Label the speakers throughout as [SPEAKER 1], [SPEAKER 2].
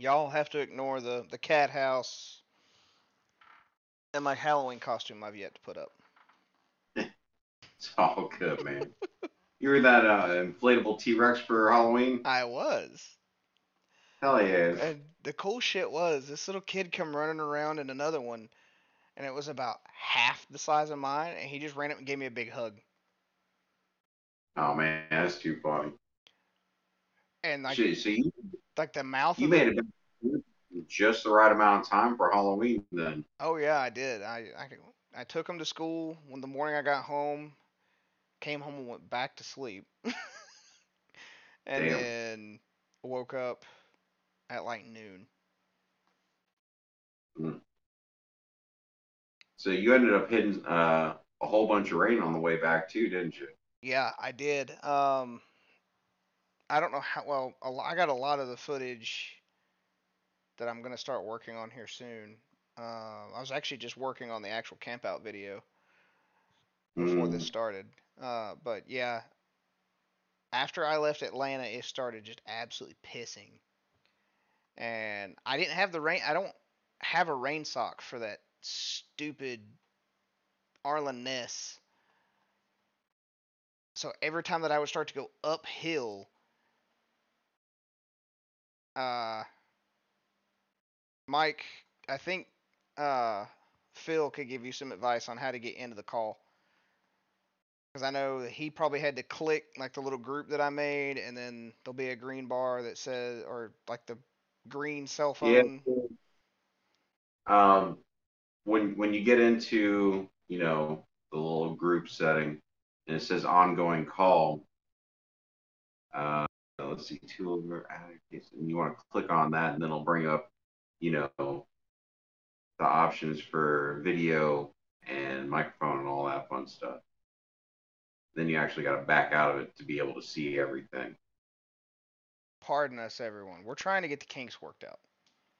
[SPEAKER 1] Y'all have to ignore the the cat house and my Halloween costume I've yet to put up.
[SPEAKER 2] It's all good, man. you were that uh, inflatable T Rex for Halloween?
[SPEAKER 1] I was.
[SPEAKER 2] Hell yeah.
[SPEAKER 1] And the cool shit was this little kid come running around in another one, and it was about half the size of mine, and he just ran up and gave me a big hug.
[SPEAKER 2] Oh man, that's too funny.
[SPEAKER 1] And like,
[SPEAKER 2] Shit, so you,
[SPEAKER 1] like the mouth.
[SPEAKER 2] you
[SPEAKER 1] the-
[SPEAKER 2] made it just the right amount of time for Halloween then.
[SPEAKER 1] Oh yeah, I did. I I I took him to school when the morning I got home, came home and went back to sleep, and
[SPEAKER 2] Damn.
[SPEAKER 1] then woke up at like noon.
[SPEAKER 2] So you ended up hitting uh, a whole bunch of rain on the way back too, didn't you?
[SPEAKER 1] Yeah, I did. Um, I don't know how well. I got a lot of the footage that I'm gonna start working on here soon. Um, I was actually just working on the actual camp out video before this
[SPEAKER 2] Mm,
[SPEAKER 1] started. Uh, but yeah, after I left Atlanta, it started just absolutely pissing. And I didn't have the rain. I don't have a rain sock for that stupid Arlen Ness. So every time that I would start to go uphill, uh, Mike, I think uh, Phil could give you some advice on how to get into the call. Because I know that he probably had to click like the little group that I made, and then there'll be a green bar that says, or like the green cell phone. Yeah.
[SPEAKER 2] Um, when when you get into you know the little group setting and it says ongoing call, uh, let's see, two over and you want to click on that and then it'll bring up you know the options for video and microphone and all that fun stuff. Then you actually got to back out of it to be able to see everything.
[SPEAKER 1] Pardon us, everyone. We're trying to get the kinks worked out.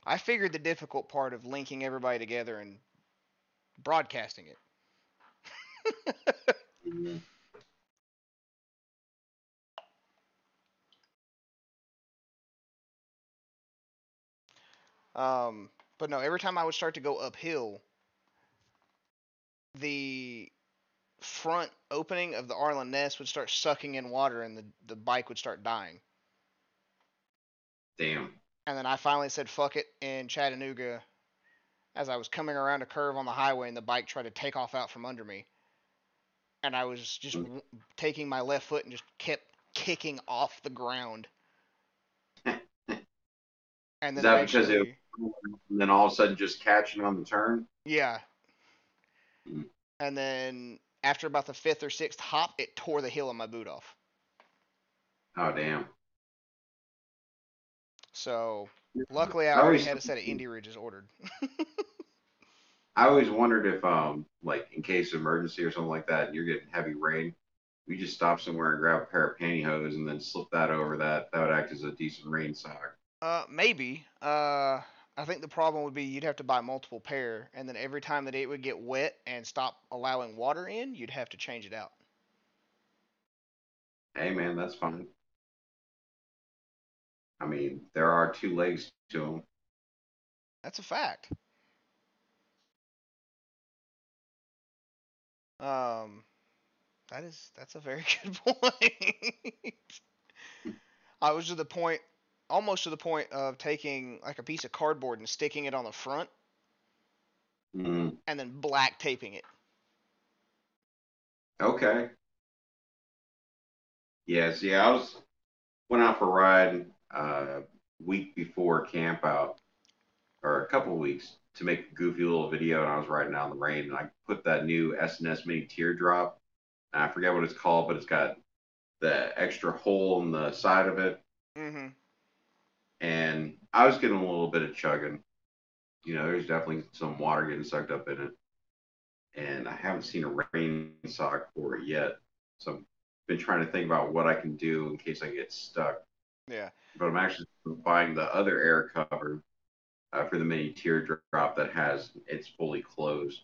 [SPEAKER 1] I figured the difficult part of linking everybody together and broadcasting it. Mm-hmm. Um, but no, every time I would start to go uphill, the front opening of the Arlen Ness would start sucking in water and the, the bike would start dying.
[SPEAKER 2] Damn.
[SPEAKER 1] And then I finally said fuck it in Chattanooga as I was coming around a curve on the highway and the bike tried to take off out from under me. And I was just
[SPEAKER 2] Mm.
[SPEAKER 1] w- taking my left foot and just kept kicking off the ground. And
[SPEAKER 2] Is that because it- And then all of a sudden just catching on the turn.
[SPEAKER 1] yeah.
[SPEAKER 2] Mm.
[SPEAKER 1] And then after about the fifth or sixth hop, it tore the heel of my boot off.
[SPEAKER 2] Oh damn.
[SPEAKER 1] So luckily, I
[SPEAKER 2] I
[SPEAKER 1] already
[SPEAKER 2] always-
[SPEAKER 1] had a set of Indie Ridges ordered.
[SPEAKER 2] I always wondered if, um, like in case of emergency or something like that, and you're getting heavy rain, we just stop somewhere and grab a pair of pantyhose and then slip that over that. That would act as a decent rain sock.
[SPEAKER 1] Uh, maybe. Uh, I think the problem would be you'd have to buy multiple pair, and then every time that it would get wet and stop allowing water in, you'd have to change it out.
[SPEAKER 2] Hey man, that's fine. I mean, there are two legs to them.
[SPEAKER 1] That's a fact. Um, that is that's a very good point. I was to the point, almost to the point of taking like a piece of cardboard and sticking it on the front,
[SPEAKER 2] Mm,
[SPEAKER 1] and then black taping it.
[SPEAKER 2] okay. Yes, yeah, I was went out for a ride uh week before camp out, or a couple weeks to make a goofy little video, and I was riding out in the rain, and I put that new S&S Mini Teardrop. I forget what it's called, but it's got the extra hole in the side of it,
[SPEAKER 1] Mm-hmm.
[SPEAKER 2] And I was getting a little bit of chugging. You know, there's definitely some water getting sucked up in it, and I haven't seen a rain sock for it yet. So I've been trying to think about what I can do in case I get stuck.
[SPEAKER 1] Yeah.
[SPEAKER 2] But I'm actually buying the other air cover uh, for the mini teardrop that has it's fully closed.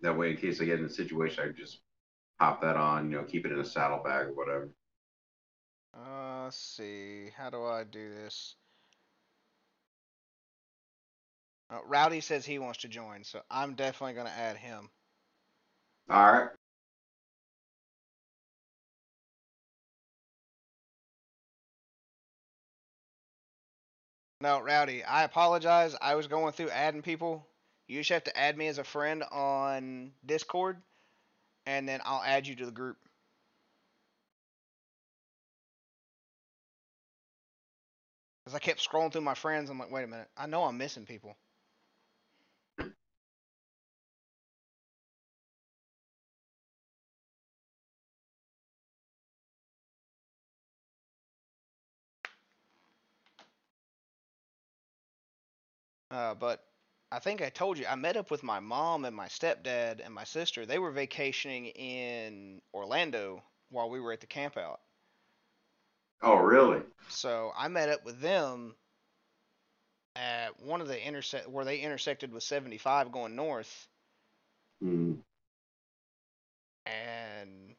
[SPEAKER 2] That way, in case I get in a situation, I can just pop that on. You know, keep it in a saddlebag or whatever.
[SPEAKER 1] Uh, let's see. How do I do this? Uh, Rowdy says he wants to join, so I'm definitely gonna add him.
[SPEAKER 2] All right.
[SPEAKER 1] No, Rowdy, I apologize. I was going through adding people. You just have to add me as a friend on Discord, and then I'll add you to the group. Because I kept scrolling through my friends. I'm like, wait a minute. I know I'm missing people. Uh, but I think I told you I met up with my mom and my stepdad and my sister. They were vacationing in Orlando while we were at the camp out.
[SPEAKER 2] Oh, really?
[SPEAKER 1] So I met up with them at one of the intersect where they intersected with 75 going north,
[SPEAKER 2] Hmm.
[SPEAKER 1] and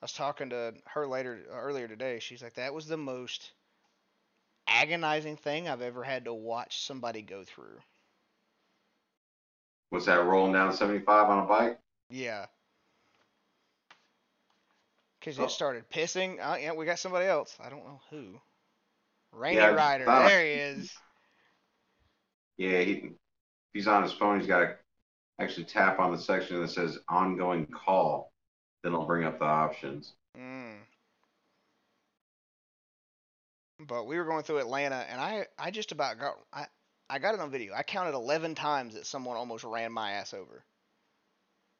[SPEAKER 1] I was talking to her later earlier today. She's like, "That was the most agonizing thing I've ever had to watch somebody go through."
[SPEAKER 2] Was that rolling down 75 on a bike?
[SPEAKER 1] Yeah. Because
[SPEAKER 2] Oh.
[SPEAKER 1] it started pissing. Oh, yeah, we got somebody else. I don't know who. Rainy
[SPEAKER 2] Yeah,
[SPEAKER 1] Rider. There he is.
[SPEAKER 2] Yeah, he, he's on his phone, he's got to actually tap on the section that says ongoing call. Then it'll bring up the options.
[SPEAKER 1] Mm. But we were going through Atlanta, and I, I just about got I, I got it on video. I counted 11 times that someone almost ran my ass over.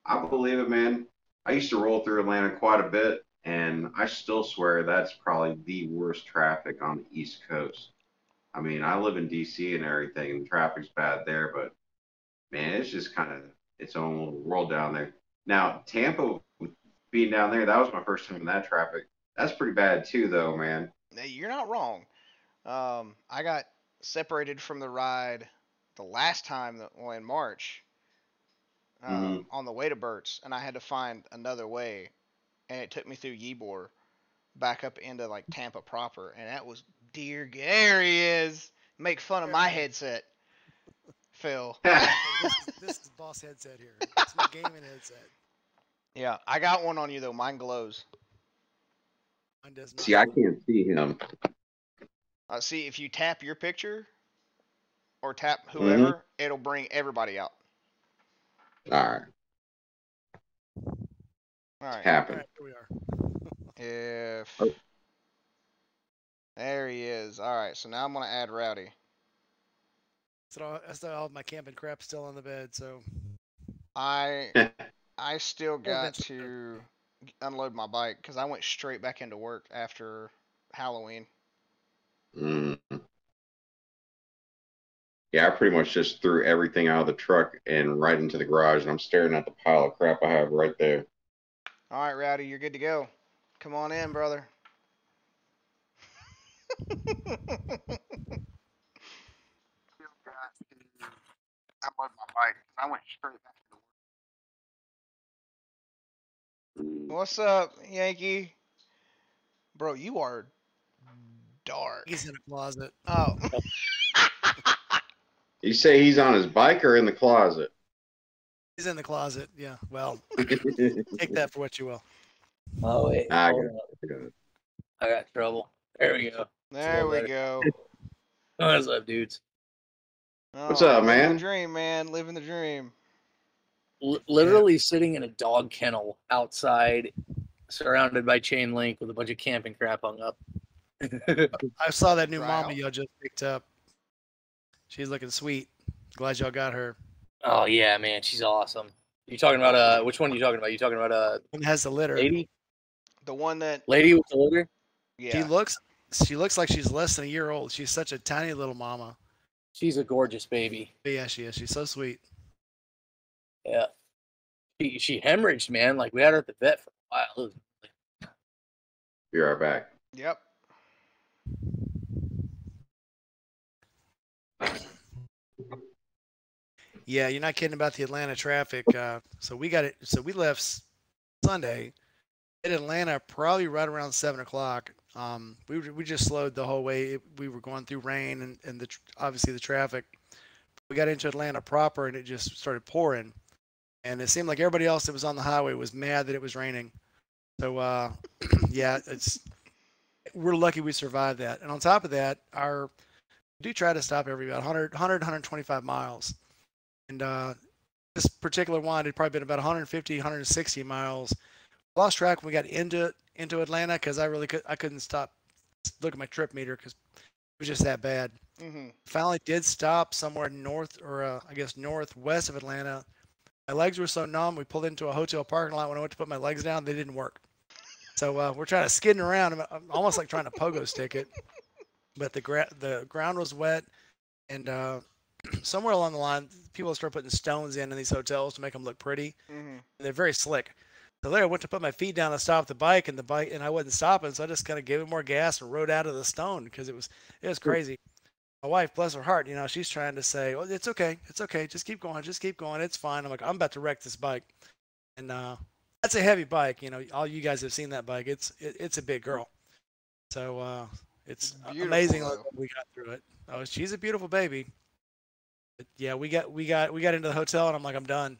[SPEAKER 2] I believe it, man. I used to roll through Atlanta quite a bit, and I still swear that's probably the worst traffic on the East Coast. I mean, I live in DC and everything, and traffic's bad there, but man, it's just kind of its own little world down there. Now, Tampa, being down there, that was my first time in that traffic. That's pretty bad too, though, man.
[SPEAKER 1] Now, You're not wrong. Um, I got separated from the ride the last time that well, in March um, on the way to Burt's, and I had to find another way, and it took me through Ybor back up into like Tampa proper, and that was dear. g- There he is. Make fun of my headset, Phil.
[SPEAKER 3] this, is, this is boss headset here. It's my gaming headset.
[SPEAKER 1] yeah, I got one on you though. Mine glows.
[SPEAKER 3] Mine does not.
[SPEAKER 2] See, I can't see him.
[SPEAKER 1] Uh, see, if you tap your picture or tap
[SPEAKER 2] Mm-hmm.
[SPEAKER 1] whoever, it'll bring everybody out.
[SPEAKER 2] All right,
[SPEAKER 1] All right.
[SPEAKER 2] happen.
[SPEAKER 3] Alright, here we are.
[SPEAKER 1] If
[SPEAKER 2] Oh.
[SPEAKER 1] there he is. All right, so now I'm gonna add Rowdy.
[SPEAKER 3] So all- I still have my camping crap still on the bed, so
[SPEAKER 1] I I still got
[SPEAKER 3] eventually
[SPEAKER 1] to unload my bike because I went straight back into work after Halloween.
[SPEAKER 2] Mm. Yeah, I pretty much just threw everything out of the truck and right into the garage, and I'm staring at the pile of crap I have right there.
[SPEAKER 1] All right, Rowdy, you're good to go. Come on in, brother. unload my bike. I went straight back
[SPEAKER 2] Mm.
[SPEAKER 1] What's up, Yankee? Bro, you are dark.
[SPEAKER 3] he's in a closet.
[SPEAKER 1] Oh.
[SPEAKER 2] You say he's on his bike or in the closet?
[SPEAKER 3] He's in the closet. Yeah. Well, take that for what you will.
[SPEAKER 4] Oh wait,
[SPEAKER 2] I got
[SPEAKER 4] I got trouble. There we go.
[SPEAKER 1] There we
[SPEAKER 4] better.
[SPEAKER 1] go.
[SPEAKER 4] What's up, dudes?
[SPEAKER 2] Oh, What's
[SPEAKER 1] Oh,
[SPEAKER 2] up,
[SPEAKER 1] living
[SPEAKER 2] man?
[SPEAKER 1] The dream, man. Living the dream.
[SPEAKER 4] L- literally sitting in a dog kennel outside, surrounded by chain link with a bunch of camping crap hung up.
[SPEAKER 3] I saw that new
[SPEAKER 1] Right
[SPEAKER 3] mama y'all just picked up. She's looking sweet. Glad y'all got her.
[SPEAKER 4] oh yeah, man, she's awesome. You talking about uh? Which one are you talking about? You talking about uh?
[SPEAKER 3] One has the litter.
[SPEAKER 4] Lady,
[SPEAKER 1] The one that
[SPEAKER 4] lady with the litter.
[SPEAKER 1] yeah.
[SPEAKER 3] She looks. She looks like she's less than a year old. She's such a tiny little mama.
[SPEAKER 4] She's a gorgeous baby.
[SPEAKER 3] But yeah, she is. She's so sweet.
[SPEAKER 4] Yeah. She she hemorrhaged, man. Like we had her at the vet for a while. It was-
[SPEAKER 2] Be right back.
[SPEAKER 1] Yep.
[SPEAKER 3] Yeah, you're not kidding about the Atlanta traffic. Uh, so we got it. So we left Sunday in Atlanta, probably right around seven o'clock. Um, we we just slowed the whole way. It- we were going through rain and and the obviously the traffic. we got into Atlanta proper, and it just started pouring, and it seemed like everybody else that was on the highway was mad that it was raining. So uh, yeah, it's we're lucky we survived that. And on top of that, our we do try to stop every about 100, 100 125 miles, and uh, this particular one had probably been about 150, 160 miles. Lost track when we got into into Atlanta because I really could I couldn't stop look at my trip meter because it was just that bad.
[SPEAKER 1] hmm
[SPEAKER 3] Finally, did stop somewhere north or uh, I guess northwest of Atlanta. My legs were so numb. We pulled into a hotel parking lot. When I went to put my legs down, they didn't work. So uh, we're trying to skidding around. Almost like trying to pogo stick it, but the gra- the ground was wet, and uh, somewhere along the line, people start putting stones in in these hotels to make them look pretty.
[SPEAKER 1] hmm
[SPEAKER 3] They're very slick. So there, I went to put my feet down to stop the bike, and the bike, and I wasn't stopping, so I just kind of gave it more gas and rode out of the stone because it was it was crazy. My wife, bless her heart, you know, she's trying to say, "Well, it's okay, it's okay, just keep going, just keep going, it's fine." I'm like, I'm about to wreck this bike, and uh, that's a heavy bike. You know, all you guys have seen that bike. It's it, it's a big girl, so uh, it's
[SPEAKER 1] beautiful,
[SPEAKER 3] amazing
[SPEAKER 1] though.
[SPEAKER 3] we got through it. Oh, she's a beautiful baby. But yeah, we got we got we got into the hotel, and I'm like, I'm done.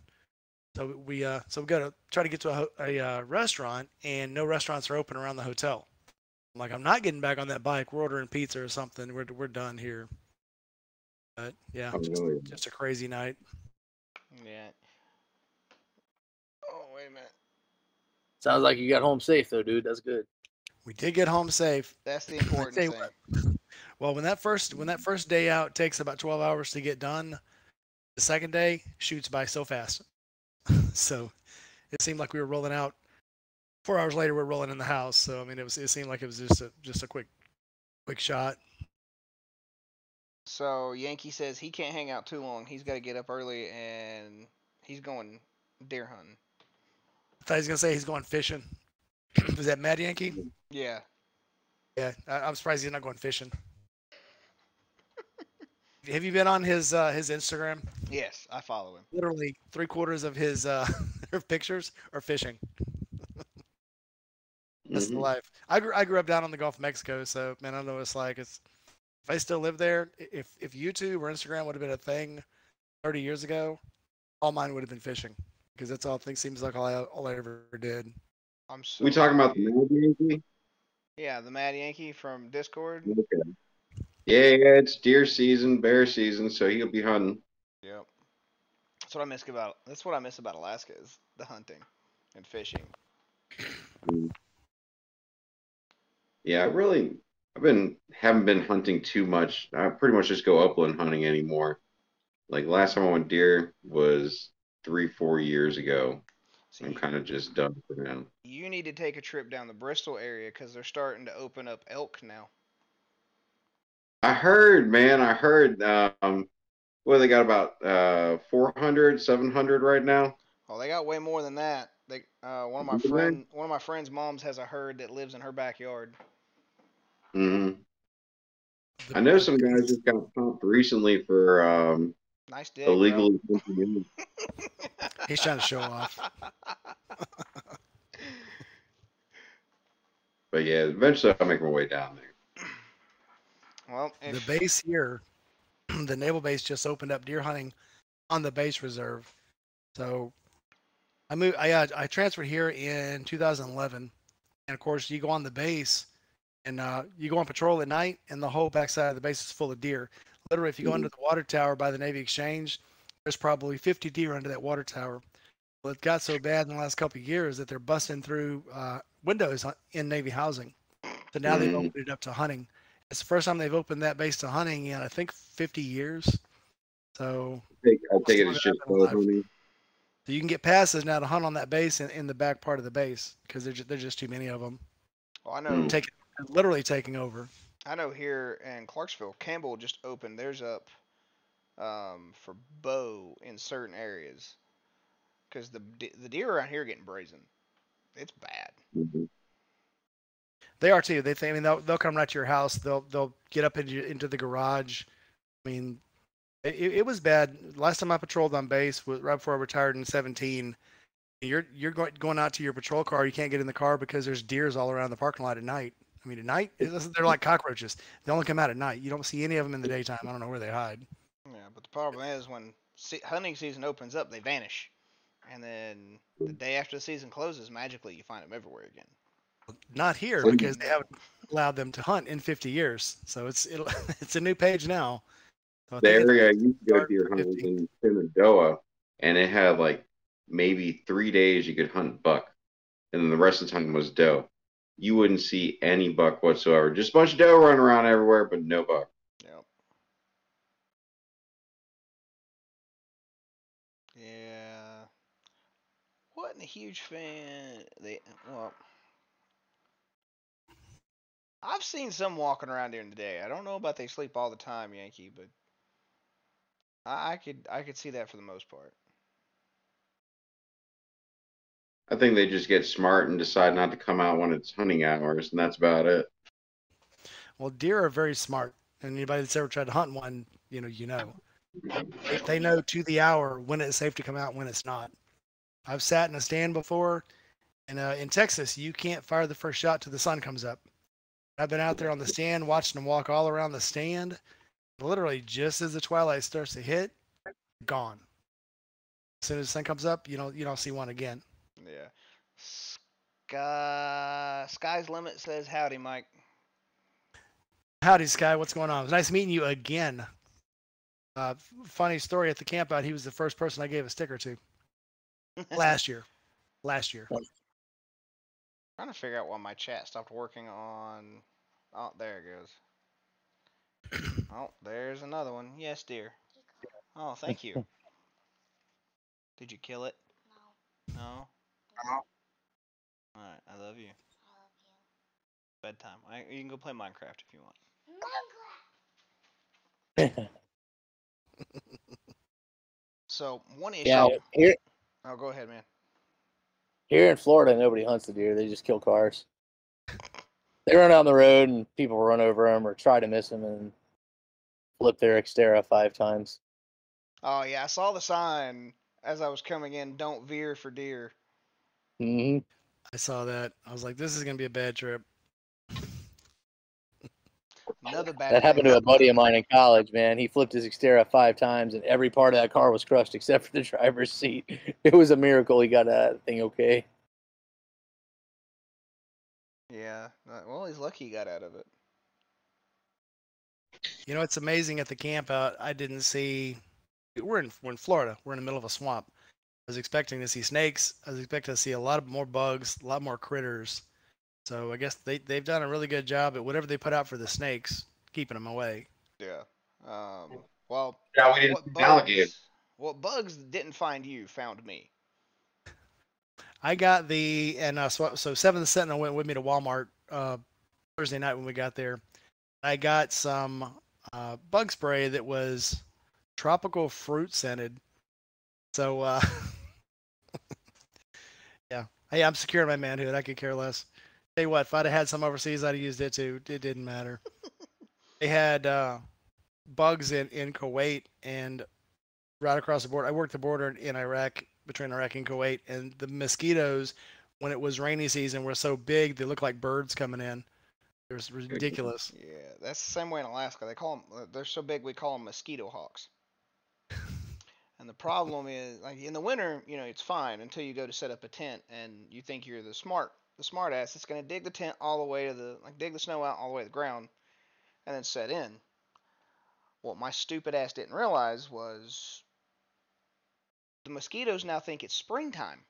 [SPEAKER 3] So we uh so we got to try to get to a, a uh, restaurant, and no restaurants are open around the hotel. I'm like, I'm not getting back on that bike. We're ordering pizza or something. We're we're done here. But yeah,
[SPEAKER 2] Oh,
[SPEAKER 3] just,
[SPEAKER 2] really?
[SPEAKER 3] just a crazy night.
[SPEAKER 1] Yeah. Oh wait a minute.
[SPEAKER 4] Sounds like you got home safe though, dude. That's good.
[SPEAKER 3] We did get home safe.
[SPEAKER 1] That's the important thing.
[SPEAKER 3] what. Well, when that first when that first day out takes about 12 hours to get done, the second day shoots by so fast. so it seemed like we were rolling out. Four hours later, we're rolling in the house. So I mean, it was it seemed like it was just a just a quick quick shot.
[SPEAKER 1] So Yankee says he can't hang out too long. He's got to get up early, and he's going deer hunting.
[SPEAKER 3] I thought he was gonna say he's going fishing. was that Mad Yankee?
[SPEAKER 1] Yeah.
[SPEAKER 3] Yeah, I, I'm surprised he's not going fishing. Have you been on his uh, his Instagram?
[SPEAKER 1] Yes, I follow him.
[SPEAKER 3] Literally three quarters of his uh, pictures are fishing. That's the
[SPEAKER 2] Mhm.
[SPEAKER 3] life. I grew I grew up down on the Gulf of Mexico, so man, I don't know what it's like. It's if I still lived there, if if YouTube or Instagram would have been a thing 30 years ago, all mine would have been fishing because that's all I think seems like all I all I ever did.
[SPEAKER 1] I'm so.
[SPEAKER 2] We talking about the. Mad Yankee?
[SPEAKER 1] Yeah, the Mad Yankee from Discord.
[SPEAKER 2] Okay. Yeah, yeah, it's deer season, bear season, so he'll be hunting.
[SPEAKER 1] Yep. That's what I miss about. That's what I miss about Alaska is the hunting and fishing.
[SPEAKER 2] Yeah, I really, I've been haven't been hunting too much. I pretty much just go upland hunting anymore. Like last time I went deer was three, four years ago.
[SPEAKER 1] So
[SPEAKER 2] I'm kind of just done for now.
[SPEAKER 1] you need to take a trip down the Bristol area because they're starting to open up elk now.
[SPEAKER 2] I heard, man, I heard. Um, what they got about uh 400, 700 right now.
[SPEAKER 1] Oh, they got way more than that. They uh, one of my
[SPEAKER 2] Do they?
[SPEAKER 1] friend one of my friend's moms has a herd that lives in her backyard.
[SPEAKER 2] hmm I know some guys just got pumped recently for um
[SPEAKER 1] Nice dig. bro.
[SPEAKER 2] illegally hunting.
[SPEAKER 3] He's trying to show off.
[SPEAKER 2] But yeah, eventually I'll make my way down there.
[SPEAKER 1] well,
[SPEAKER 3] The base here, the naval base just opened up deer hunting on the base reserve. So I moved. I uh, I transferred here in 2011, and of course you go on the base, and uh, you go on patrol at night, and the whole backside of the base is full of deer. Literally, if you go
[SPEAKER 2] Mhm.
[SPEAKER 3] under the water tower by the Navy Exchange, there's probably 50 deer under that water tower. Well, it got so bad in the last couple of years that they're busting through uh, windows in Navy housing. So now they've
[SPEAKER 2] Mhm.
[SPEAKER 3] opened it up to hunting. It's the first time they've opened that base to hunting in I think 50 years. So,
[SPEAKER 2] I take, I
[SPEAKER 3] Let's
[SPEAKER 2] it's just
[SPEAKER 3] that out
[SPEAKER 2] bow
[SPEAKER 3] alive.
[SPEAKER 2] hunting.
[SPEAKER 3] so you can get passes now to hunt on that base in, in the back part of the base because there's just, there's just too many of them.
[SPEAKER 1] well, I know.
[SPEAKER 3] Taking literally taking over.
[SPEAKER 1] I know here in Clarksville, Campbell just opened theirs up um, for bow in certain areas because the the deer around here are getting brazen. It's bad.
[SPEAKER 2] Mhm.
[SPEAKER 3] They are too. They think, I mean, they'll, they'll come right to your house. They'll they'll get up into into the garage. I mean, it, it was bad. Last time I patrolled on base was right before I retired in 17. You're you're going going out to your patrol car. You can't get in the car because there's deers all around the parking lot at night. I mean, at night they're like cockroaches. They only come out at night. You don't see any of them in the daytime. I don't know where they hide.
[SPEAKER 1] Yeah, but the problem is when hunting season opens up, they vanish, and then the day after the season closes, magically you find them everywhere again.
[SPEAKER 3] Not here because they haven't allowed them to hunt in 50 years. So it's it'll, it's a new page now. So
[SPEAKER 2] The area I used to go
[SPEAKER 3] start
[SPEAKER 2] deer hunt was
[SPEAKER 3] 50.
[SPEAKER 2] in Shenandoah, and it had like maybe three days you could hunt buck, and then the rest of the time was doe. You wouldn't see any buck whatsoever. Just a bunch of doe running around everywhere, but no buck.
[SPEAKER 1] Yep. Yeah. Wasn't a huge fan. They well, I've seen some walking around during the day. I don't know about they sleep all the time, Yankee, but I, I could I could see that for the most part.
[SPEAKER 2] I think they just get smart and decide not to come out when it's hunting hours, and that's about it.
[SPEAKER 3] Well, deer are very smart, and anybody that's ever tried to hunt one, you know, you know, they, they know to the hour when it's safe to come out, and when it's not. I've sat in a stand before, and uh, in Texas, you can't fire the first shot till the sun comes up. I've been out there on the stand watching them walk all around the stand. Literally, just as the twilight starts to hit, gone. As soon as the sun comes up, you don't you don't see one again.
[SPEAKER 1] Yeah. Sky Sky's Limit says howdy, Mike.
[SPEAKER 3] Howdy, Sky. What's going on? It was nice meeting you again. Uh, funny story at the campout. He was the first person I gave a sticker to last year. Last year.
[SPEAKER 1] trying to figure out why my chat stopped working on. Oh, there it goes. oh, there's another one. Yes, dear. Oh, thank you. Did you kill it? No. No. All right, I love you. Bedtime. I, you can go play Minecraft if you want. Minecraft! so one issue.
[SPEAKER 4] yeah, here
[SPEAKER 1] Oh, go ahead, man.
[SPEAKER 4] here in Florida, nobody hunts the deer. They just kill cars. They run down the road and people run over them or try to miss them and flip their Xterra five times.
[SPEAKER 1] Oh yeah, I saw the sign as I was coming in. Don't veer for deer.
[SPEAKER 4] hmm
[SPEAKER 3] I saw that. I was like, this is gonna be a bad trip.
[SPEAKER 1] Another bad.
[SPEAKER 4] That happened to a buddy of mine in college, man. He flipped his Xterra five times and every part of that car was crushed except for the driver's seat. It was a miracle he got out that thing okay.
[SPEAKER 1] Yeah. Well, he's lucky he got out of it.
[SPEAKER 3] You know, it's amazing at the camp out. I didn't see. We're in we're in Florida. We're in the middle of a swamp. I was expecting to see snakes. I was expecting to see a lot of more bugs, a lot more critters. So I guess they they've done a really good job at whatever they put out for the snakes, keeping them away.
[SPEAKER 1] Yeah. Um. Well,
[SPEAKER 2] Yeah, we didn't
[SPEAKER 1] what
[SPEAKER 2] see
[SPEAKER 1] bugs?
[SPEAKER 2] alligator.
[SPEAKER 1] What bugs didn't find you found me.
[SPEAKER 3] I got the and uh, so so Seventh Sentinel went with me to Walmart uh, Thursday night when we got there. I got some uh, bug spray that was tropical fruit scented. So uh, yeah, hey, I'm secure in my manhood. I could care less. Tell you what, if I'd have had some overseas, I'd have used it too. It didn't matter. they had uh, bugs in in Kuwait and right across the border. I worked the border in Iraq between Iraq and Kuwait, and the mosquitoes, when it was rainy season, were so big they looked like birds coming in. It was ridiculous.
[SPEAKER 1] Yeah, that's the same way in Alaska. They call them. Uh, they're so big we call them mosquito hawks. and the problem is, like in the winter, you know, it's fine until you go to set up a tent and you think you're the smart, the smart ass that's gonna dig the tent all the way to the, like dig the snow out all the way to the ground, and then set in. What my stupid ass didn't realize was the mosquitoes now think it's springtime.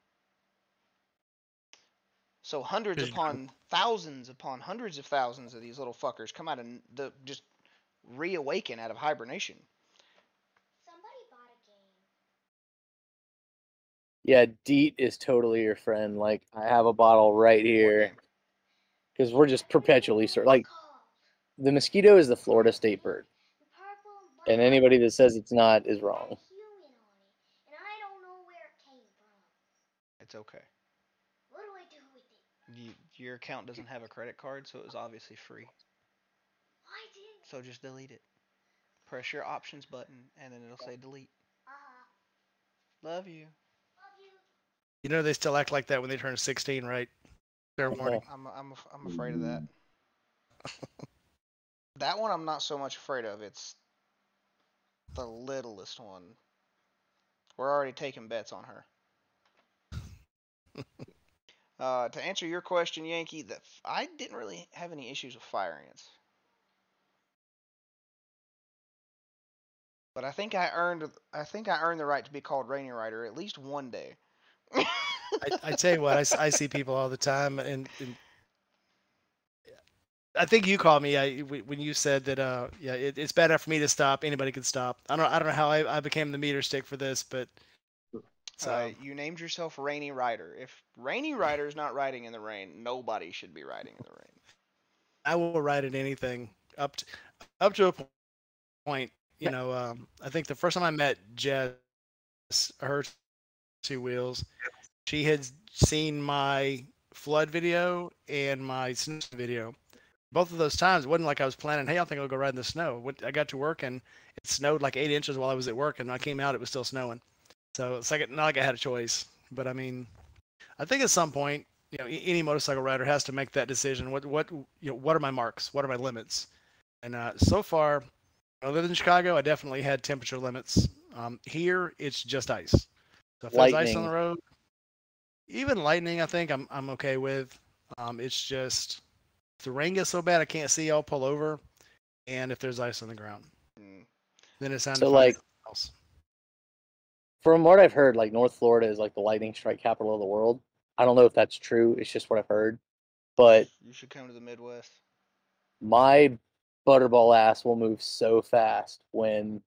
[SPEAKER 1] So hundreds upon thousands upon hundreds of thousands of these little fuckers come out and the just reawaken out of hibernation.
[SPEAKER 5] Somebody bought a game.
[SPEAKER 4] Yeah, DEET is totally your friend. Like I have a bottle right here because we're just perpetually sur- like the mosquito is the Florida state bird, and anybody that says it's not is wrong.
[SPEAKER 1] It's a your account doesn't have a credit card, so it was obviously free.
[SPEAKER 5] Why didn't?
[SPEAKER 1] So just delete it. Press your options button, and then it'll say delete.
[SPEAKER 5] Uh -huh.
[SPEAKER 1] Love you.
[SPEAKER 5] love you.
[SPEAKER 3] You know they still act like that when they turn 16, right? Fair warning.
[SPEAKER 1] I'm I'm I'm afraid of that. that one I'm not so much afraid of. It's the littlest one. We're already taking bets on her. uh, to answer your question, Yankee, that I didn't really have any issues with fire ants. But I think I earned I think I earned the right to be called Rainy Rider at least one day.
[SPEAKER 3] I, I tell you what, I see people all the time, and, and I think you called me I, when you said that. Uh, yeah, it, it's bad enough for me to stop. Anybody can stop. I don't. I don't know how I, I became the meter stick for this, but so
[SPEAKER 1] Uh, you named yourself Rainy Rider. If Rainy Rider is not riding in the rain, nobody should be riding in the rain.
[SPEAKER 3] I will ride in anything up to, up to a point. You know, um, I think the first time I met Jess, her two wheels, she had seen my flood video and my snow video. Both of those times, it wasn't like I was planning. Hey, I think I'll go ride in the snow. I got to work and it snowed like eight inches while I was at work, and when I came out, it was still snowing. So it's like not like I had a choice. But I mean, I think at some point, you know, any motorcycle rider has to make that decision. What what you know, what are my marks? What are my limits? And uh, so far, lived in Chicago, I definitely had temperature limits. Um, here, it's just ice. So if there's ice on the
[SPEAKER 4] Lightning.
[SPEAKER 3] road, even lightning, I think I'm I'm okay with. Um, it's just if the rain gets so bad I can't see, I'll pull over. And if there's ice on the ground,
[SPEAKER 1] Mm.
[SPEAKER 3] then it sounds
[SPEAKER 4] So, like-
[SPEAKER 3] else.
[SPEAKER 4] From what I've heard, like North Florida is like the lightning strike capital of the world. I don't know if that's true. It's just what I've heard. But
[SPEAKER 1] You should come to the Midwest.
[SPEAKER 4] my butterball ass will move so fast when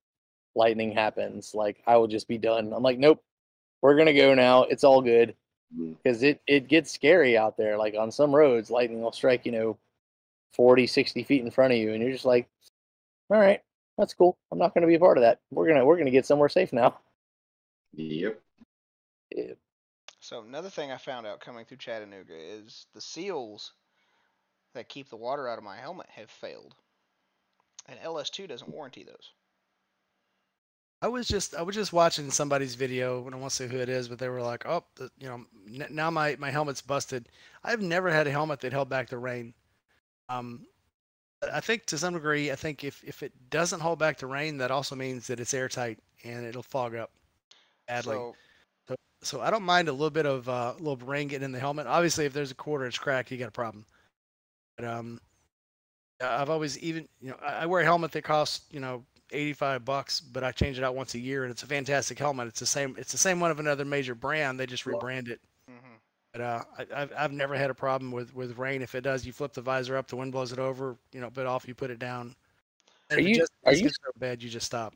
[SPEAKER 4] lightning happens. Like I will just be done. I'm like, nope, we're gonna go now. It's all good
[SPEAKER 2] Mm.
[SPEAKER 4] because it it gets scary out there. Like on some roads, lightning will strike you know 40, 60 feet in front of you, and you're just like, all right, that's cool. I'm not gonna be a part of that. We're gonna we're gonna get somewhere safe now.
[SPEAKER 2] Yep.
[SPEAKER 4] Yeah.
[SPEAKER 1] So another thing I found out coming through Chattanooga is the seals that keep the water out of my helmet have failed, and LS2 doesn't warranty those.
[SPEAKER 3] I was just I was just watching somebody's video. I don't want to say who it is, but they were like, "Oh, the, you know, n- now my my helmet's busted." I've never had a helmet that held back the rain. Um, I think to some degree, I think if if it doesn't hold back the rain, that also means that it's airtight and it'll fog up badly.
[SPEAKER 1] So
[SPEAKER 3] So I don't mind a little bit of uh, a little rain getting in the helmet. Obviously, if there's a quarter inch crack, you got a problem. But um, I- I've always even you know I I wear a helmet that costs you know 85 bucks, but I change it out once a year, and it's a fantastic helmet. It's the same it's the same one of another major brand. They just rebrand it.
[SPEAKER 1] mhm.
[SPEAKER 3] But uh, I, I've I've never had a problem with with rain. If it does, you flip the visor up, the wind blows it over, you know, bit off, you put it down. And
[SPEAKER 4] Are
[SPEAKER 3] if it
[SPEAKER 4] you-
[SPEAKER 3] just
[SPEAKER 4] are you-
[SPEAKER 3] so bad, you just stop.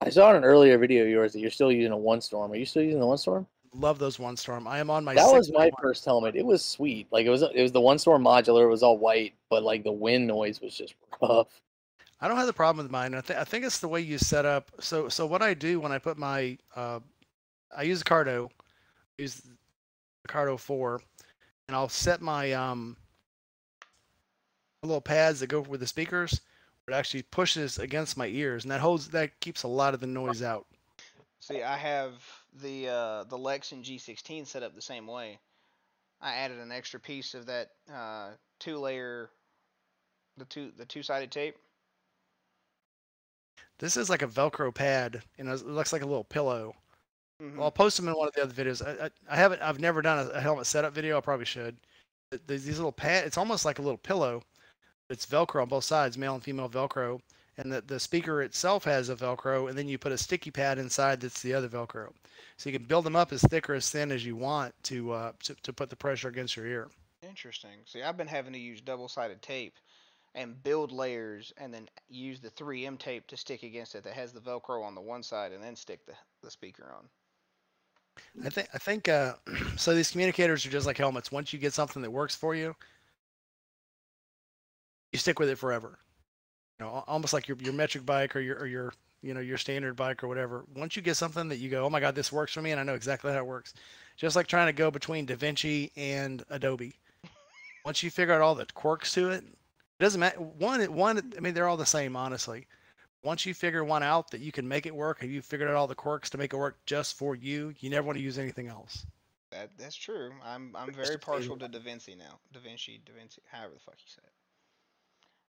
[SPEAKER 4] I saw in an earlier video of yours that you're still using a one storm. Are you still using the one storm?
[SPEAKER 3] Love those one storm. I am on my.
[SPEAKER 4] that was my
[SPEAKER 3] one.
[SPEAKER 4] first helmet. It was sweet. Like it was it was the one storm modular. It was all white, but like the wind noise was just rough.
[SPEAKER 3] I don't have the problem with mine. I, th- I think it's the way you set up. So so what I do when I put my uh, I use a Cardo, use the Cardo four, and I'll set my um little pads that go with the speakers. It actually pushes against my ears, and that holds that keeps a lot of the noise out.
[SPEAKER 1] See, I have the uh, the Lexin G16 set up the same way. I added an extra piece of that uh, two layer, the two the two sided tape.
[SPEAKER 3] This is like a Velcro pad, and it looks like a little pillow.
[SPEAKER 1] Mhm.
[SPEAKER 3] Well, I'll post them in one of the other videos. I, I, I haven't. I've never done a, a helmet setup video. I probably should. Th- There's these little pad. It's almost like a little pillow. It's Velcro on both sides, male and female Velcro, and the the speaker itself has a Velcro, and then you put a sticky pad inside that's the other Velcro. So you can build them up as thick or as thin as you want to uh, to, to put the pressure against your ear.
[SPEAKER 1] Interesting. See, I've been having to use double sided tape and build layers and then use the 3M tape to stick against it that has the Velcro on the one side and then stick the, the speaker on.
[SPEAKER 3] I think I think uh, so. These communicators are just like helmets. Once you get something that works for you, you stick with it forever. You know, almost like your your metric bike or your or your you know your standard bike or whatever. Once you get something that you go, oh my god, this works for me, and I know exactly how it works. Just like trying to go between DaVinci and Adobe. Once you figure out all the quirks to it, it doesn't matter. One one, I mean, they're all the same, honestly. Once you figure one out that you can make it work, and you figured out all the quirks to make it work just for you, you never want to use anything else.
[SPEAKER 1] That that's true. I'm I'm very partial to Da Vinci now. Da Vinci, Da Vinci, however the fuck you say it.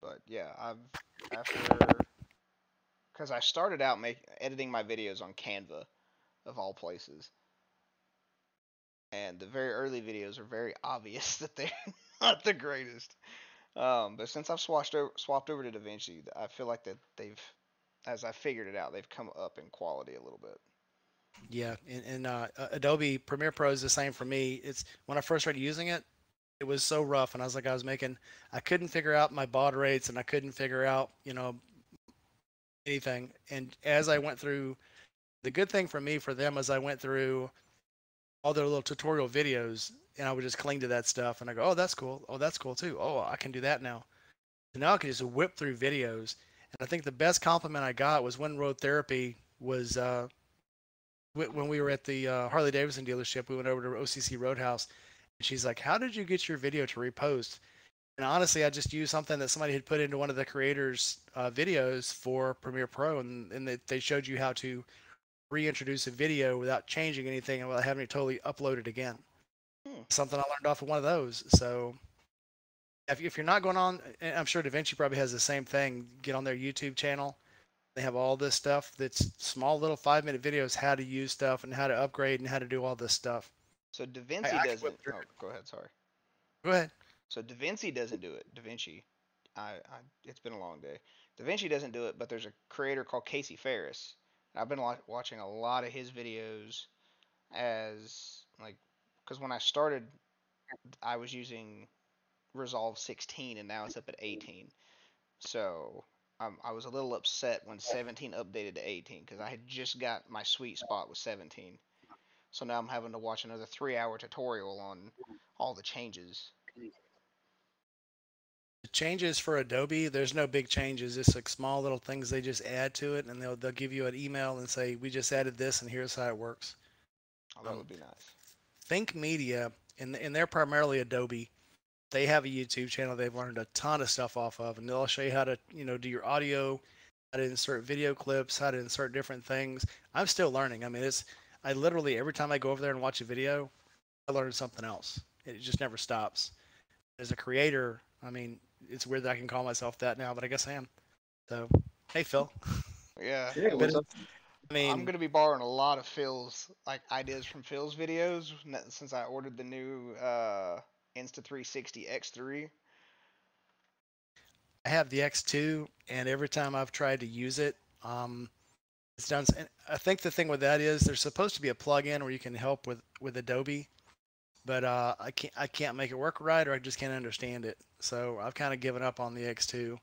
[SPEAKER 1] But yeah, I've after because I started out making editing my videos on Canva, of all places. And the very early videos are very obvious that they're not the greatest. Um, but since I've swapped over, swapped over to DaVinci, I feel like that they've, as I figured it out, they've come up in quality a little bit.
[SPEAKER 3] Yeah, and, and uh, Adobe Premiere Pro is the same for me. It's when I first started using it, it was so rough, and I was like, I was making, I couldn't figure out my baud rates, and I couldn't figure out, you know, anything. And as I went through, the good thing for me for them is I went through all their little tutorial videos, and I would just cling to that stuff, and I go, oh, that's cool. Oh, that's cool too. Oh, I can do that now. So now I can just whip through videos. And I think the best compliment I got was when Road Therapy was. Uh, when we were at the uh, Harley Davidson dealership, we went over to OCC Roadhouse, she's like, "How did you get your video to repost?" And honestly, I just used something that somebody had put into one of the creators' uh, videos for Premiere Pro, and, and they, showed you how to reintroduce a video without changing anything and without having to totally upload it again.
[SPEAKER 1] Hmm.
[SPEAKER 3] Something I learned off of one of those. So if, if you're not going on, and I'm sure DaVinci probably has the same thing. Get on their YouTube channel. They have all this stuff that's small little five minute videos how to use stuff and how to upgrade and how to do all this stuff.
[SPEAKER 1] So DaVinci
[SPEAKER 3] I can
[SPEAKER 1] doesn't. Oh, go ahead. Sorry.
[SPEAKER 3] Go ahead.
[SPEAKER 1] So DaVinci doesn't do it. DaVinci, I, I, it's been a long day. DaVinci doesn't do it, but there's a creator called Casey Faris. I've been wa- watching a lot of his videos as like, because when I started, I was using Resolve 16, and now it's up at 18. So um, I was a little upset when 17 updated to 18 because I had just got my sweet spot with 17. So now I'm having to watch another three-hour tutorial on all the changes.
[SPEAKER 3] The changes for Adobe, there's no big changes. It's like small little things they just add to it, and they'll they'll give you an email and say, "We just added this, and here's how it works."
[SPEAKER 1] Oh, that
[SPEAKER 3] Um,
[SPEAKER 1] would be nice.
[SPEAKER 3] Think Media, and and they're primarily Adobe. They have a YouTube channel they've learned a ton of stuff off of, and they'll show you how to you know do your audio, how to insert video clips, how to insert different things. I'm still learning. I mean, it's I literally every time I go over there and watch a video, I learn something else. It just never stops. As a creator, I mean, it's weird that I can call myself that now, but I guess I am. So, hey Phil.
[SPEAKER 1] Yeah.
[SPEAKER 2] Yeah,
[SPEAKER 1] it
[SPEAKER 2] what's up?
[SPEAKER 3] I mean,
[SPEAKER 1] I'm gonna be borrowing a lot of Phil's like ideas from Phil's videos since I ordered the new uh Insta360 X3.
[SPEAKER 3] I have the X2, and every time I've tried to use it, um, it's done. and I think the thing with that is there's supposed to be a plug-in where you can help with with Adobe, but uh, I can't I can't make it work right, or I just can't understand it. So I've kind of given up on the X2.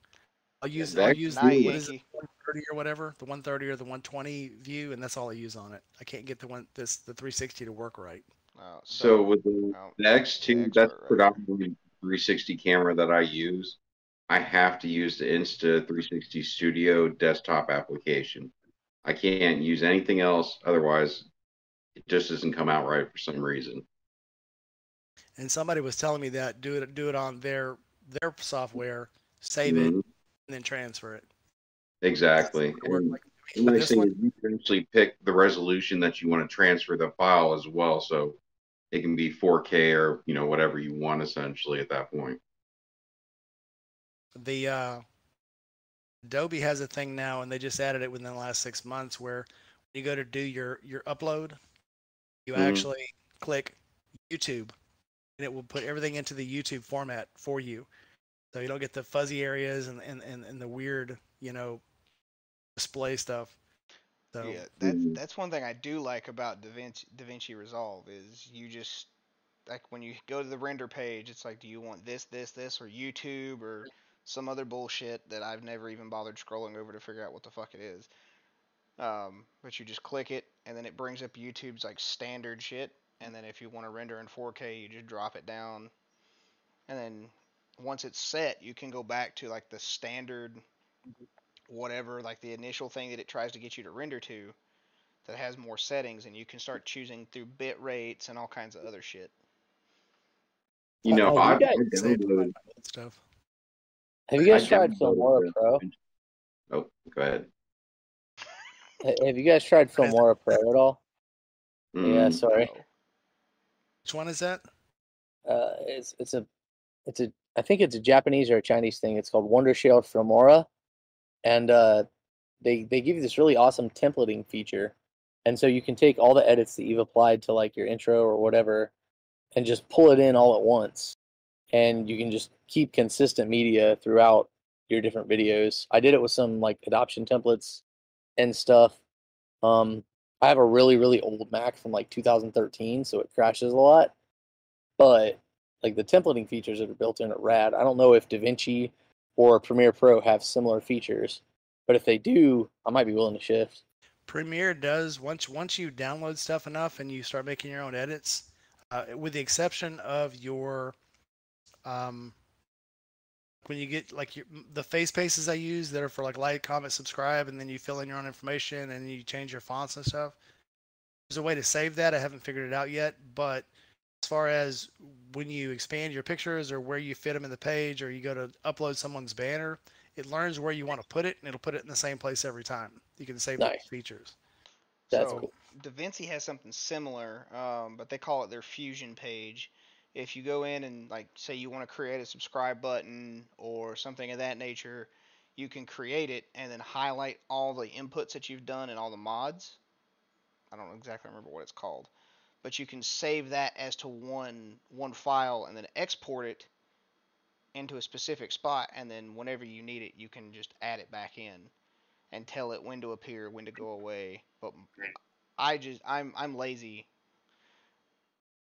[SPEAKER 3] I'll use
[SPEAKER 2] the
[SPEAKER 3] I'll use the what is it, 130 or whatever, the 130 or the 120 view, and that's all I use on it. I can't get the one this the 360 to work right.
[SPEAKER 1] Uh,
[SPEAKER 2] So with the
[SPEAKER 1] oh,
[SPEAKER 2] the X2, that's
[SPEAKER 1] expert, right.
[SPEAKER 2] predominantly 360 camera that I use. I have to use the Insta 360 Studio desktop application. I can't use anything else, otherwise it just doesn't come out right for some reason.
[SPEAKER 3] And somebody was telling me that do it do it on their their software, save it, and then transfer it.
[SPEAKER 2] Exactly.
[SPEAKER 3] That's what it worked
[SPEAKER 2] And
[SPEAKER 3] like
[SPEAKER 2] the nice thing
[SPEAKER 3] one,
[SPEAKER 2] is you can actually pick the resolution that you want to transfer the file as well, so it can be 4K or you know whatever you want essentially at that point.
[SPEAKER 3] the uh, Adobe has a thing now, and they just added it within the last six months, where when you go to do your your upload, you
[SPEAKER 2] Mhm.
[SPEAKER 3] actually click YouTube, and it will put everything into the YouTube format for you. So you don't get the fuzzy areas and and, and, and the weird, you know, display stuff. So
[SPEAKER 1] Yeah, that's that's one thing I do like about DaVinci DaVinci Resolve is you just like when you go to the render page, it's like, do you want this, this, this, or YouTube, or some other bullshit that I've never even bothered scrolling over to figure out what the fuck it is. Um, but you just click it, and then it brings up YouTube's like standard shit, and then if you want to render in 4K, you just drop it down, and then once it's set, you can go back to like the standard whatever, like the initial thing that it tries to get you to render to that has more settings and you can start choosing through bit rates and all kinds of other shit.
[SPEAKER 2] You know, I,
[SPEAKER 4] you
[SPEAKER 2] I downloaded.
[SPEAKER 3] stuff.
[SPEAKER 4] Have you
[SPEAKER 2] I
[SPEAKER 4] guys tried Filmora Pro?
[SPEAKER 2] Oh, go ahead.
[SPEAKER 4] Have you guys tried Filmora Pro at all? Yeah,
[SPEAKER 2] Mm,
[SPEAKER 4] sorry.
[SPEAKER 1] No.
[SPEAKER 3] Which one is that?
[SPEAKER 4] Uh, it's it's a it's a I think it's a Japanese or a Chinese thing. It's called Wondershare Filmora, and uh, they they give you this really awesome templating feature, and so you can take all the edits that you've applied to like your intro or whatever, and just pull it in all at once, and you can just keep consistent media throughout your different videos. I did it with some like adoption templates and stuff. Um, I have a really really old Mac from like 2013, so it crashes a lot, but like the templating features that are built in are rad. I don't know if DaVinci or Premiere Pro have similar features, but if they do, I might be willing to shift.
[SPEAKER 3] Premiere does once once you download stuff enough and you start making your own edits, uh, with the exception of your, um, when you get like your, the face paces I use that are for like like, comment, subscribe, and then you fill in your own information and you change your fonts and stuff. There's a way to save that. I haven't figured it out yet, but as far as when you expand your pictures or where you fit them in the page or you go to upload someone's banner, it learns where you want to put it and it'll put it in the same place every time. You can save
[SPEAKER 4] Nice.
[SPEAKER 3] those features.
[SPEAKER 4] That's
[SPEAKER 1] so
[SPEAKER 4] cool.
[SPEAKER 1] DaVinci has something similar, um, but they call it their fusion page. If you go in and like say you want to create a subscribe button or something of that nature, you can create it and then highlight all the inputs that you've done and all the mods. I don't exactly remember what it's called, but you can save that as to one one file and then export it into a specific spot and then whenever you need it, you can just add it back in and tell it when to appear, when to go away. But I just I'm I'm lazy.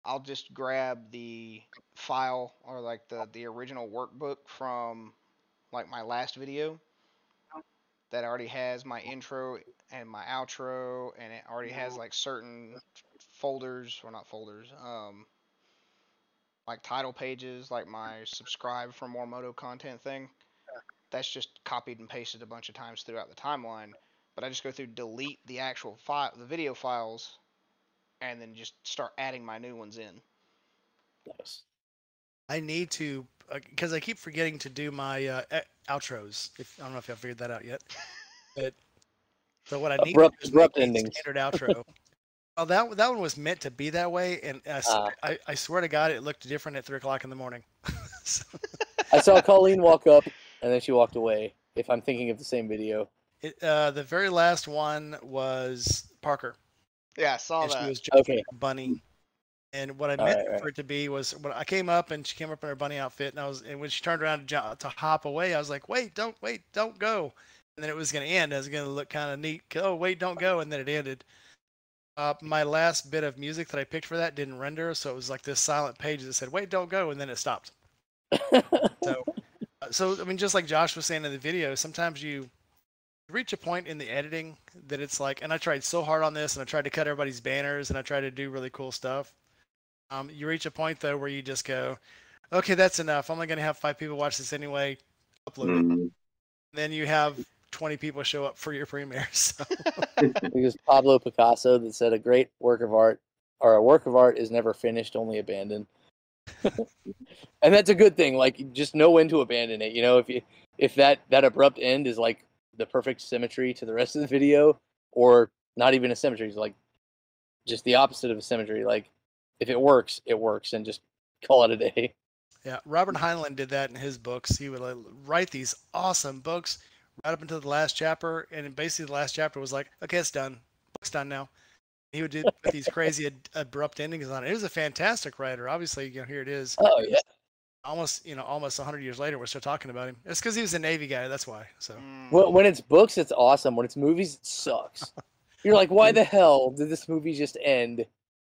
[SPEAKER 1] I'll just grab the file or like the the original workbook from like my last video that already has my intro and my outro and it already has like certain folders or not folders um like title pages like my subscribe for more moto content thing. That's just copied and pasted a bunch of times throughout the timeline but I just go through delete the actual file, the video files, and then just start adding my new ones in.
[SPEAKER 4] Nice.
[SPEAKER 3] I need to because I keep forgetting to do my uh, outros. If I don't know if y'all figured that out yet, but so what I need
[SPEAKER 4] Abrupt-
[SPEAKER 3] to do is
[SPEAKER 4] abrupt
[SPEAKER 3] make a
[SPEAKER 4] endings.
[SPEAKER 3] standard outro. well, that that one was meant to be that way, and I, s-
[SPEAKER 4] Ah.
[SPEAKER 3] I, I swear to God, it looked different at three o'clock in the morning. So,
[SPEAKER 4] I saw Colleen walk up and then she walked away. If I'm thinking of the same video,
[SPEAKER 3] it, uh, the very last one was Parker,
[SPEAKER 1] Yeah, I saw
[SPEAKER 3] and she
[SPEAKER 1] that.
[SPEAKER 3] was jumping
[SPEAKER 4] Okay.
[SPEAKER 3] a bunny. And what I meant
[SPEAKER 4] right, right.
[SPEAKER 3] for it to be was when I came up and she came up in her bunny outfit, and I was and when she turned around to, jump, to hop away, I was like, "Wait, don't wait, don't go!" And then it was going to end. It was going to look kind of neat. Oh, wait, don't go! And then it ended. Uh, my last bit of music that I picked for that didn't render, so it was like this silent page that said, "Wait, don't go," and then it stopped. So, uh, so I mean, just like Josh was saying in the video, sometimes you reach a point in the editing that it's like, and I tried so hard on this, and I tried to cut everybody's banners, and I tried to do really cool stuff. Um, you reach a point though where you just go, okay, that's enough. I'm only going to have five people watch this anyway. Upload it.
[SPEAKER 2] Mhm.
[SPEAKER 3] Then you have 20 people show up for your premiere. So
[SPEAKER 4] it was Pablo Picasso that said a great work of art or a work of art is never finished, only abandoned. and that's a good thing. Like just know when to abandon it. You know, if you if that that abrupt end is like the perfect symmetry to the rest of the video, or not even a symmetry, it's like just the opposite of a symmetry. Like if it works, it works, and just call it a day.
[SPEAKER 3] yeah, Robert Heinlein did that in his books. He would like, write these awesome books right up until the last chapter, and basically the last chapter was like, okay, it's done. Book's done now. He would do these crazy ad- abrupt endings on it. He was a fantastic writer. Obviously, you know, here it is.
[SPEAKER 4] Oh yeah.
[SPEAKER 3] Almost you know almost 100 years later we're still talking about him it's because he was a navy guy that's why so
[SPEAKER 1] Mm.
[SPEAKER 4] Well, when it's books, it's awesome. When it's movies, it sucks. You're like, why the hell did this movie just end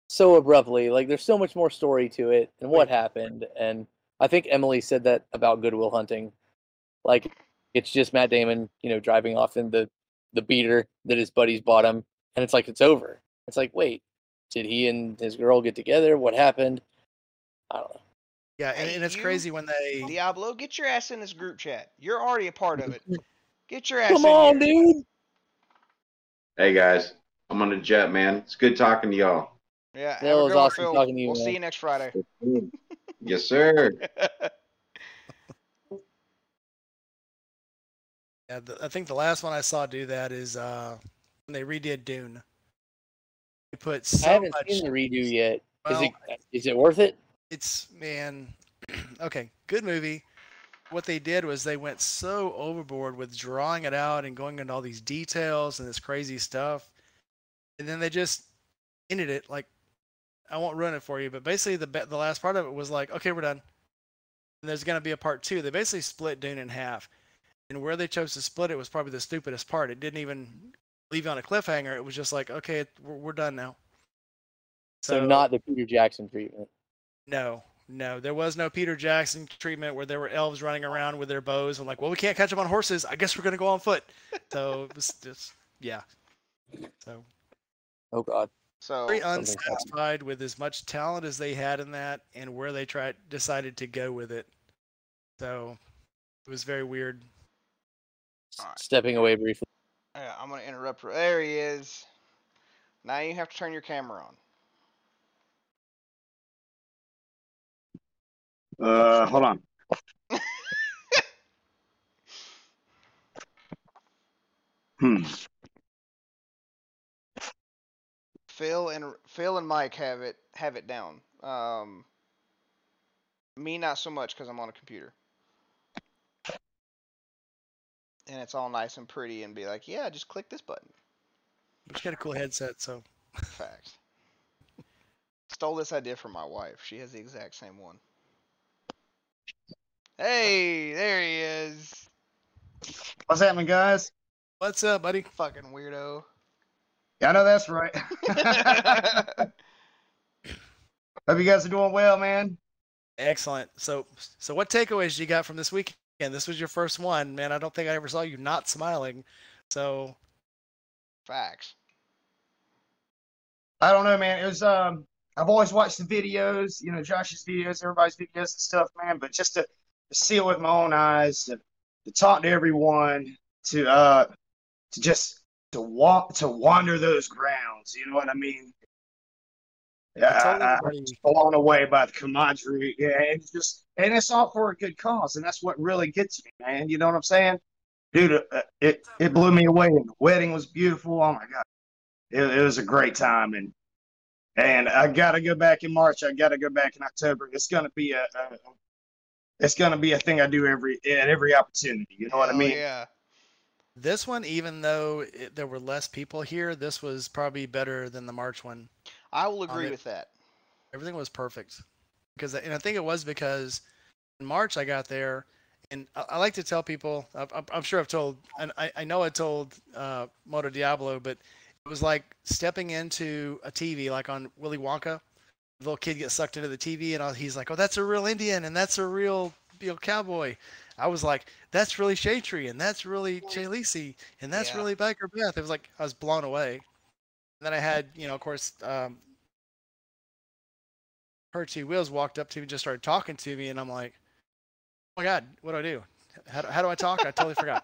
[SPEAKER 4] so abruptly? Like, there's so much more story to it and what happened. And I think Emily said that about Good Will Hunting. Like, it's just Matt Damon, you know, driving off in the the beater that his buddies bought him, and it's like it's over. It's like, wait, did he and his girl get together? What happened? I don't know.
[SPEAKER 3] Yeah and,
[SPEAKER 1] Hey,
[SPEAKER 3] and it's
[SPEAKER 1] you-
[SPEAKER 3] crazy when they
[SPEAKER 1] Diablo, get your ass in this group chat. You're already a part of it. Get your ass
[SPEAKER 4] Come
[SPEAKER 1] in
[SPEAKER 4] on,
[SPEAKER 1] here.
[SPEAKER 4] dude.
[SPEAKER 2] Hey guys, I'm on the jet, man. It's good talking to y'all.
[SPEAKER 1] Yeah, have
[SPEAKER 4] That was
[SPEAKER 1] good one,
[SPEAKER 4] awesome
[SPEAKER 1] Phil.
[SPEAKER 4] talking to you,
[SPEAKER 1] We'll
[SPEAKER 4] man.
[SPEAKER 1] see you next Friday.
[SPEAKER 2] yes, sir.
[SPEAKER 3] yeah, the, i think the last one i saw do that is uh when they redid dune they put so
[SPEAKER 4] I haven't
[SPEAKER 3] much
[SPEAKER 4] seen the redo yet. Is it is it worth it?
[SPEAKER 3] It's man okay good movie what they did was they went so overboard with drawing it out and going into all these details and this crazy stuff, and then they just ended it like I won't ruin it for you, but basically the the last part of it was like, okay, we're done. And there's gonna be a part two. They basically split Dune in half, and where they chose to split it was probably the stupidest part. It didn't even leave you on a cliffhanger. It was just like, okay, we're, we're done now.
[SPEAKER 4] So, not the Peter Jackson treatment.
[SPEAKER 3] No, no, there was no Peter Jackson treatment where there were elves running around with their bows and like, well, we can't catch them on horses. I guess we're gonna go on foot. So it was just, yeah. So
[SPEAKER 4] Oh God.
[SPEAKER 1] So
[SPEAKER 3] very unsatisfied with as much talent as they had in that and where they tried decided to go with it. So it was very weird.
[SPEAKER 1] Alright.
[SPEAKER 4] Stepping away briefly.
[SPEAKER 1] yeah, I'm gonna interrupt. There he is. Now you have to turn your camera on.
[SPEAKER 6] Uh, hold on. Hmm.
[SPEAKER 1] Phil and Phil and Mike have it have it down. Um, me not so much because I'm on a computer, and it's all nice and pretty, and be like, yeah, just click this button.
[SPEAKER 3] But you got a cool headset, so
[SPEAKER 1] Facts. Stole this idea from my wife. She has the exact same one. Hey, there he is.
[SPEAKER 6] What's happening, guys?
[SPEAKER 3] what's up, buddy?
[SPEAKER 1] Fucking weirdo.
[SPEAKER 6] Yeah, I know that's right. Hope you guys are doing well, man.
[SPEAKER 3] Excellent. So so what takeaways do you got from this weekend? This was your first one, man. I don't think I ever saw you not smiling. So
[SPEAKER 1] Facts.
[SPEAKER 6] I don't know, man. It was um I've always watched the videos, you know, Josh's videos, everybody's videos and stuff, man. But just to, to see it with my own eyes, to, to talk to everyone, to uh to just to walk to wander those grounds, you know what I mean? Yeah,
[SPEAKER 3] I told
[SPEAKER 6] I- I-
[SPEAKER 3] everybody,
[SPEAKER 6] blown away by the camaraderie. Yeah, and just and it's all for a good cause, and that's what really gets me, man. You know what I'm saying, dude? Uh, it it blew me away, and the wedding was beautiful. Oh my god, it, it was a great time, and and I gotta go back in March. I gotta go back in October. It's gonna be a, a it's gonna be a thing I do every at every opportunity. You know what I mean?
[SPEAKER 1] Yeah.
[SPEAKER 3] this one, even though it, there were less people here, this was probably better than the March one.
[SPEAKER 1] I will agree
[SPEAKER 3] it.
[SPEAKER 1] with that.
[SPEAKER 3] Everything was perfect. Because and I think it was because in March I got there, and I, I like to tell people. I, I'm, I'm sure I've told, and I, I know I told uh, Moto Diablo, but it was like stepping into a TV, like on Willy Wonka. Little kid gets sucked into the TV, and all- he's like, "Oh, that's a real Indian, and that's a real, you know, cowboy." I was like, "That's really Shaytree, and that's really Jay Lacey, and that's
[SPEAKER 1] Yeah.
[SPEAKER 3] really Baker Beth." It was like I was blown away. And then I had, you know, of course, um, her two wheels walked up to me, and just started talking to me, and I'm like, "Oh my God, what do I do? How do, how do I talk?" I totally forgot.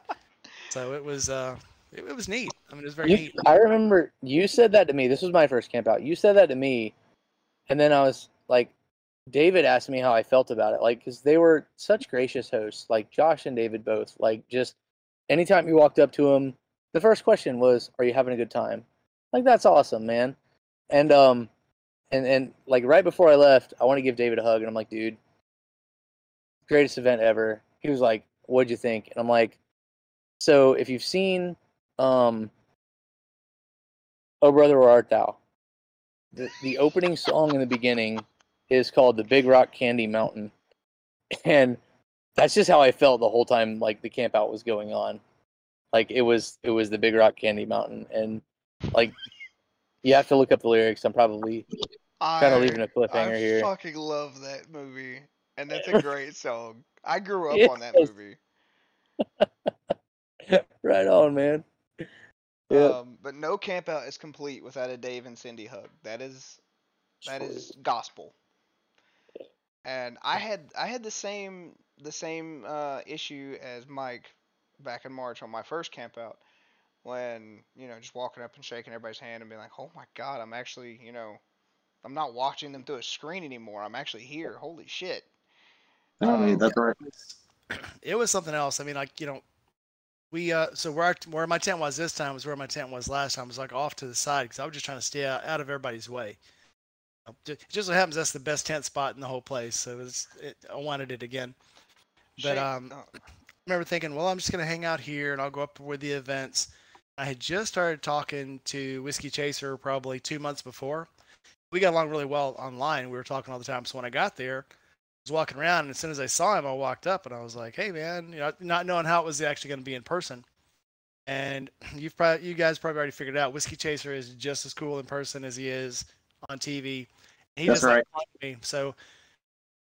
[SPEAKER 3] So it was, uh, it, it was neat. I mean, it was very
[SPEAKER 4] You,
[SPEAKER 3] neat.
[SPEAKER 4] I remember you said that to me. This was my first camp out. You said that to me, and then I was like, David asked me how I felt about it, like because they were such gracious hosts, like Josh and David both. Like just anytime you walked up to them, the first question was, "Are you having a good time?" Like that's awesome, man. And um, and and like right before I left, I want to give David a hug, and I'm like, dude, greatest event ever. He was like, "What'd you think?" And I'm like, so if you've seen um Oh Brother Where Art Thou? The the opening song in the beginning is called The Big Rock Candy Mountain. And that's just how I felt the whole time like the camp out was going on. Like it was it was the Big Rock Candy Mountain and like you have to look up the lyrics. I'm probably kind of leaving a cliffhanger
[SPEAKER 1] I
[SPEAKER 4] here.
[SPEAKER 1] fucking love that movie, and that's a great song. I grew up on that movie.
[SPEAKER 4] right on, man. Yeah.
[SPEAKER 1] Um, but no camp out is complete without a Dave and Cindy hug. That is that is gospel. And I had I had the same the same uh, issue as Mike back in March on my first camp out when you know just walking up and shaking everybody's hand and being like, oh my god, I'm actually you know I'm not watching them through a screen anymore. I'm actually here. Holy shit.
[SPEAKER 6] I mean,
[SPEAKER 1] Um,
[SPEAKER 6] that's right.
[SPEAKER 3] it was something else. I mean, like you know, we uh, so where I, where my tent was this time was where my tent was last time. It was like off to the side because I was just trying to stay out, out of everybody's way. It just so happens that's the best tent spot in the whole place. So it I wanted it again. But um,
[SPEAKER 1] oh,
[SPEAKER 3] I remember thinking, well, I'm just gonna hang out here and I'll go up with the events. I had just started talking to Whiskey Chaser probably two months before. We got along really well online. We were talking all the time. So when I got there, was walking around, and as soon as I saw him, I walked up and I was like, "Hey, man," you know, not knowing how it was actually going to be in person. And you've probably, you guys probably already figured out. Whiskey Chaser is just as cool in person as he is on TV. And he
[SPEAKER 6] That's
[SPEAKER 3] just like,
[SPEAKER 6] right.
[SPEAKER 3] liked me. So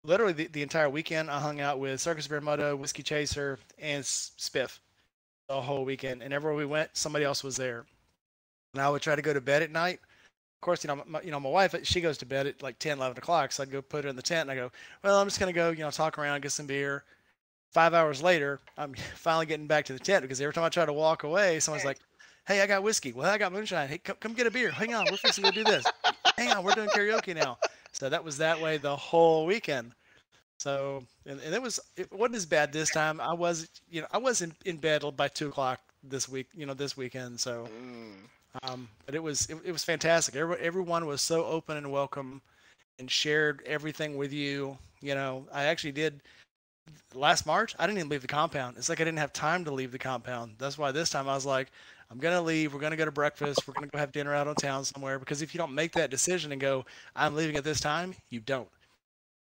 [SPEAKER 3] literally the, the entire weekend I hung out with Circus Bear Muddo, Whiskey Chaser, and Spiff the whole weekend. And everywhere we went, somebody else was there. And I would try to go to bed at night. Of course, you know, my, you know, my wife, she goes to bed at like 10, 11 o'clock. So I'd go put her in the tent and I go, well, I'm just going to go, you know, talk around, get some beer. Five hours later, I'm finally getting back to the tent because every time I try to walk away, someone's like, hey, I got whiskey. Well, I got moonshine. Hey, come, come get a beer. Hang on. We're fixing to do this. Hang on. We're doing karaoke now. So that was that way the whole weekend. So and, and it was it wasn't as bad this time. I was you know I was in, in bed by two o'clock this week you know this weekend. So
[SPEAKER 1] mm,
[SPEAKER 3] um, but it was it, it was fantastic. Every, everyone was so open and welcome, and shared everything with you. You know I actually did last March. I didn't even leave the compound. It's like I didn't have time to leave the compound. That's why this time I was like. I'm gonna leave. We're gonna go to breakfast. We're gonna go have dinner out on town somewhere. Because if you don't make that decision and go, I'm leaving at this time, you don't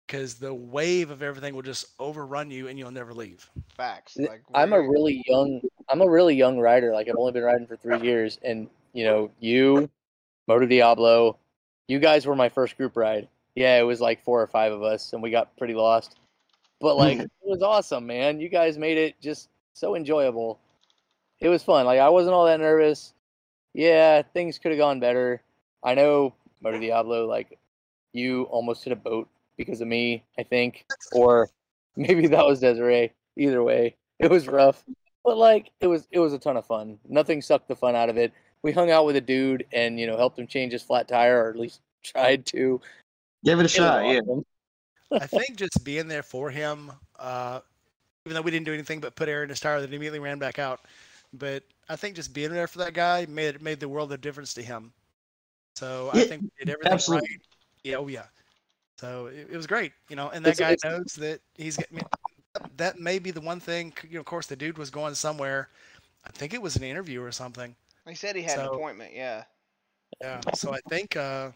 [SPEAKER 3] because the wave of everything will just overrun you and you'll never leave.
[SPEAKER 1] facts. Like
[SPEAKER 4] I'm a really young I'm a really young rider. Like I've only been riding for three years, and you know, you, Moto Diablo, you guys were my first group ride. Yeah, it was like four or five of us, and we got pretty lost. But like, it was awesome, man. You guys made it just so enjoyable. It was fun. Like I wasn't all that nervous. Yeah, things could have gone better. I know Moto Diablo, like you almost hit a boat because of me, I think, or maybe that was Desiree. Either way, it was rough, but like it was it was a ton of fun. Nothing sucked the fun out of it. We hung out with a dude and you know helped him change his flat tire, or at least tried to.
[SPEAKER 6] Give it a
[SPEAKER 4] It was
[SPEAKER 6] shot. Yeah.
[SPEAKER 3] I think just being there for him, uh, even though we didn't do anything but put air in his tire, that immediately ran back out. But I think just being there for that guy made made the world of difference to him. So I think we did everything
[SPEAKER 6] absolutely.
[SPEAKER 3] right. Yeah, oh yeah. So it, it was great, you know. And that
[SPEAKER 4] It's-
[SPEAKER 3] guy
[SPEAKER 4] it's-
[SPEAKER 3] knows that he's. I mean, that may be the one thing. You know, of course, the dude was going somewhere. I think it was an interview or something.
[SPEAKER 1] He said he had an appointment. Yeah.
[SPEAKER 3] Yeah. So I think uh,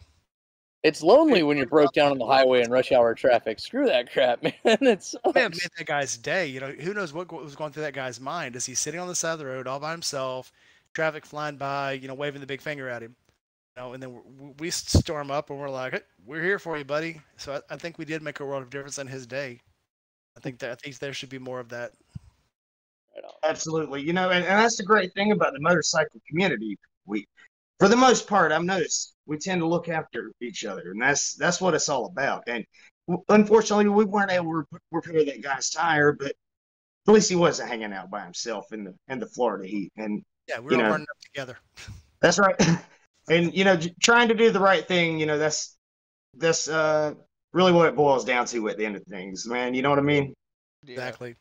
[SPEAKER 4] It's lonely when you're broke down on the highway in rush hour traffic. Screw that crap, man. It's
[SPEAKER 3] may have made that guy's day. You know, who knows what was going through that guy's mind? Is he sitting on the side of the road all by himself, traffic flying by, you know, waving the big finger at him? You know, and then we- we storm up and we're like, hey, "We're here for you, buddy." So I, I think we did make a world of difference in his day. I think that I think there should be more of that.
[SPEAKER 4] Right on.
[SPEAKER 6] Absolutely. You know, and, and that's the great thing about the motorcycle community. We, for the most part, I've noticed we tend to look after each other, and that's that's what it's all about. And unfortunately, we weren't able to rep- repair that guy's tire, but at least he wasn't hanging out by himself in the in the Florida heat. And
[SPEAKER 3] Yeah, we're
[SPEAKER 6] You know.
[SPEAKER 3] burning up together.
[SPEAKER 6] that's right. and you know, trying to do the right thing. You know, that's that's uh really what it boils down to at the end of things, man. You know what I mean?
[SPEAKER 3] Exactly.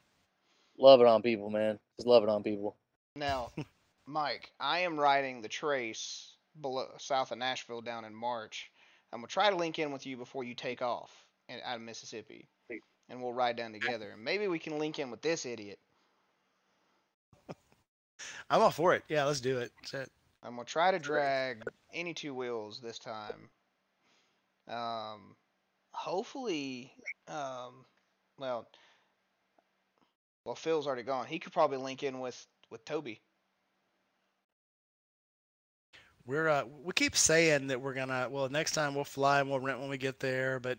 [SPEAKER 4] Love it on people, man. Just love it on people.
[SPEAKER 1] Now, Mike, I am riding the Trace below south of Nashville down in March. I'm gonna try to link in with you before you take off in, out of Mississippi, and we'll ride down together. Maybe we can link in with this idiot.
[SPEAKER 3] I'm all for it. Yeah, let's do it. Shit.
[SPEAKER 1] I'm gonna try to drag any two wheels this time. Um, hopefully, um, well, well, Phil's already gone. He could probably link in with with Toby.
[SPEAKER 3] We're uh, we keep saying that we're gonna well next time we'll fly and we'll rent when we get there, but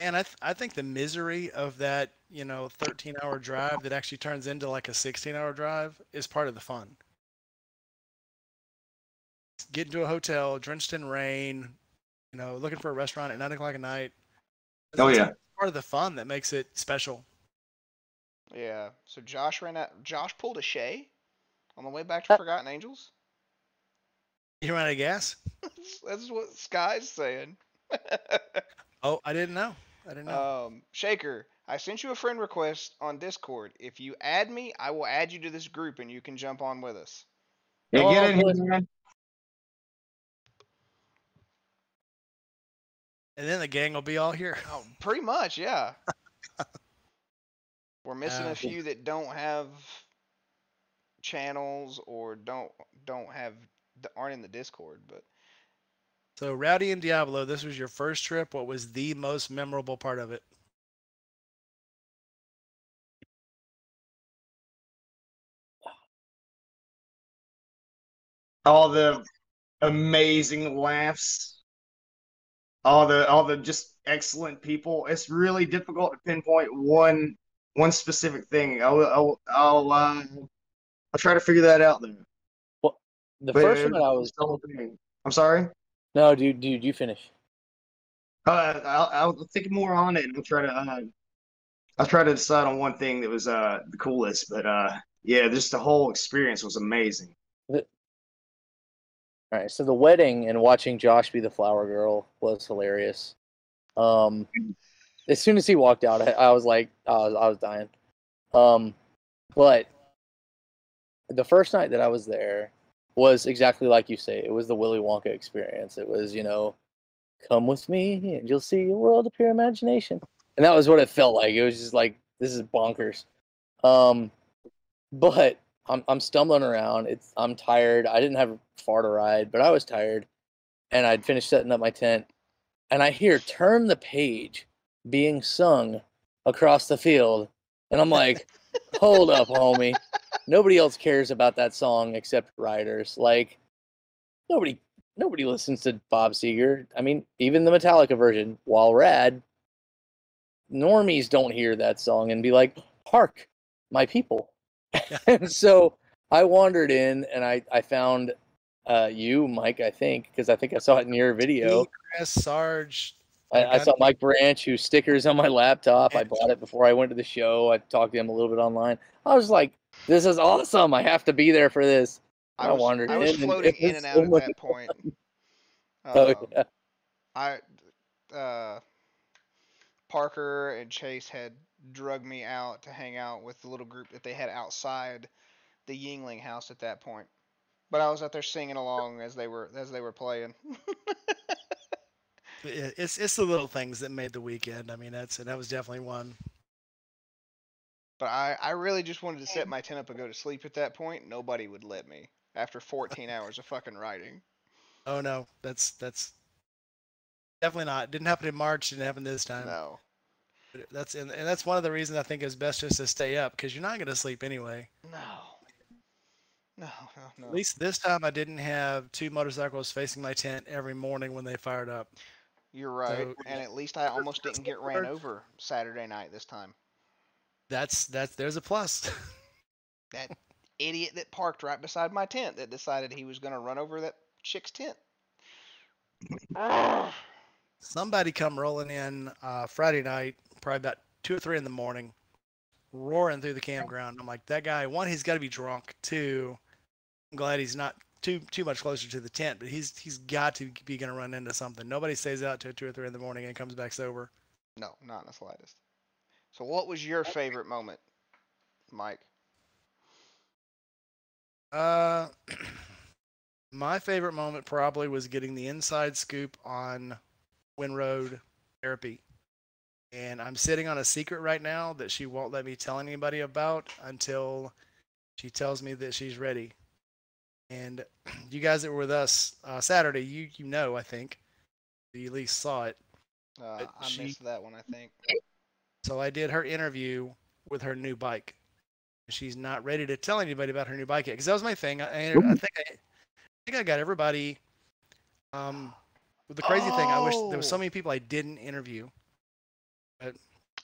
[SPEAKER 3] and I th- I think the misery of that you know 13 hour drive that actually turns into like a 16 hour drive is part of the fun. Get into a hotel drenched in rain, you know, looking for a restaurant at nine o'clock at night.
[SPEAKER 6] Oh, yeah.
[SPEAKER 3] part of the fun that makes it special.
[SPEAKER 1] Yeah. So Josh ran out. Josh pulled a Shay on the way back to Forgotten Angels.
[SPEAKER 3] You ran out of gas?
[SPEAKER 1] That's, that's what Sky's saying.
[SPEAKER 3] Oh, I didn't know. I didn't know.
[SPEAKER 1] um, Shaker, I sent you a friend request on Discord. If you add me, I will add you to this group and you can jump on with us.
[SPEAKER 6] Yeah,
[SPEAKER 4] Oh,
[SPEAKER 6] get in here, man.
[SPEAKER 3] and then the gang will be all here.
[SPEAKER 1] Oh, pretty much, yeah. We're missing
[SPEAKER 3] Uh,
[SPEAKER 1] a few that don't have channels or don't don't have that aren't in the Discord, but
[SPEAKER 3] So Rowdy and Diablo, this was your first trip. What was the most memorable part of it?
[SPEAKER 6] all the amazing laughs, all the all the just excellent people. It's really difficult to pinpoint one one specific thing. I'll I'll I'll, uh, I'll try to figure that out then.
[SPEAKER 4] The
[SPEAKER 6] But
[SPEAKER 4] first one I was
[SPEAKER 6] the. I'm sorry.
[SPEAKER 4] no, dude, dude, you finish.
[SPEAKER 6] Uh, I'll, I'll think more on it and I'll try to uh, I'll try to decide on one thing that was uh the coolest. But uh, yeah, just the whole experience was amazing.
[SPEAKER 4] All right, so the wedding and watching Josh be the flower girl was hilarious. Um, as soon as he walked out, I, I was like, I was, I was dying. Um, but the first night that I was there was exactly like you say. It was the Willy Wonka experience. It was, you know, come with me and you'll see a world of pure imagination. And that was what it felt like. It was just like this is bonkers. Um, but I'm I'm stumbling around. It's I'm tired. I didn't have far to ride, but I was tired, and I'd finished setting up my tent, and I hear "Turn the Page" being sung across the field, and I'm like, "Hold up, homie! Nobody else cares about that song except riders. Like, nobody nobody listens to Bob Seger. I mean, even the Metallica version, while rad, normies don't hear that song and be like, "Hark, my people." and so I wandered in and I I found uh, you, Mike. I think because I think I saw it in your video.
[SPEAKER 3] Me, Chris, Sarge.
[SPEAKER 4] I, I saw Mike Branch, whose stickers on my laptop. I bought it before I went to the show. I talked to him a little bit online. I was like, "This is awesome! I have to be there for this."
[SPEAKER 1] I
[SPEAKER 4] I
[SPEAKER 1] was,
[SPEAKER 4] wandered
[SPEAKER 1] I was
[SPEAKER 4] in
[SPEAKER 1] floating in and
[SPEAKER 4] so
[SPEAKER 1] out at that point.
[SPEAKER 4] Oh
[SPEAKER 1] Um,
[SPEAKER 4] yeah,
[SPEAKER 1] I uh, Parker and Chase had drugged me out to hang out with the little group that they had outside the Yingling house at that point. But I was out there singing along as they were as they were playing.
[SPEAKER 3] It- It's it's the little things that made the weekend. I mean, that's and that was definitely one.
[SPEAKER 1] but I, I really just wanted to set my tent up and go to sleep at that point. Nobody would let me after 14 hours of fucking riding.
[SPEAKER 3] Oh no, that's that's definitely not. Didn't happen in March. Didn't happen this time.
[SPEAKER 1] No.
[SPEAKER 3] But That's and, and that's one of the reasons I think it's best just to stay up because you're not going to sleep anyway.
[SPEAKER 1] No. No, no, no.
[SPEAKER 3] At least this time I didn't have two motorcycles facing my tent every morning when they fired up.
[SPEAKER 1] You're right.
[SPEAKER 3] So-
[SPEAKER 1] and at least I almost didn't get ran over Saturday night this time.
[SPEAKER 3] That's that's there's a plus.
[SPEAKER 1] That idiot that parked right beside my tent that decided he was going to run over that chick's tent.
[SPEAKER 3] Somebody come rolling in uh, Friday night, probably about two or three in the morning, roaring through the campground. I'm like, that guy. One, he's got to be drunk. Two, I'm glad he's not too too much closer to the tent, but he's he's got to be gonna run into something. Nobody stays out till two or three in the morning and comes back sober.
[SPEAKER 1] No, not in the slightest. So, what was your favorite moment, Mike?
[SPEAKER 3] Uh, my favorite moment probably was getting the inside scoop on Winroad therapy. And I'm sitting on a secret right now that she won't let me tell anybody about until she tells me that she's ready. And you guys that were with us uh, Saturday, you you know I think you at least saw it.
[SPEAKER 1] Uh, I
[SPEAKER 3] she-
[SPEAKER 1] missed that one, I think.
[SPEAKER 3] So I did her interview with her new bike. She's not ready to tell anybody about her new bike yet because that was my thing. I, I, I think I, I think I got everybody. Um, but the crazy thing, I wish there was so
[SPEAKER 1] Oh.
[SPEAKER 3] many people I didn't interview.
[SPEAKER 1] I,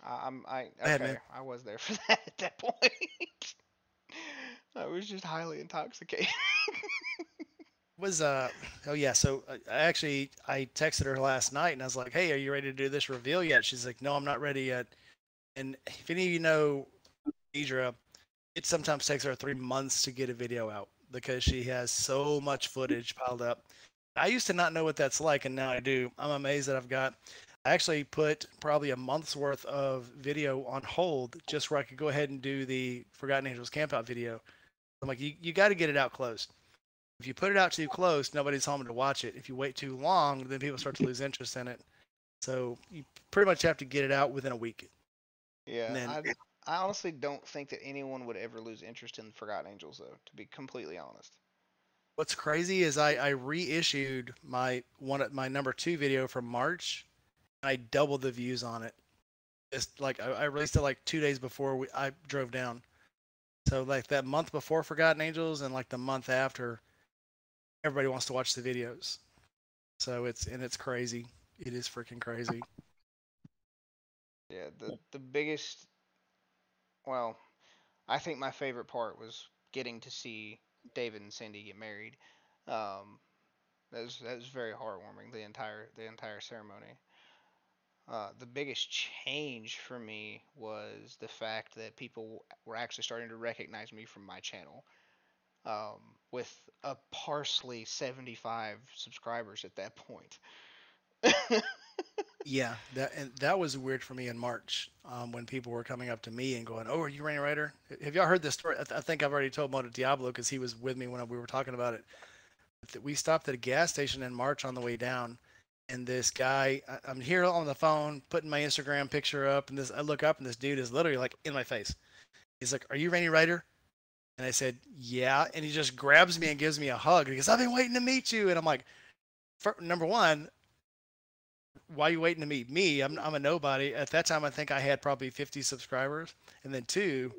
[SPEAKER 1] I'm I okay. I was there for that at that point. I was just highly intoxicated.
[SPEAKER 3] Was uh oh yeah, so uh, I actually I texted her last night and I was like, hey, are you ready to do this reveal yet? She's like, no, I'm not ready yet. And if any of you know Idra, it sometimes takes her three months to get a video out because she has so much footage piled up. I used to not know what that's like, and now I do. I'm amazed that I've got. I actually put probably a month's worth of video on hold just where I could go ahead and do the Forgotten Angels campout video. I'm like, you, you got to get it out close. If you put it out too close, nobody's home to watch it. If you wait too long, then people start to lose interest in it. So you pretty much have to get it out within a week.
[SPEAKER 1] yeah,
[SPEAKER 3] then-
[SPEAKER 1] I I honestly don't think that anyone would ever lose interest in Forgotten Angels, though. To be completely honest.
[SPEAKER 3] What's crazy is I, I reissued my one my number two video from March, and I doubled the views on it. Just like I, I released it like two days before we, I drove down. So like that month before Forgotten Angels and like the month after, everybody wants to watch the videos. So it's and it's crazy. It is freaking crazy.
[SPEAKER 1] Yeah, the the biggest. Well, I think my favorite part was getting to see David and Cindy get married. Um, that was that was very heartwarming. The entire the entire ceremony. Uh, the biggest change for me was the fact that people were actually starting to recognize me from my channel. Um, with a parsley 75 subscribers at that point.
[SPEAKER 3] Yeah, that and that was weird for me in March um, when people were coming up to me and going, "Oh, are you Rainy Rider?" Have y'all heard this story? I, th- I think I've already told Moto Diablo because he was with me when we were talking about it. We stopped at a gas station in March on the way down, and this guy, I, I'm here on the phone putting my Instagram picture up, and this I look up and this dude is literally like in my face. He's like, "Are you Rainy Rider?" And I said, "Yeah," and he just grabs me and gives me a hug. He goes, "I've been waiting to meet you," and I'm like, for, number one, why are you waiting to meet me? I'm, I'm a nobody. At that time, I think I had probably 50 subscribers. And then two,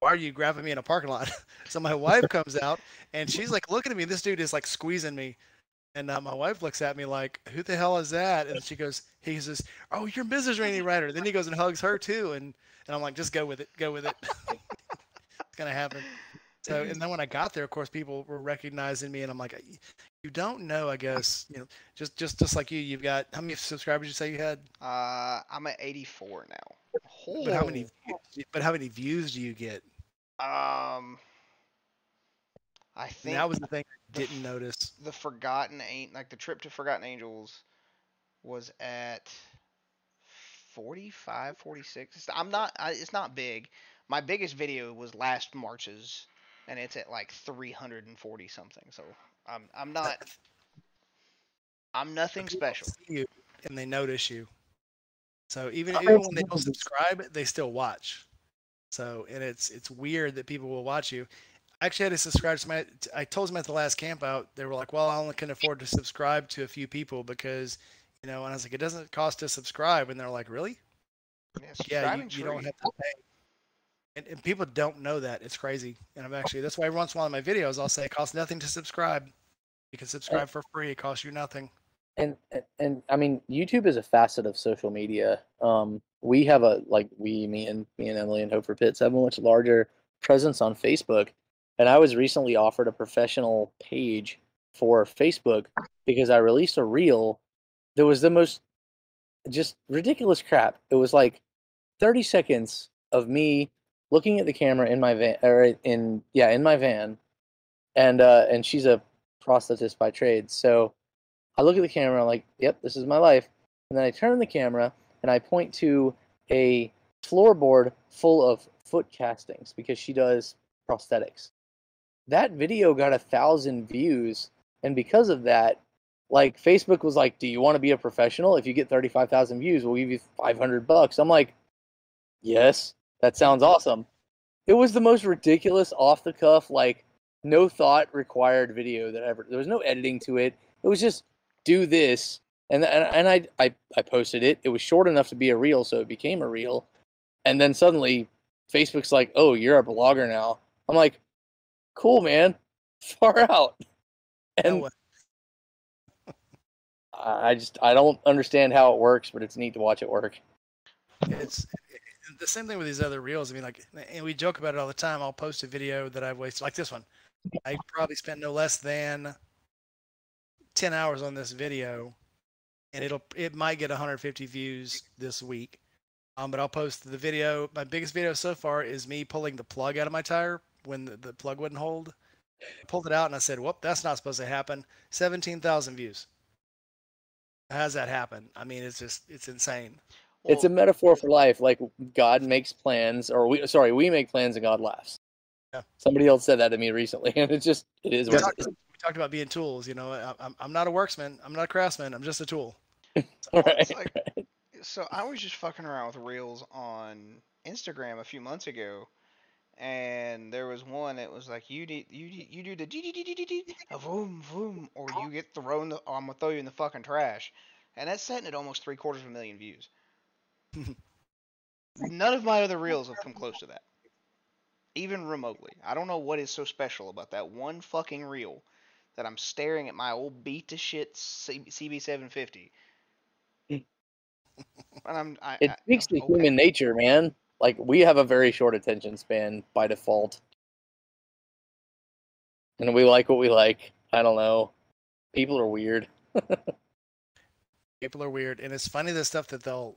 [SPEAKER 3] why are you grabbing me in a parking lot? so my wife comes out and she's like looking at me. This dude is like squeezing me. And uh, my wife looks at me like, who the hell is that? And she goes, he says, oh, you're Mrs. Rainy Rider. Then he goes and hugs her too. And, and I'm like, just go with it. Go with it. it's going to happen. So, and then when I got there, of course, people were recognizing me, and I'm like, you don't know, I guess, you know, just just just like you, you've got how many subscribers you say you had?
[SPEAKER 1] Uh, I'm at 84 now.
[SPEAKER 3] But how many? But how many views do you get?
[SPEAKER 1] Um, I
[SPEAKER 3] And
[SPEAKER 1] think
[SPEAKER 3] that was the thing I didn't
[SPEAKER 1] f-
[SPEAKER 3] notice.
[SPEAKER 1] the Forgotten ain't like the trip to Forgotten Angels was at 45, 46. I'm not. I, it's not big. My biggest video was last March's, and it's at like 340 something. So I'm I'm not. I'm nothing special.
[SPEAKER 3] see you and they notice you. So even even when they don't subscribe, they still watch. So and it's it's weird that people will watch you. I actually had to subscribe to my. I told them at the last camp out. They were like, "Well, I only can afford to subscribe to a few people because, you know." And I was like, "It doesn't cost to subscribe." And they're like, "Really?"
[SPEAKER 1] Yeah,
[SPEAKER 3] Yeah, you, you don't have to pay. And, and people don't know that. It's crazy. And I'm actually that's why every once in a while in my videos I'll say it costs nothing to subscribe. You can subscribe for free. It costs you nothing.
[SPEAKER 4] and and- and I mean YouTube is a facet of social media. Um, we have a like we me and me and Emily and Hope for Pits have a much larger presence on Facebook, and I was recently offered a professional page for Facebook because I released a reel that was the most just ridiculous crap. It was like 30 seconds of me looking at the camera in my van or in yeah in my van, and uh, and she's a prosthetist by trade, so. I look at the camera, I'm like, yep, this is my life. And then I turn the camera and I point to a floorboard full of foot castings because she does prosthetics. That video got a thousand views. And because of that, like Facebook was like, Do you want to be a professional? If you get 35,000 views, we'll give you 500 bucks. I'm like, Yes, that sounds awesome. It was the most ridiculous, off the cuff, like, no thought required video that ever, there was no editing to it. It was just do this and and, and I, I i posted it it was short enough to be a reel so it became a reel and then suddenly facebook's like oh you're a blogger now i'm like cool man far out and I just i don't understand how it works but it's neat to watch it work
[SPEAKER 3] it's the same thing with these other reels. I mean, like, and we joke about it all the time. I'll post a video that I've wasted, like this one. I probably spent no less than ten hours on this video, and it'll it might get 150 views this week. Um, but I'll post the video. My biggest video so far is me pulling the plug out of my tire when the, the plug wouldn't hold. I pulled it out and I said, "Whoop, that's not supposed to happen." 17,000 views. How's that happen? I mean, it's just it's insane.
[SPEAKER 4] it's a metaphor for life like god makes plans or we sorry we make plans and god laughs
[SPEAKER 3] Yeah.
[SPEAKER 4] somebody else said that to me recently and it's just it is
[SPEAKER 3] we
[SPEAKER 4] what
[SPEAKER 3] talked,
[SPEAKER 4] it is.
[SPEAKER 3] we talked about being tools. You know, I, I'm I'm not a worksman. I'm not a craftsman. I'm just a tool.
[SPEAKER 1] Well, it's
[SPEAKER 4] Right,
[SPEAKER 1] like- so I was just fucking around with reels on Instagram a few months ago, and there was one that was like you need you need- you do the dee dee dee dee dee dee, a vroom vroom, or you get thrown. The, or I'm gonna throw you in the fucking trash, and that's setting at almost three quarters of a million views. None of my other reels have come close to that, even remotely. I don't know what is so special about that one fucking reel that I'm staring at my old beat to shit CB750. Hmm. and I'm I,
[SPEAKER 4] It
[SPEAKER 1] I-
[SPEAKER 4] speaks to
[SPEAKER 1] okay.
[SPEAKER 4] human nature, man. Like we have a very short attention span by default. And we like what we like. I don't know. People are weird.
[SPEAKER 3] People are weird, and it's funny the stuff that they'll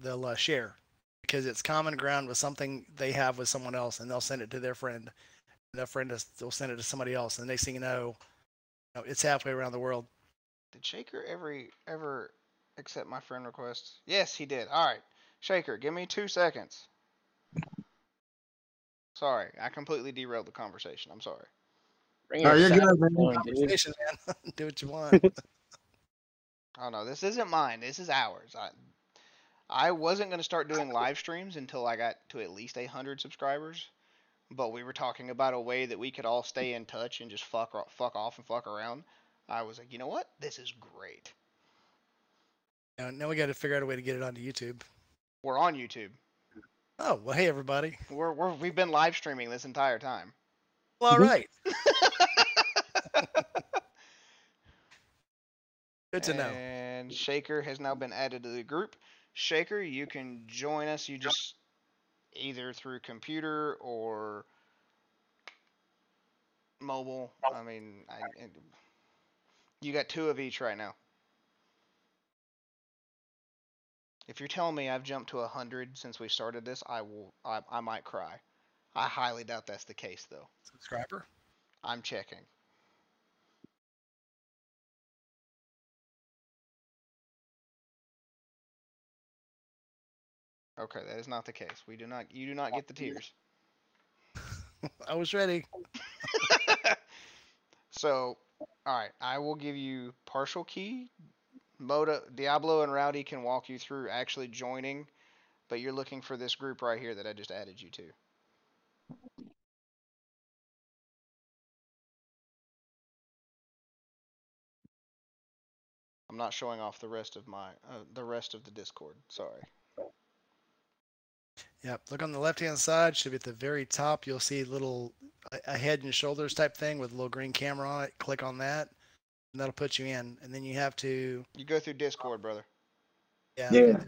[SPEAKER 3] they'll uh, share because it's common ground with something they have with someone else, and they'll send it to their friend. And their friend is, will send it to somebody else, and the next thing you know, you know, it's halfway around the world.
[SPEAKER 1] Did Shaker ever ever accept my friend request? Yes, he did. All right, Shaker, give me two seconds. Sorry, I completely derailed the conversation. I'm sorry.
[SPEAKER 4] Bring
[SPEAKER 6] No, you're good, man.
[SPEAKER 3] Conversation, man. Do what you want.
[SPEAKER 1] Oh no, this isn't mine. This is ours. I I wasn't gonna start doing live streams until I got to at least hundred subscribers, but we were talking about a way that we could all stay in touch and just fuck fuck off and fuck around. I was like, you know what? This is great.
[SPEAKER 3] now, now we got to figure out a way to get it onto YouTube.
[SPEAKER 1] We're on YouTube.
[SPEAKER 3] Oh well, hey everybody.
[SPEAKER 1] We're, we're we've been live streaming this entire time.
[SPEAKER 3] Well, all right. Good to know.
[SPEAKER 1] And Shaker has now been added to the group. Shaker, you can join us. You just either through computer or mobile. I mean, I, you got two of each right now. If you're telling me I've jumped to a hundred since we started this, I will. I, I might cry. I highly doubt that's the case, though.
[SPEAKER 3] Subscriber.
[SPEAKER 1] I'm checking. Okay, that is not the case. We do not. You do not get the tears.
[SPEAKER 3] I was ready.
[SPEAKER 1] so, all right, I will give you partial key. Moto, Diablo, and Rowdy can walk you through actually joining, but you're looking for this group right here that I just added you to. I'm not showing off the rest of my uh, the rest of the Discord. Sorry.
[SPEAKER 3] Yep. Look on the left hand side. Should be at the very top. You'll see a little a head and shoulders type thing with a little green camera on it. Click on that, and that'll put you in. And then you have to
[SPEAKER 1] You go through Discord, brother.
[SPEAKER 3] yeah.
[SPEAKER 6] Yeah.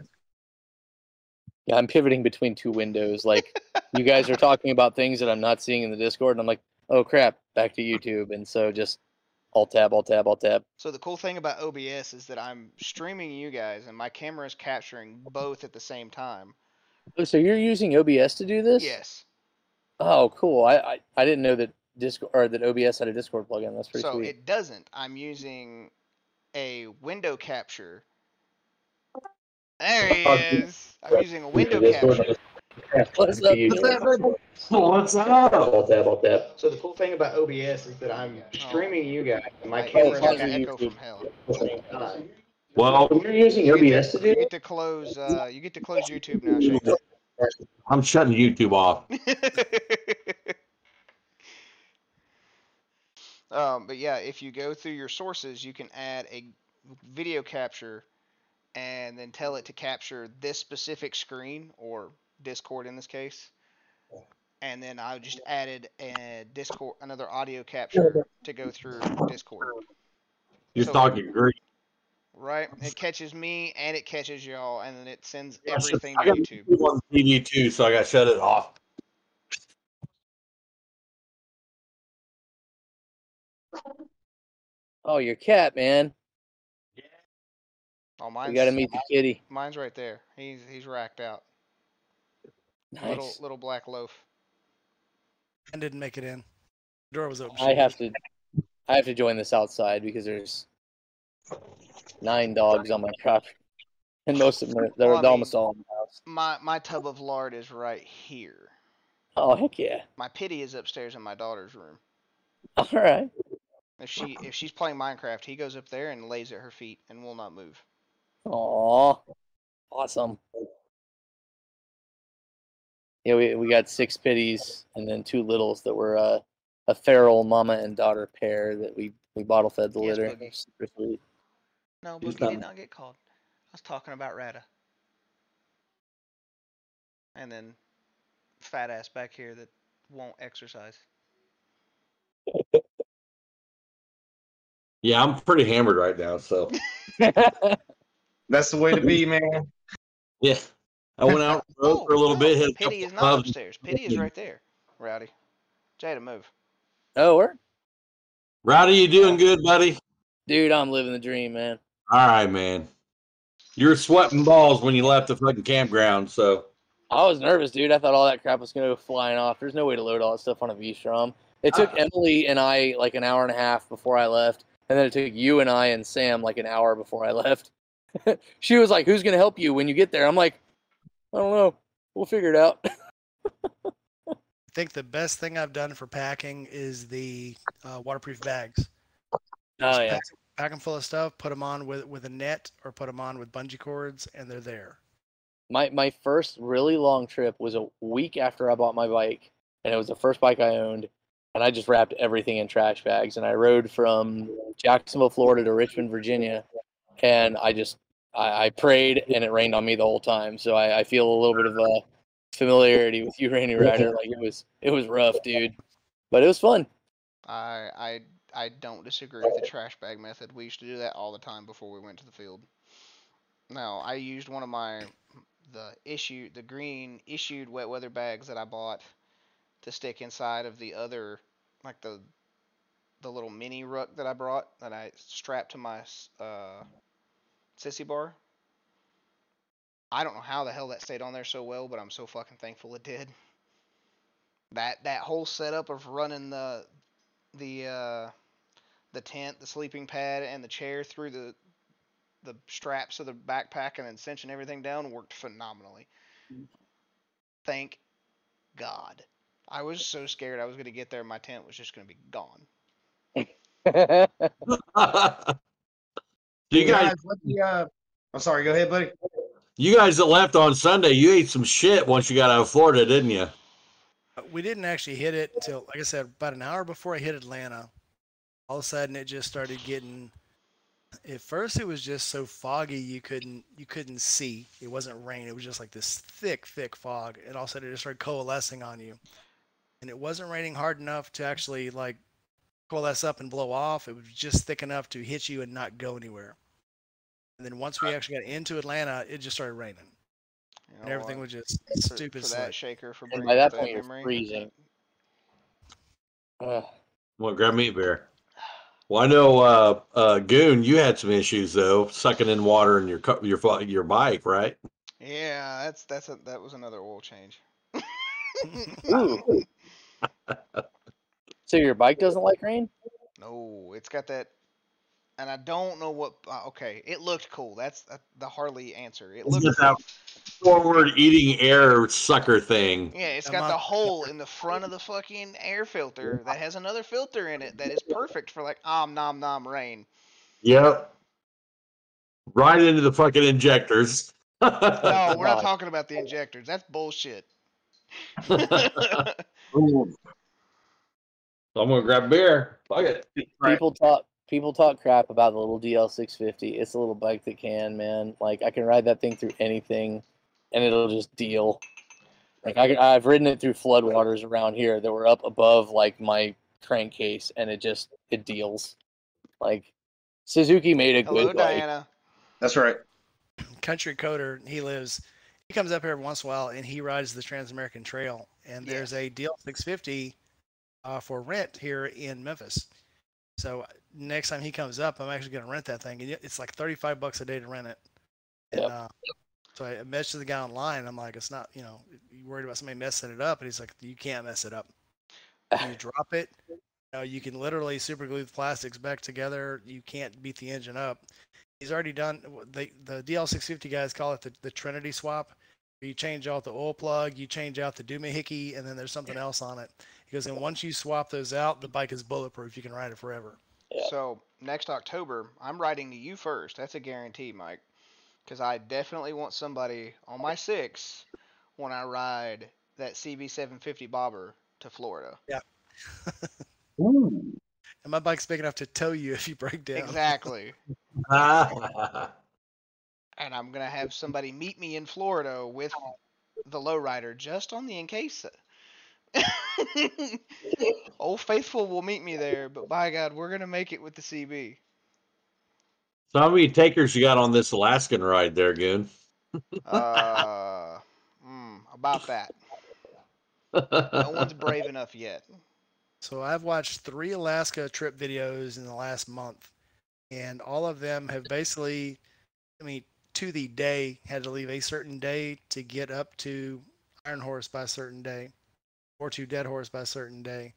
[SPEAKER 4] Yeah, I'm pivoting between two windows. Like you guys are talking about things that I'm not seeing in the Discord, and I'm like, oh crap, back to YouTube. And so just alt tab, alt tab, alt tab.
[SPEAKER 1] So the cool thing about OBS is that I'm streaming you guys and my camera is capturing both at the same time.
[SPEAKER 4] Oh, so you're using OBS to do this?
[SPEAKER 1] Yes.
[SPEAKER 4] Oh, cool. I I, I didn't know that Discord or that OBS had a Discord plugin. That's pretty
[SPEAKER 1] So
[SPEAKER 4] sweet.
[SPEAKER 1] it doesn't. I'm using a window capture. There he
[SPEAKER 7] Oh,
[SPEAKER 1] is. I'm using a window capture.
[SPEAKER 4] What's up?
[SPEAKER 6] What's that, baby?
[SPEAKER 7] What's up? Alt tab, alt tab.
[SPEAKER 1] So the cool thing about OBS is that I'm streaming you guys and my
[SPEAKER 4] Oh,
[SPEAKER 1] camera's
[SPEAKER 4] it's
[SPEAKER 1] like an echo
[SPEAKER 4] YouTube.
[SPEAKER 1] from hell.
[SPEAKER 7] Well,
[SPEAKER 4] You're using
[SPEAKER 1] You get
[SPEAKER 4] OBS to do
[SPEAKER 1] You get to close. Uh, you get to close YouTube now. Shane.
[SPEAKER 7] I'm shutting YouTube off.
[SPEAKER 1] um, but yeah, if you go through your sources, you can add a video capture and then tell it to capture this specific screen or Discord in this case. And then I just added a Discord, another audio capture to go through Discord.
[SPEAKER 7] You're
[SPEAKER 1] So-
[SPEAKER 7] talking great.
[SPEAKER 1] Right? It catches me and it catches y'all, and then it sends
[SPEAKER 7] I should-
[SPEAKER 1] everything
[SPEAKER 7] I
[SPEAKER 1] to
[SPEAKER 7] got
[SPEAKER 1] YouTube.
[SPEAKER 7] YouTube on TV too, so I got to shut it off.
[SPEAKER 4] Oh, your cat, man. Yeah.
[SPEAKER 1] Oh,
[SPEAKER 4] You
[SPEAKER 1] mine's
[SPEAKER 4] got to meet the kitty.
[SPEAKER 1] mine's right there. He's he's racked out. Little
[SPEAKER 4] Nice.
[SPEAKER 1] little black loaf.
[SPEAKER 3] And didn't make it in. The door was open.
[SPEAKER 4] I have to, I have to join this outside because there's nine dogs on my property, and most of them are, they're
[SPEAKER 1] Well, I mean-
[SPEAKER 4] almost all in the house.
[SPEAKER 1] My my tub of lard is right here.
[SPEAKER 4] Oh heck yeah!
[SPEAKER 1] My pity is upstairs in my daughter's room.
[SPEAKER 4] All right.
[SPEAKER 1] If she if she's playing Minecraft, he goes up there and lays at her feet and will not move.
[SPEAKER 4] Aw, awesome. Yeah, we we got six pitties and then two littles that were uh, a feral mama and daughter pair that we we bottle fed the
[SPEAKER 1] Yes,
[SPEAKER 4] litter.
[SPEAKER 1] Boogie.
[SPEAKER 4] Super sweet.
[SPEAKER 1] No,
[SPEAKER 7] He's
[SPEAKER 1] Boogie did not get called. I was talking about Rata. And then fat ass back here that won't exercise.
[SPEAKER 7] Yeah, I'm pretty hammered right now, so
[SPEAKER 6] That's the way to be, man.
[SPEAKER 7] yeah. I went out and rode for a little
[SPEAKER 1] no,
[SPEAKER 7] bit. Hit
[SPEAKER 1] Pity is not
[SPEAKER 7] clubs.
[SPEAKER 1] upstairs. Pity is right there. Rowdy. Jada, move.
[SPEAKER 4] oh, we're
[SPEAKER 7] Rowdy, you doing good, buddy?
[SPEAKER 4] dude, I'm living the dream, man.
[SPEAKER 7] All right, man. You were sweating balls when you left the fucking campground, so
[SPEAKER 4] I was nervous, dude. I thought all that crap was gonna go flying off. There's no way to load all that stuff on a V-Strom. It took
[SPEAKER 7] Ah.
[SPEAKER 4] Emily and I like an hour and a half before I left, and then it took you and I and Sam like an hour before I left. she was like, "Who's gonna help you when you get there?" I'm like, "I don't know. We'll figure it out."
[SPEAKER 3] I think the best thing I've done for packing is the uh, waterproof bags.
[SPEAKER 4] oh
[SPEAKER 3] Just
[SPEAKER 4] yeah,
[SPEAKER 3] pack, pack them full of stuff, put them on with with a net, or put them on with bungee cords, and they're there.
[SPEAKER 4] my my first really long trip was a week after I bought my bike, and it was the first bike I owned. And I just wrapped everything in trash bags, and I rode from Jacksonville, Florida, to Richmond, Virginia, and I just I, I prayed, and it rained on me the whole time. So I, I feel a little bit of a familiarity with you, Rainy Rider. Like it was it was rough, dude, but it was fun.
[SPEAKER 1] I I I don't disagree with the trash bag method. We used to do that all the time before we went to the field. No, I used one of my the issue the green issued wet weather bags that I bought to stick inside of the other like the the little mini ruck that I brought that I strapped to my uh sissy bar. I don't know how the hell that stayed on there so well, but I'm so fucking thankful it did. That that whole setup of running the the uh, the tent, the sleeping pad, and the chair through the the straps of the backpack and then cinching everything down worked phenomenally. Thank God. I was so scared I was gonna get there and my tent was just gonna be gone.
[SPEAKER 7] you guys,
[SPEAKER 6] what the, uh, I'm sorry. Go ahead, buddy.
[SPEAKER 7] you guys that left on Sunday, you ate some shit once you got out of Florida, didn't you?
[SPEAKER 3] Uh, We didn't actually hit it till, like I said, about an hour before I hit Atlanta. All of a sudden, it just started getting. At first, it was just so foggy you couldn't you couldn't see. It wasn't rain. It was just like this thick, thick fog, and all of a sudden, it just started coalescing on you. And it wasn't raining hard enough to actually like coalesce up and blow off. It was just thick enough to hit you and not go anywhere. And then once we actually got into Atlanta, it just started raining,
[SPEAKER 1] You
[SPEAKER 3] and everything
[SPEAKER 1] what?
[SPEAKER 3] was just
[SPEAKER 1] for,
[SPEAKER 3] stupid
[SPEAKER 1] for
[SPEAKER 3] slick.
[SPEAKER 1] shaker for
[SPEAKER 4] And by that
[SPEAKER 1] up
[SPEAKER 4] point, you're
[SPEAKER 1] memory.
[SPEAKER 4] freezing. Ugh.
[SPEAKER 7] Well, grab meat bear. Well, I know, uh, uh, Goon, you had some issues though, sucking in water in your cu- your your bike, right?
[SPEAKER 1] Yeah, that's that's a, that was another oil change.
[SPEAKER 4] Ooh. So your bike doesn't like rain?
[SPEAKER 1] No, it's got that, and I don't know what. Uh, okay, it looked cool. That's uh, the Harley answer. It
[SPEAKER 7] It's
[SPEAKER 1] looked
[SPEAKER 7] just
[SPEAKER 1] cool.
[SPEAKER 7] that forward eating air sucker thing.
[SPEAKER 1] Yeah, it's
[SPEAKER 3] I'm
[SPEAKER 1] got
[SPEAKER 3] not-
[SPEAKER 1] the hole in the front of the fucking air filter that has another filter in it that is perfect for like om nom nom rain.
[SPEAKER 7] Yep. Right into the fucking injectors.
[SPEAKER 1] No, we're not talking about the injectors. That's bullshit.
[SPEAKER 7] I'm gonna grab beer. Fuck it.
[SPEAKER 6] Right.
[SPEAKER 4] People talk people talk crap about the little DL650. It's a little bike that can, man. Like I can ride that thing through anything, and it'll just deal. Like I can, I've ridden it through floodwaters around here that were up above like my crankcase, and it just it deals. Like Suzuki made a
[SPEAKER 1] Hello,
[SPEAKER 4] good bike.
[SPEAKER 1] Diana.
[SPEAKER 6] That's right.
[SPEAKER 3] country coder. He lives. He comes up here every once in a while, and he rides the Trans American Trail. And there's a DL 650 uh, for rent here in Memphis. So uh, next time he comes up, I'm actually going to rent that thing, and it's like 35 bucks a day to rent it. And,
[SPEAKER 4] Yep.
[SPEAKER 3] uh, so I messaged the guy online. I'm like, it's not, you know, you worried about somebody messing it up? And he's like, you can't mess it up. You drop it. You, know, you can literally super glue the plastics back together. You can't beat the engine up. He's already done the the DL650 guys call it the, the Trinity swap. You change out the oil plug, you change out the doohickey, and then there's something else on it. He goes, and once you swap those out, the bike is bulletproof. You can ride it forever.
[SPEAKER 4] Yeah.
[SPEAKER 1] So next October, I'm writing to you first. That's a guarantee, Mike. Because I definitely want somebody on my six when I ride that CB750 bobber to Florida.
[SPEAKER 6] Ooh.
[SPEAKER 3] And my bike's big enough to tow you if you break down.
[SPEAKER 1] Exactly. And I'm gonna have somebody meet me in Florida with the lowrider just on the in case. Old Faithful will meet me there, but by God, we're gonna make it with the CB.
[SPEAKER 7] so how many takers you got on this Alaskan ride there, Goon?
[SPEAKER 1] Uh, mm, about that. No one's brave enough yet.
[SPEAKER 3] So I've watched three Alaska trip videos in the last month, and all of them have basically, I mean, to the day, had to leave a certain day to get up to Iron Horse by a certain day, or to Dead Horse by a certain day.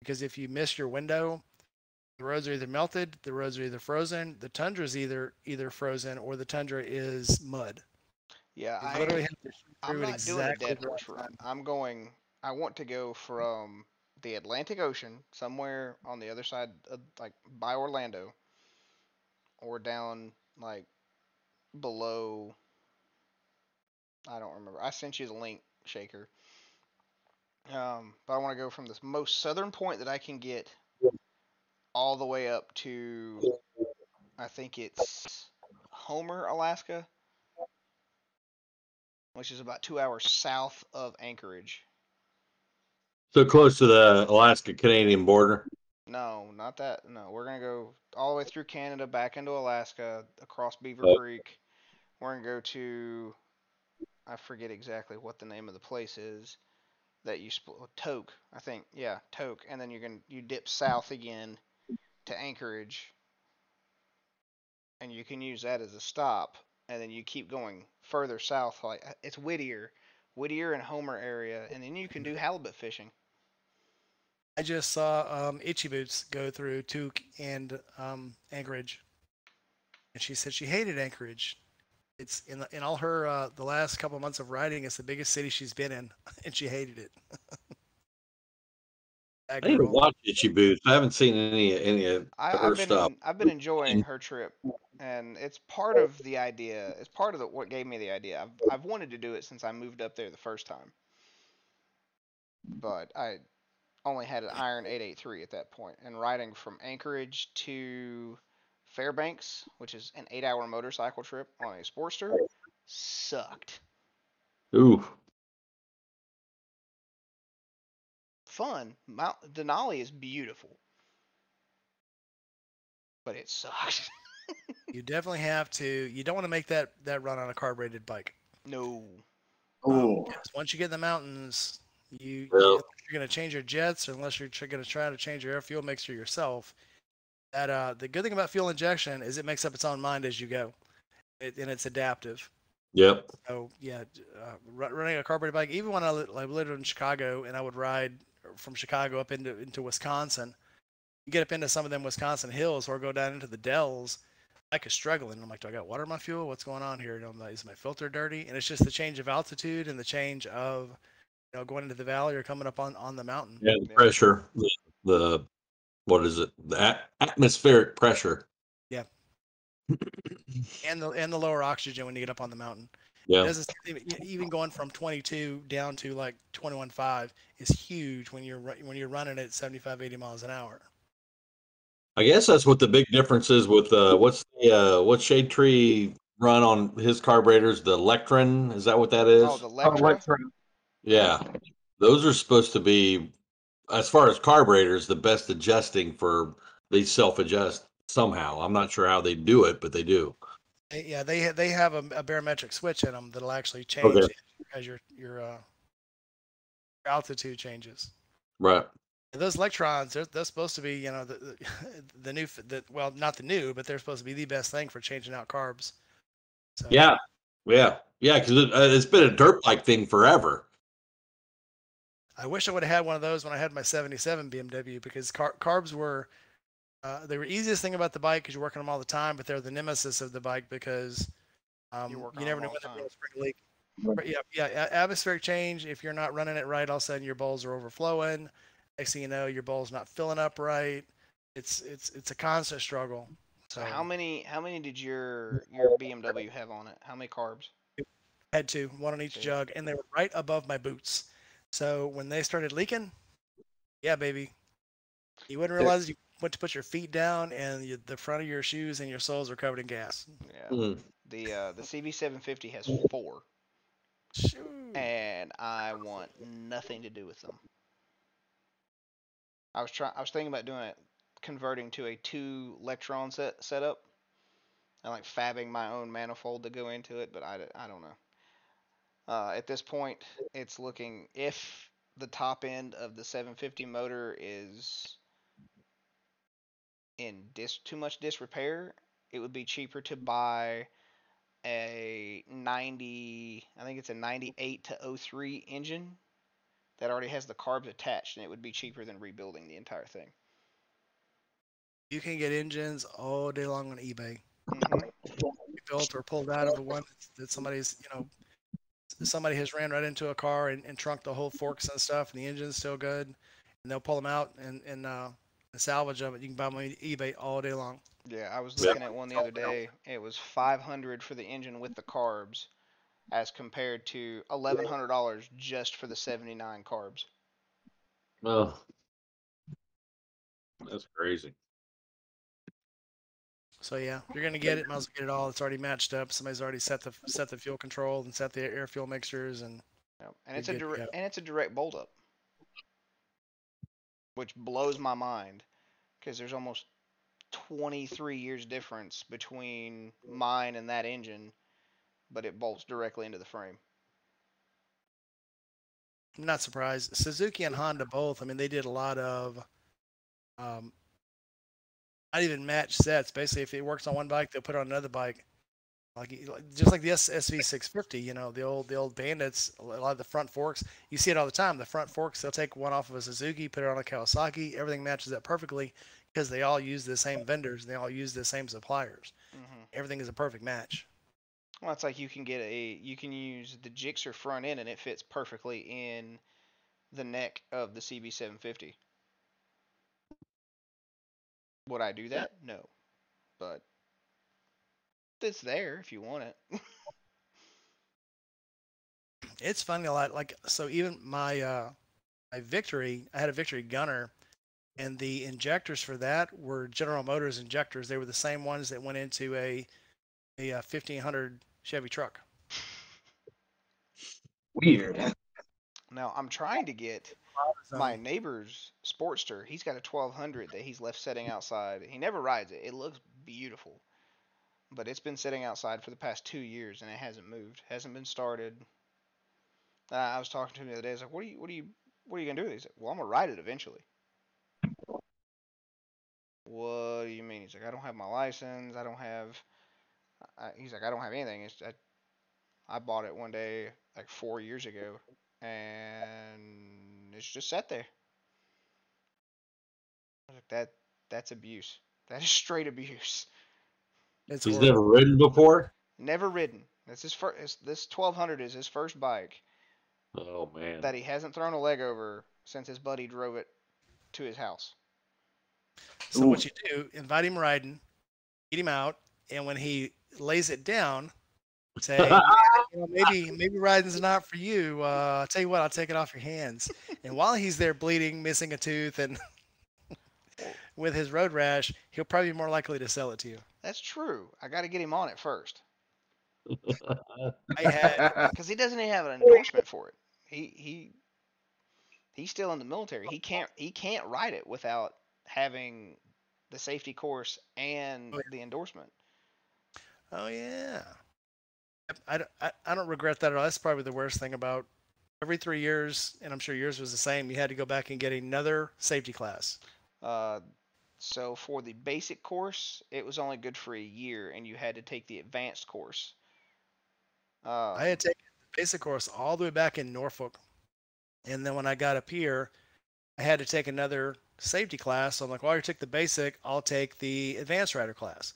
[SPEAKER 3] Because if you miss your window, the roads are either melted, the roads are either frozen, the tundra is either either frozen, or the tundra is mud.
[SPEAKER 1] Yeah,
[SPEAKER 3] You
[SPEAKER 1] I
[SPEAKER 3] literally have to
[SPEAKER 1] I'm not doing a dead horse run. I'm going. I want to go from the Atlantic Ocean somewhere on the other side, of, like by Orlando, or down like below. I don't remember. I sent you the link, Shaker. Um, but I want to go from this most southern point that I can get, all the way up to, I think it's Homer, Alaska which is about two hours south of Anchorage.
[SPEAKER 7] So close to the Alaska Canadian border.
[SPEAKER 1] No, not that. No, we're gonna go all the way through Canada, back into Alaska, across Beaver
[SPEAKER 7] Oh.
[SPEAKER 1] Creek. We're gonna go to, I forget exactly what the name of the place is that you split. Tok, I think. Yeah, Tok, and then you're gonna you dip south again to Anchorage, and you can use that as a stop, and then you keep going further south. Like it's Whittier, Whittier and Homer area, and then you can do halibut fishing.
[SPEAKER 3] I just saw um, Itchy Boots go through Tok and um, Anchorage, and she said she hated Anchorage. It's in the, in all her uh, the last couple months of riding. It's the biggest city she's been in, and she hated it.
[SPEAKER 7] I need to
[SPEAKER 3] girl.
[SPEAKER 7] watch Itchy Boots. I haven't seen any any of
[SPEAKER 1] I,
[SPEAKER 7] her
[SPEAKER 1] I've been
[SPEAKER 7] stuff.
[SPEAKER 1] I've been enjoying her trip, and it's part of the idea. It's part of the, what gave me the idea. I've I've wanted to do it since I moved up there the first time, but I only had an Iron 883 at that point, and riding from Anchorage to Fairbanks, which is an eight-hour motorcycle trip on a Sportster, sucked.
[SPEAKER 7] Ooh,
[SPEAKER 1] Fun. Mount Denali is beautiful, but it sucked.
[SPEAKER 3] You definitely have to. You don't want to make that that run on a carbureted bike.
[SPEAKER 1] no.
[SPEAKER 6] Ooh.
[SPEAKER 3] Um, because once you get in the mountains, you
[SPEAKER 7] Well-
[SPEAKER 3] unless you're going to change your jets, or unless you're going to try to change your air fuel mixture yourself. That uh, the good thing about fuel injection is it makes up its own mind as you go, it, and it's adaptive.
[SPEAKER 7] yep.
[SPEAKER 3] So yeah, uh, running a carbureted bike. Even when I, I lived in Chicago and I would ride from Chicago up into into Wisconsin, get up into some of them Wisconsin hills or go down into the dells. Bike is struggling. I'm like, do I got water in my fuel? What's going on here? And I'm like, is my filter dirty? And it's just the change of altitude and the change of you know going into the valley or coming up on on the mountain.
[SPEAKER 7] Yeah, the pressure. The, the what is it? The at- atmospheric pressure. Yeah.
[SPEAKER 3] and the and the lower oxygen when you get up on the mountain. It
[SPEAKER 7] Yeah.
[SPEAKER 3] doesn't even, even going from 22 down to like 21.5 is huge when you're when you're running at 75 80 miles an hour.
[SPEAKER 7] I guess that's what the big difference is with uh what's the uh what's Shade Tree run on his carburetors? The Lectron, is that what that is?
[SPEAKER 1] Oh, the
[SPEAKER 6] Oh,
[SPEAKER 1] Lectra.
[SPEAKER 7] Yeah. Those are supposed to be as far as carburetors, the best adjusting for they self adjust somehow. I'm not sure how they do it, but they do.
[SPEAKER 3] Yeah, they they have a, a barometric switch in them that'll actually change
[SPEAKER 7] Okay.
[SPEAKER 3] as your your uh, altitude changes.
[SPEAKER 7] Right.
[SPEAKER 3] And those Lectrons, they're, they're supposed to be, you know, the the, the new, the, well, not the new, but they're supposed to be the best thing for changing out carbs. So,
[SPEAKER 7] Yeah. Yeah. Yeah, because it, uh, it's been a dirt bike thing forever.
[SPEAKER 3] I wish I would have had one of those when I had my 77 BMW because car- carbs were, uh, they were easiest thing about the bike because you're working them all the time, but they're the nemesis of the bike because um, you never know when
[SPEAKER 1] the
[SPEAKER 3] the
[SPEAKER 1] time.
[SPEAKER 3] spring leak. But yeah, yeah, atmospheric change. If you're not running it right, all of a sudden your bowls are overflowing. Next thing you know, your bowl's not filling up right. It's it's it's a constant struggle.
[SPEAKER 1] So
[SPEAKER 3] So
[SPEAKER 1] how many how many did your your BMW have on it? How many carbs?
[SPEAKER 3] had two, one on each
[SPEAKER 1] See.
[SPEAKER 3] jug, and they were right above my boots. So when they started leaking, yeah, baby, you wouldn't realize you went to put your feet down and you, the front of your shoes and your soles are covered in gas.
[SPEAKER 1] Yeah.
[SPEAKER 7] Mm.
[SPEAKER 1] The uh, the CB750 has four,
[SPEAKER 3] Shoot.
[SPEAKER 1] and I want nothing to do with them. I was trying. I was thinking about doing it, converting to a two Lectron set setup, and like fabbing my own manifold to go into it, but I, I don't know. Uh, at this point, it's looking if the top end of the 750 motor is in dis too much disrepair, it would be cheaper to buy a 90 i think it's a 98 to 03 engine that already has the carbs attached and it would be cheaper than rebuilding the entire thing
[SPEAKER 3] You can get engines all day long on eBay.
[SPEAKER 1] Mhm.
[SPEAKER 3] built or pulled out of the one that somebody's, you know, somebody has ran right into a car and, and trunked the whole forks and stuff, and the engine's still good, and they'll pull them out and and, uh, and salvage them. You can buy them on eBay all day long.
[SPEAKER 1] yeah i was
[SPEAKER 7] Yeah.
[SPEAKER 1] looking at one the other day it was 500 for the engine with the carbs as compared to $1100 just for the 79 carbs
[SPEAKER 7] Oh, that's crazy.
[SPEAKER 3] So yeah, you're gonna get it, might as well get it all. It's already matched up. Somebody's already set the set the fuel control and set the air fuel mixtures and
[SPEAKER 1] Yep. and it's a direct and it's a direct bolt up which blows my mind because there's almost 23 years difference between mine and that engine but it bolts directly into the frame
[SPEAKER 3] I'm not surprised. Suzuki and Honda both. I mean, they did a lot of, um, not even match sets. Basically, if it works on one bike, they'll put it on another bike. Like just like the SV650, you know, the old the old Bandits. A lot of the front forks, you see it all the time. The front forks, they'll take one off of a Suzuki, put it on a Kawasaki. Everything matches up perfectly because they all use the same vendors. and They all use the same suppliers.
[SPEAKER 1] hmm
[SPEAKER 3] Everything is a perfect match.
[SPEAKER 1] well it's like you can get a you can use the Gixxer front end and it fits perfectly in the neck of the CB750 would I do that no but it's there if you want it
[SPEAKER 3] it's funny a lot. Like so, even my uh, my victory, I had a victory gunner, and the injectors for that were General Motors injectors. They were the same ones that went into a a uh, 1500 Chevy truck.
[SPEAKER 6] Weird.
[SPEAKER 1] Now I'm trying to get
[SPEAKER 3] So,
[SPEAKER 1] my neighbor's Sportster. He's got a 1200 that he's left sitting outside. He never rides it. It looks beautiful, but it's been sitting outside for the past two years and it hasn't moved. Hasn't been started. Uh, I was talking to him the other day. I was like, "What are you? What are you? What are you gonna do?" with it?" He's like, "Well, I'm gonna ride it eventually." What do you mean? He's like, "I don't have my license. I don't have." I, he's like, "I don't have anything. It's I, I bought it one day like four years ago, and it's just sat there." I like, "That that's abuse. That is straight abuse.
[SPEAKER 3] it's
[SPEAKER 7] He's
[SPEAKER 3] horrible.
[SPEAKER 7] never ridden before.
[SPEAKER 1] Never ridden. That's his first. This 1200 is his first bike
[SPEAKER 7] Oh man.
[SPEAKER 1] that he hasn't thrown a leg over since his buddy drove it to his house."
[SPEAKER 3] So what you do, invite him riding, get him out, and when he lays it down, say, you know, maybe maybe riding's not for you. Uh, I'll tell you what, I'll take it off your hands. And while he's there bleeding, missing a tooth, and with his road rash, he'll probably be more likely to sell it to you.
[SPEAKER 1] That's true. I got to get him on it first because he doesn't even have an endorsement for it. He he he's still in the military. He can't he can't ride it without having the safety course and
[SPEAKER 3] Oh, yeah.
[SPEAKER 1] the endorsement.
[SPEAKER 3] Oh yeah. I, don't- I, I don't regret that at all. That's probably the worst thing about every three years, and I'm sure yours was the same. You had to go back and get another safety class.
[SPEAKER 1] Uh, so for the basic course, it was only good for a year, and you had to take the advanced course. Uh,
[SPEAKER 3] I had taken the basic course all the way back in Norfolk, and then when I got up here, I had to take another safety class. So I'm like, well, already took the basic. I'll take the advanced rider class.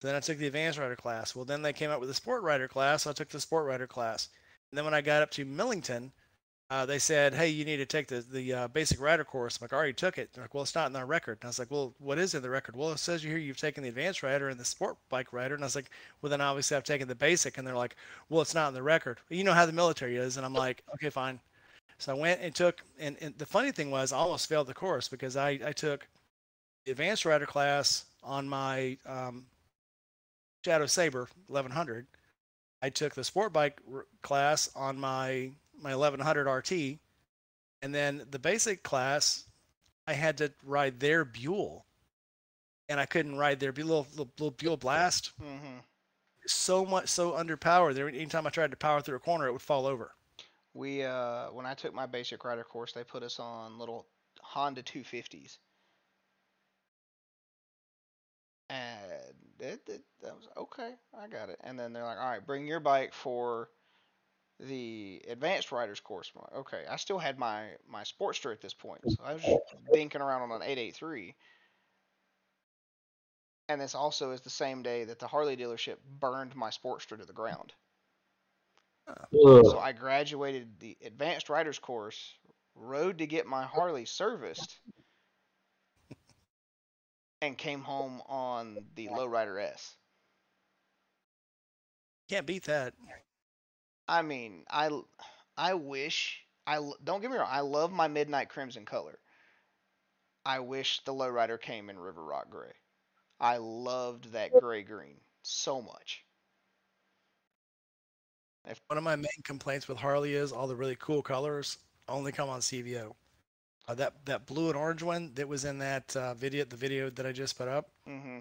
[SPEAKER 3] Then I took the advanced rider class. Well, then they came out with the sport rider class. So I took the sport rider class. And then when I got up to Millington, uh, they said, hey, you need to take the the uh, basic rider course. I'm like, I already took it. They're like, well, it's not in our record. And I was like, well, what is in the record? Well, it says here you've taken the advanced rider and the sport bike rider. And I was like, well, then obviously I've taken the basic. And they're like, well, it's not in the record. You know how the military is. And I'm like, okay, fine. So I went and took, and, and the funny thing was, I almost failed the course because I, I took the advanced rider class on my um, Shadow Sabre 1100. I took the sport bike r- class on my my 1100 RT, and then the basic class, I had to ride their Buell, and I couldn't ride their Bu- little little, little Buell Blast.
[SPEAKER 1] hmm
[SPEAKER 3] So much so underpowered. There, anytime I tried to power through a corner, it would fall over.
[SPEAKER 1] We uh, when I took my basic rider course, they put us on little Honda 250s, and it, it, that was okay. I got it. And then they're like, "All right, bring your bike for the advanced riders course." Like, okay, I still had my my Sportster at this point, so I was just dinking around on an 883. And this also is the same day that the Harley dealership burned my Sportster to the ground. So I graduated the advanced riders course, rode to get my Harley serviced, and came home on the Lowrider S.
[SPEAKER 3] Can't beat that.
[SPEAKER 1] I mean, I I wish I don't get me wrong, I love my midnight crimson color. I wish the Lowrider came in River Rock gray. I loved that gray green so much.
[SPEAKER 3] If, One of my main complaints with Harley is all the really cool colors only come on CVO. Uh, that that blue and orange one that was in that uh, video, the video that I just put up,
[SPEAKER 1] hmm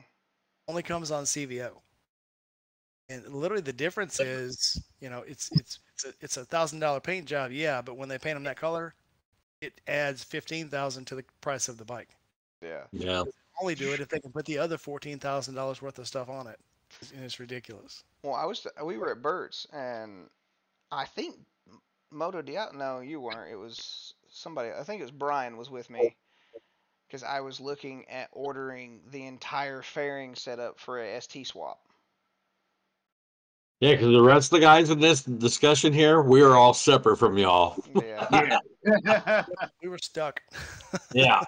[SPEAKER 3] only comes on CVO. And literally, the difference is, you know, it's it's it's a it's a thousand dollar paint job, yeah, but when they paint them that color, it adds fifteen thousand to the price of the bike.
[SPEAKER 1] Yeah.
[SPEAKER 7] Yeah.
[SPEAKER 3] Only do it if they can put the other fourteen thousand dollars worth of stuff on it, and it's ridiculous.
[SPEAKER 1] Well, I was we were at Bert's and I think Moto Diablo. No, you weren't. It was somebody. I think it was Brian was with me because I was looking at ordering the entire fairing setup for a ST swap.
[SPEAKER 7] Yeah, because the rest of the guys in this discussion here, we are all separate from y'all.
[SPEAKER 1] Yeah.
[SPEAKER 6] Yeah.
[SPEAKER 3] We were stuck.
[SPEAKER 7] Yeah.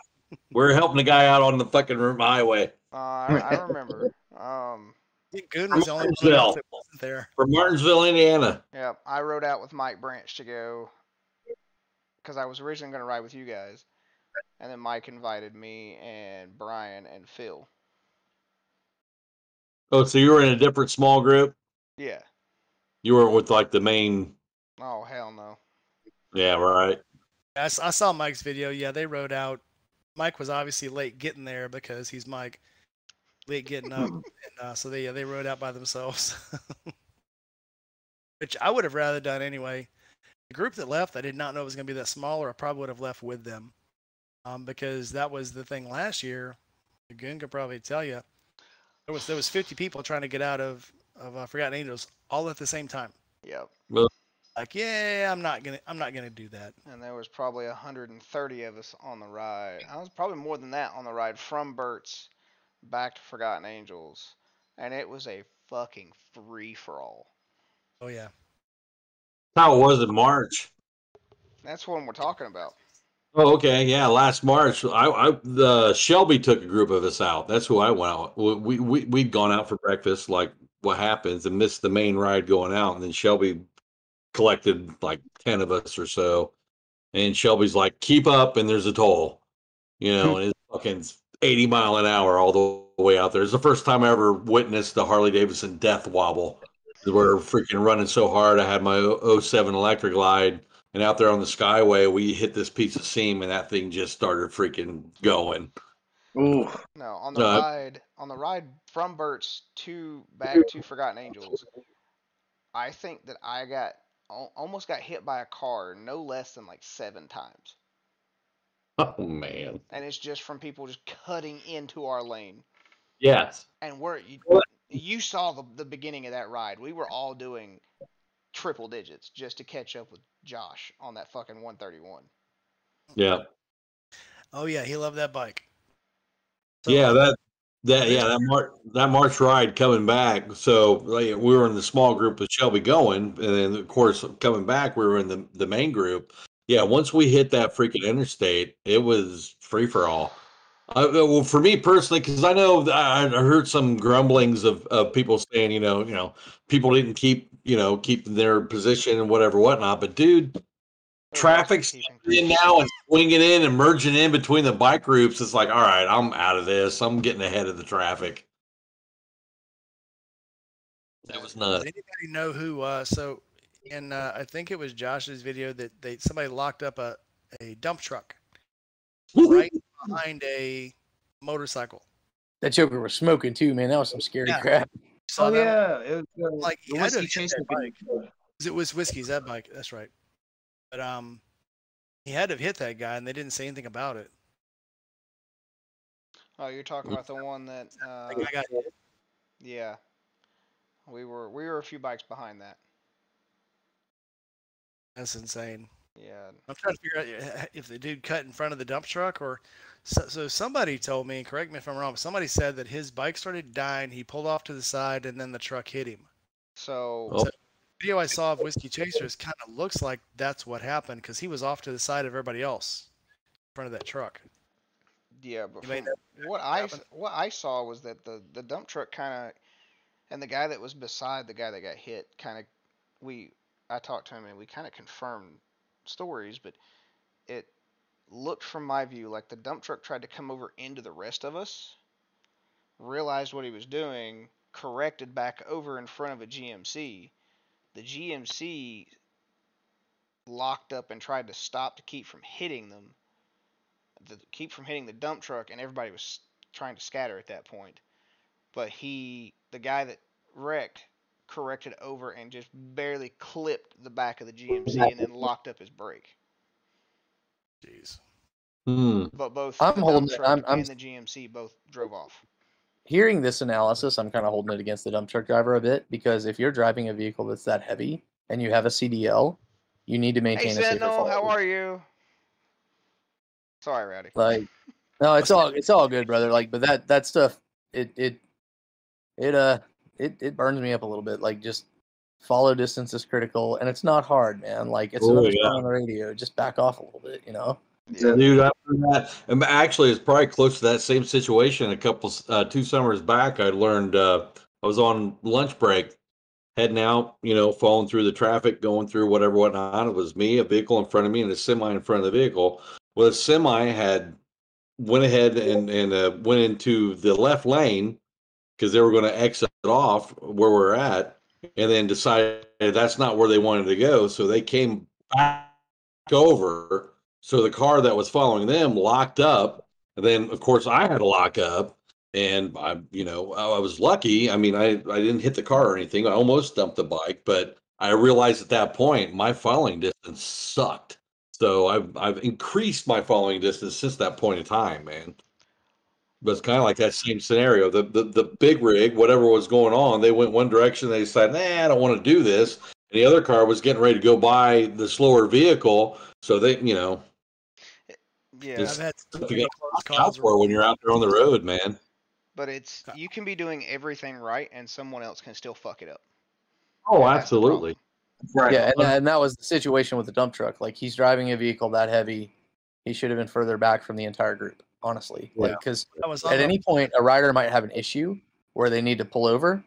[SPEAKER 7] We're helping the guy out on the fucking highway
[SPEAKER 1] Uh, I, I remember. Um,
[SPEAKER 3] I think Goon was the only
[SPEAKER 7] Martinsville.
[SPEAKER 3] that wasn't there.
[SPEAKER 7] from Martinsville, Indiana.
[SPEAKER 1] yeah, I rode out with Mike Branch to go because I was originally going to ride with you guys, and then Mike invited me and Brian and Phil.
[SPEAKER 7] Oh, so you were in a different small group?
[SPEAKER 1] Yeah.
[SPEAKER 7] You weren't with like the main.
[SPEAKER 1] Oh hell no.
[SPEAKER 7] Yeah, right.
[SPEAKER 3] I saw Mike's video. Yeah, they rode out. Mike was obviously late getting there because he's Mike. Late getting up, and uh, so they yeah, they rode out by themselves. Which I would have rather done anyway. The group that left, I did not know it was going to be that small, or I probably would have left with them, um, because that was the thing last year. Goon could probably tell you there was there was 50 people trying to get out of of uh, Forgotten Angels all at the same time.
[SPEAKER 1] Yep.
[SPEAKER 3] Well, Like, yeah, I'm not gonna I'm not gonna do that.
[SPEAKER 1] And there was probably 130 of us on the ride. I was probably more than that on the ride from Bert's back to Forgotten Angels. And it was a fucking free for all.
[SPEAKER 3] Oh yeah.
[SPEAKER 7] How it was in March.
[SPEAKER 1] That's what we're talking about.
[SPEAKER 7] Oh, okay. Yeah, last March, I, I the Shelby took a group of us out. That's who I went out. We we we- we'd gone out for breakfast, like what happens, and missed the main ride going out. And then Shelby collected like ten of us or so, and Shelby's like, "Keep up," and there's a toll, you know, and it's fucking eighty mile an hour all the way out there. It's the first time I ever witnessed the Harley Davidson death wobble. We're freaking running so hard. I had my 0- 07 Electra Glide. And out there on the Skyway, we hit this piece of seam, and that thing just started freaking going.
[SPEAKER 6] Ooh.
[SPEAKER 1] No, on the
[SPEAKER 7] No, I-
[SPEAKER 1] ride on the ride from Bert's to back to Forgotten Angels, I think that I got almost got hit by a car no less than like seven times.
[SPEAKER 7] Oh man.
[SPEAKER 1] And it's just from people just cutting into our lane.
[SPEAKER 7] Yes.
[SPEAKER 1] And we're you,
[SPEAKER 7] Well-
[SPEAKER 1] you saw the the beginning of that ride. We were all doing triple digits just to catch up with Josh on that fucking 131.
[SPEAKER 7] Yeah.
[SPEAKER 3] Oh yeah, he loved that bike. So,
[SPEAKER 7] Yeah. That. That yeah, that March that March ride coming back. So like, we were in the small group with Shelby going, and then of course coming back, we were in the the main group. Yeah, once we hit that freaking interstate, it was free for all. Uh, well, for me personally, because I know I I heard some grumblings of, of people saying, you know, you know, people didn't keep, you know, keep their position and whatever, whatnot. But dude, traffic's in now and swinging in and merging in between the bike groups. It's like, all right, I'm out of this. I'm getting ahead of the traffic. That was
[SPEAKER 3] Does
[SPEAKER 7] nuts.
[SPEAKER 3] anybody know who? Uh, so, and uh, I think it was Josh's video that they somebody locked up a, a dump truck right behind a motorcycle.
[SPEAKER 4] That Joker was smoking too, man. That was some scary
[SPEAKER 3] Yeah.
[SPEAKER 4] crap.
[SPEAKER 3] Saw
[SPEAKER 6] Oh
[SPEAKER 3] that?
[SPEAKER 6] yeah, it was uh,
[SPEAKER 3] Like,
[SPEAKER 6] the
[SPEAKER 3] he had to
[SPEAKER 6] whiskey
[SPEAKER 3] have hit
[SPEAKER 6] chaser
[SPEAKER 3] that bike. It was whiskey's that bike. That's right. But um, he had to have hit that guy, and they didn't say anything about it.
[SPEAKER 1] Oh, you're talking about the one that. Uh,
[SPEAKER 3] That got
[SPEAKER 1] yeah. We were we were a few bikes behind that.
[SPEAKER 3] That's insane.
[SPEAKER 1] Yeah.
[SPEAKER 3] I'm trying to figure out if the dude cut in front of the dump truck or so, so somebody told me, correct me if I'm wrong, but somebody said that his bike started dying, he pulled off to the side and then the truck hit him.
[SPEAKER 1] So
[SPEAKER 7] Oh.
[SPEAKER 3] Video I saw of Whiskey Chasers kind of looks like that's what happened because he was off to the side of everybody else in front of that truck.
[SPEAKER 1] yeah, but
[SPEAKER 3] You
[SPEAKER 1] from
[SPEAKER 3] know
[SPEAKER 1] what I
[SPEAKER 3] happened.
[SPEAKER 1] what I saw was that the the dump truck kind of and the guy that was beside the guy that got hit kind of we I talked to him and we kind of confirmed stories, but it looked from my view like the dump truck tried to come over into the rest of us, realized what he was doing, corrected back over in front of a GMC. The GMC locked up and tried to stop to keep from hitting them, to keep from hitting the dump truck, and everybody was trying to scatter at that point. But he, the guy that wrecked, corrected over and just barely clipped the back of the GMC and then locked up his brake.
[SPEAKER 3] Jeez.
[SPEAKER 7] Hmm.
[SPEAKER 1] But both
[SPEAKER 4] I'm
[SPEAKER 1] the
[SPEAKER 4] holding
[SPEAKER 1] dump
[SPEAKER 4] it-
[SPEAKER 1] truck
[SPEAKER 4] I'm- I'm-
[SPEAKER 1] and the GMC both drove off.
[SPEAKER 4] Hearing this analysis, I'm kind of holding it against the dump truck driver a bit because if you're driving a vehicle that's that heavy and you have a CDL, you need to
[SPEAKER 1] Hey
[SPEAKER 4] maintain a safer
[SPEAKER 1] Sentinel, how are you? Sorry, Rowdy.
[SPEAKER 4] Like, no, it's all it's all good, brother. Like, but that that stuff, it it it uh it it burns me up a little bit. Like, just follow distance is critical, and it's not hard, man. Like, it's
[SPEAKER 7] Oh,
[SPEAKER 4] another
[SPEAKER 7] yeah.
[SPEAKER 4] song on the radio. Just back off a little bit, you know.
[SPEAKER 1] Yeah.
[SPEAKER 7] Dude, I learned that. And actually, it's probably close to that same situation. A couple, uh, two summers back, I learned uh, I was on lunch break, heading out, you know, falling through the traffic, going through whatever, whatnot. It was me, a vehicle in front of me, and a semi in front of the vehicle. Well, the semi had went ahead and and uh, went into the left lane because they were going to exit off where we're at, and then decided that's not where they wanted to go. So they came back over. So the car that was following them locked up. And then, of course, I had to lock up. And I, you know, I was lucky. I mean, I, I didn't hit the car or anything. I almost dumped the bike, but I realized at that point my following distance sucked. So I've I've increased my following distance since that point in time, man. But it's kind of like that same scenario. The, the the big rig, whatever was going on, they went one direction. They decided, nah, I don't want to do this. And the other car was getting ready to go by the slower vehicle. So they, you know,
[SPEAKER 1] Yeah.
[SPEAKER 7] Just-
[SPEAKER 3] I've had some
[SPEAKER 7] you
[SPEAKER 3] pretty
[SPEAKER 7] got out for when you're out there on the road, man.
[SPEAKER 1] But it's you can be doing everything right and someone else can still fuck it up.
[SPEAKER 7] Oh,
[SPEAKER 1] that's
[SPEAKER 7] absolutely.
[SPEAKER 6] Right.
[SPEAKER 4] Yeah, and, uh, and that was the situation with the dump truck. Like, he's driving a vehicle that heavy. He should have been further back from the entire group, honestly. Like, because
[SPEAKER 3] That
[SPEAKER 4] at
[SPEAKER 3] the-
[SPEAKER 4] any point a rider might have an issue where they need to pull over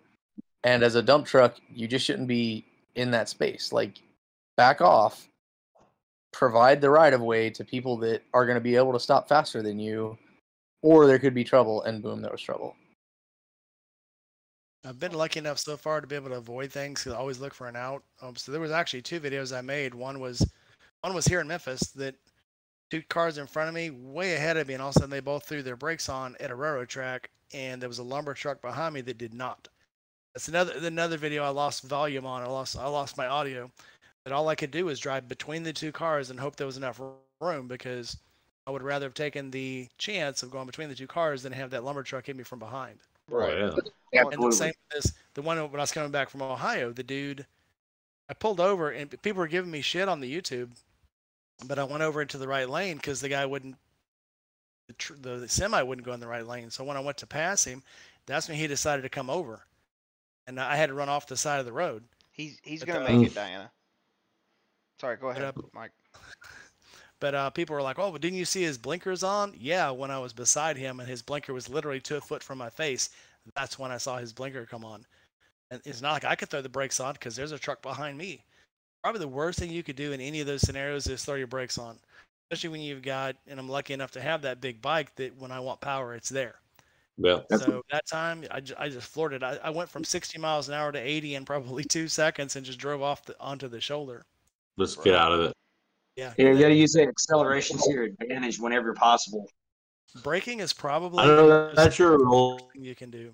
[SPEAKER 4] and as a dump truck you just shouldn't be in that space like back off provide the right of way to people that are going to be able to stop faster than you or there could be trouble and boom there was trouble
[SPEAKER 3] I've been lucky enough so far to be able to avoid things because I always look for an out. Um, so there was actually two videos I made. One was one was here in Memphis that two cars in front of me, way ahead of me, and all of a sudden they both threw their brakes on at a railroad track, and there was a lumber truck behind me that did not. That's another another video I lost volume on. I lost I lost my audio. But all I could do was drive between the two cars and hope there was enough room because I would rather have taken the chance of going between the two cars than have that lumber truck hit me from behind.
[SPEAKER 7] Right. yeah.
[SPEAKER 3] And the same with this, the one when I was coming back from Ohio, the dude, I pulled over and people were giving me shit on the YouTube, but I went over into the right lane because the guy wouldn't, the, tr- the semi wouldn't go in the right lane. So when I went to pass him, that's when he decided to come over, and I had to run off the side of the road.
[SPEAKER 1] He's he's
[SPEAKER 3] But,
[SPEAKER 1] gonna
[SPEAKER 3] uh,
[SPEAKER 1] make it, Diana. Sorry, go ahead,
[SPEAKER 3] uh,
[SPEAKER 1] Mike.
[SPEAKER 3] But uh, people were like, "Oh, but didn't you see his blinkers on?" Yeah, when I was beside him and his blinker was literally two foot from my face, that's when I saw his blinker come on. And it's not like I could throw the brakes on because there's a truck behind me. Probably the worst thing you could do in any of those scenarios is throw your brakes on, especially when you've got, and I'm lucky enough to have that big bike that when I want power, it's there.
[SPEAKER 7] Yeah.
[SPEAKER 3] So that time, I, I just floored it. I, I went from 60 miles an hour to 80 in probably two seconds and just drove off the, onto the shoulder.
[SPEAKER 7] Let's get out of it.
[SPEAKER 3] Yeah.
[SPEAKER 6] Yeah, you got to use that acceleration to your advantage whenever possible.
[SPEAKER 3] Braking is probably
[SPEAKER 7] I know that's your rule,
[SPEAKER 3] you can do.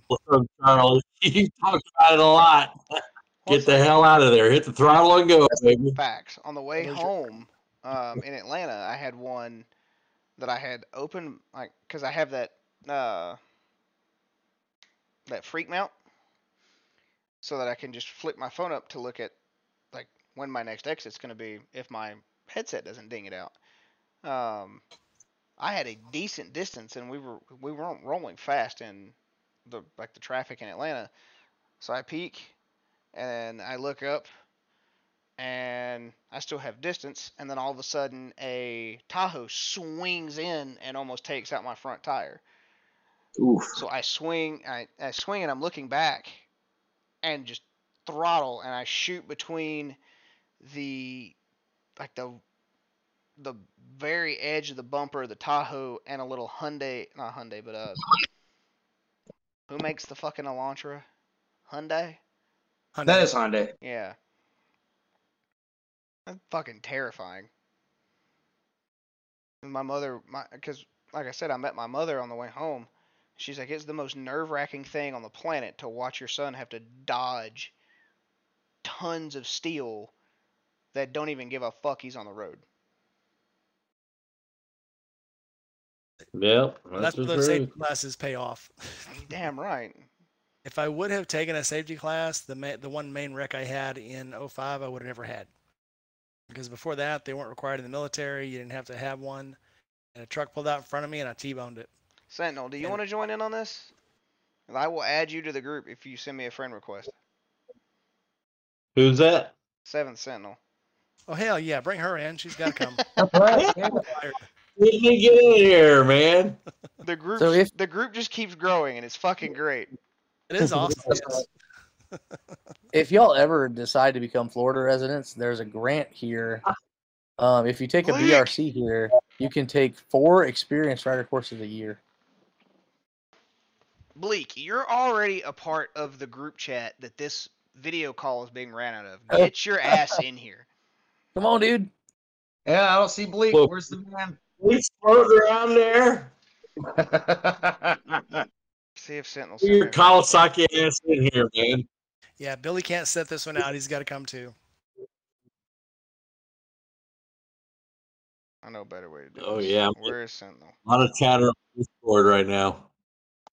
[SPEAKER 7] Charlie. You talk about it a lot. Get the hell out of there. Hit the throttle and go, baby.
[SPEAKER 1] Facts. On the way home um, in Atlanta, I had one that I had open, like, because I have that uh, that freak mount, so that I can just flip my phone up to look at like when my next exit's going to be if my headset doesn't ding it out. Um, I had a decent distance, and we were we weren't rolling fast in the like the traffic in Atlanta. So I peek, and I look up, and I still have distance, and then all of a sudden a Tahoe swings in and almost takes out my front tire.
[SPEAKER 6] Oof.
[SPEAKER 1] So I swing, I, I swing, and I'm looking back, and just throttle, and I shoot between the like the the very edge of the bumper of the Tahoe and a little Hyundai, not Hyundai, but uh, who makes the fucking Elantra? Hyundai.
[SPEAKER 6] That is Hyundai.
[SPEAKER 1] Yeah. That's fucking terrifying. And my mother, my, because like I said, I met my mother on the way home. She's like, it's the most nerve wracking thing on the planet to watch your son have to dodge tons of steel that don't even give a fuck he's on the road.
[SPEAKER 7] Yep.
[SPEAKER 3] That's
[SPEAKER 7] That's
[SPEAKER 3] where
[SPEAKER 7] the
[SPEAKER 3] those safety
[SPEAKER 7] truth.
[SPEAKER 3] classes pay off.
[SPEAKER 1] Damn right.
[SPEAKER 3] If I would have taken a safety class, the ma- the one main wreck I had in 05, I would have never had. Because before that, they weren't required in the military. You didn't have to have one. And a truck pulled out in front of me, and I T-boned it.
[SPEAKER 1] Sentinel, do you
[SPEAKER 3] And-
[SPEAKER 1] want to join in on this? I will add you to the group if you send me a friend request.
[SPEAKER 7] Who's that?
[SPEAKER 1] Seventh Sentinel.
[SPEAKER 3] Oh hell yeah, bring her in. She's got to come.
[SPEAKER 6] That's right. Yeah.
[SPEAKER 7] Get me get in here, man.
[SPEAKER 1] The group,
[SPEAKER 4] So if-
[SPEAKER 1] the group just keeps growing, and it's fucking great.
[SPEAKER 3] It is awesome. yes.
[SPEAKER 4] if y'all ever decide to become Florida residents, there's a grant here. Um, if you take a
[SPEAKER 1] Bleak.
[SPEAKER 4] BRC here, you can take four experienced rider courses a year.
[SPEAKER 1] Bleak, you're already a part of the group chat that this video call is being ran out of. Get your ass in here.
[SPEAKER 4] Come on, dude.
[SPEAKER 6] Yeah, I don't see Bleak.
[SPEAKER 7] Well-
[SPEAKER 6] Where's the man?
[SPEAKER 7] He's floating around there.
[SPEAKER 1] See if Sentinel's
[SPEAKER 7] your Kawasaki ass in here, man.
[SPEAKER 3] Yeah, Billy can't set this one out. He's got to come too.
[SPEAKER 1] I know a better way to do it.
[SPEAKER 7] Oh,
[SPEAKER 1] this.
[SPEAKER 7] yeah.
[SPEAKER 1] Where is Sentinel?
[SPEAKER 7] A lot of chatter on Discord right now.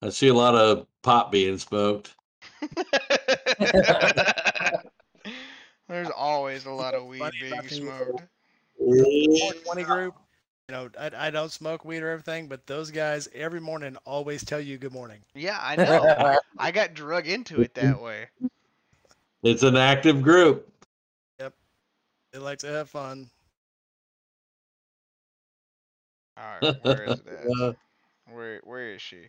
[SPEAKER 7] I see a lot of pot being smoked.
[SPEAKER 1] There's always a lot of weed being smoked.
[SPEAKER 3] 420 group. You know, I, I don't smoke weed or everything, but those guys every morning always tell you good morning.
[SPEAKER 1] Yeah, I know. I got drug into it that way.
[SPEAKER 7] It's an active group. Yep.
[SPEAKER 3] They like to have fun.
[SPEAKER 1] All right, where is it at?
[SPEAKER 7] Uh,
[SPEAKER 1] Where where is she?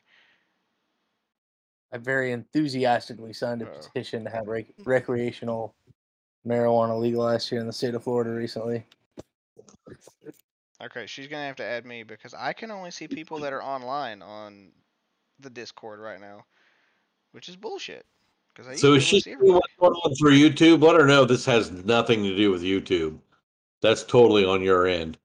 [SPEAKER 4] I very enthusiastically signed a
[SPEAKER 1] Oh.
[SPEAKER 4] petition to have rec- recreational marijuana legalized here in the state of Florida recently.
[SPEAKER 1] Okay, she's gonna have to add me because I can only see people that are online on the Discord right now, which is bullshit. Because I
[SPEAKER 7] so is she
[SPEAKER 1] be able to see
[SPEAKER 7] doing what's going on for YouTube? Let her know this has nothing to do with YouTube. That's totally on your end.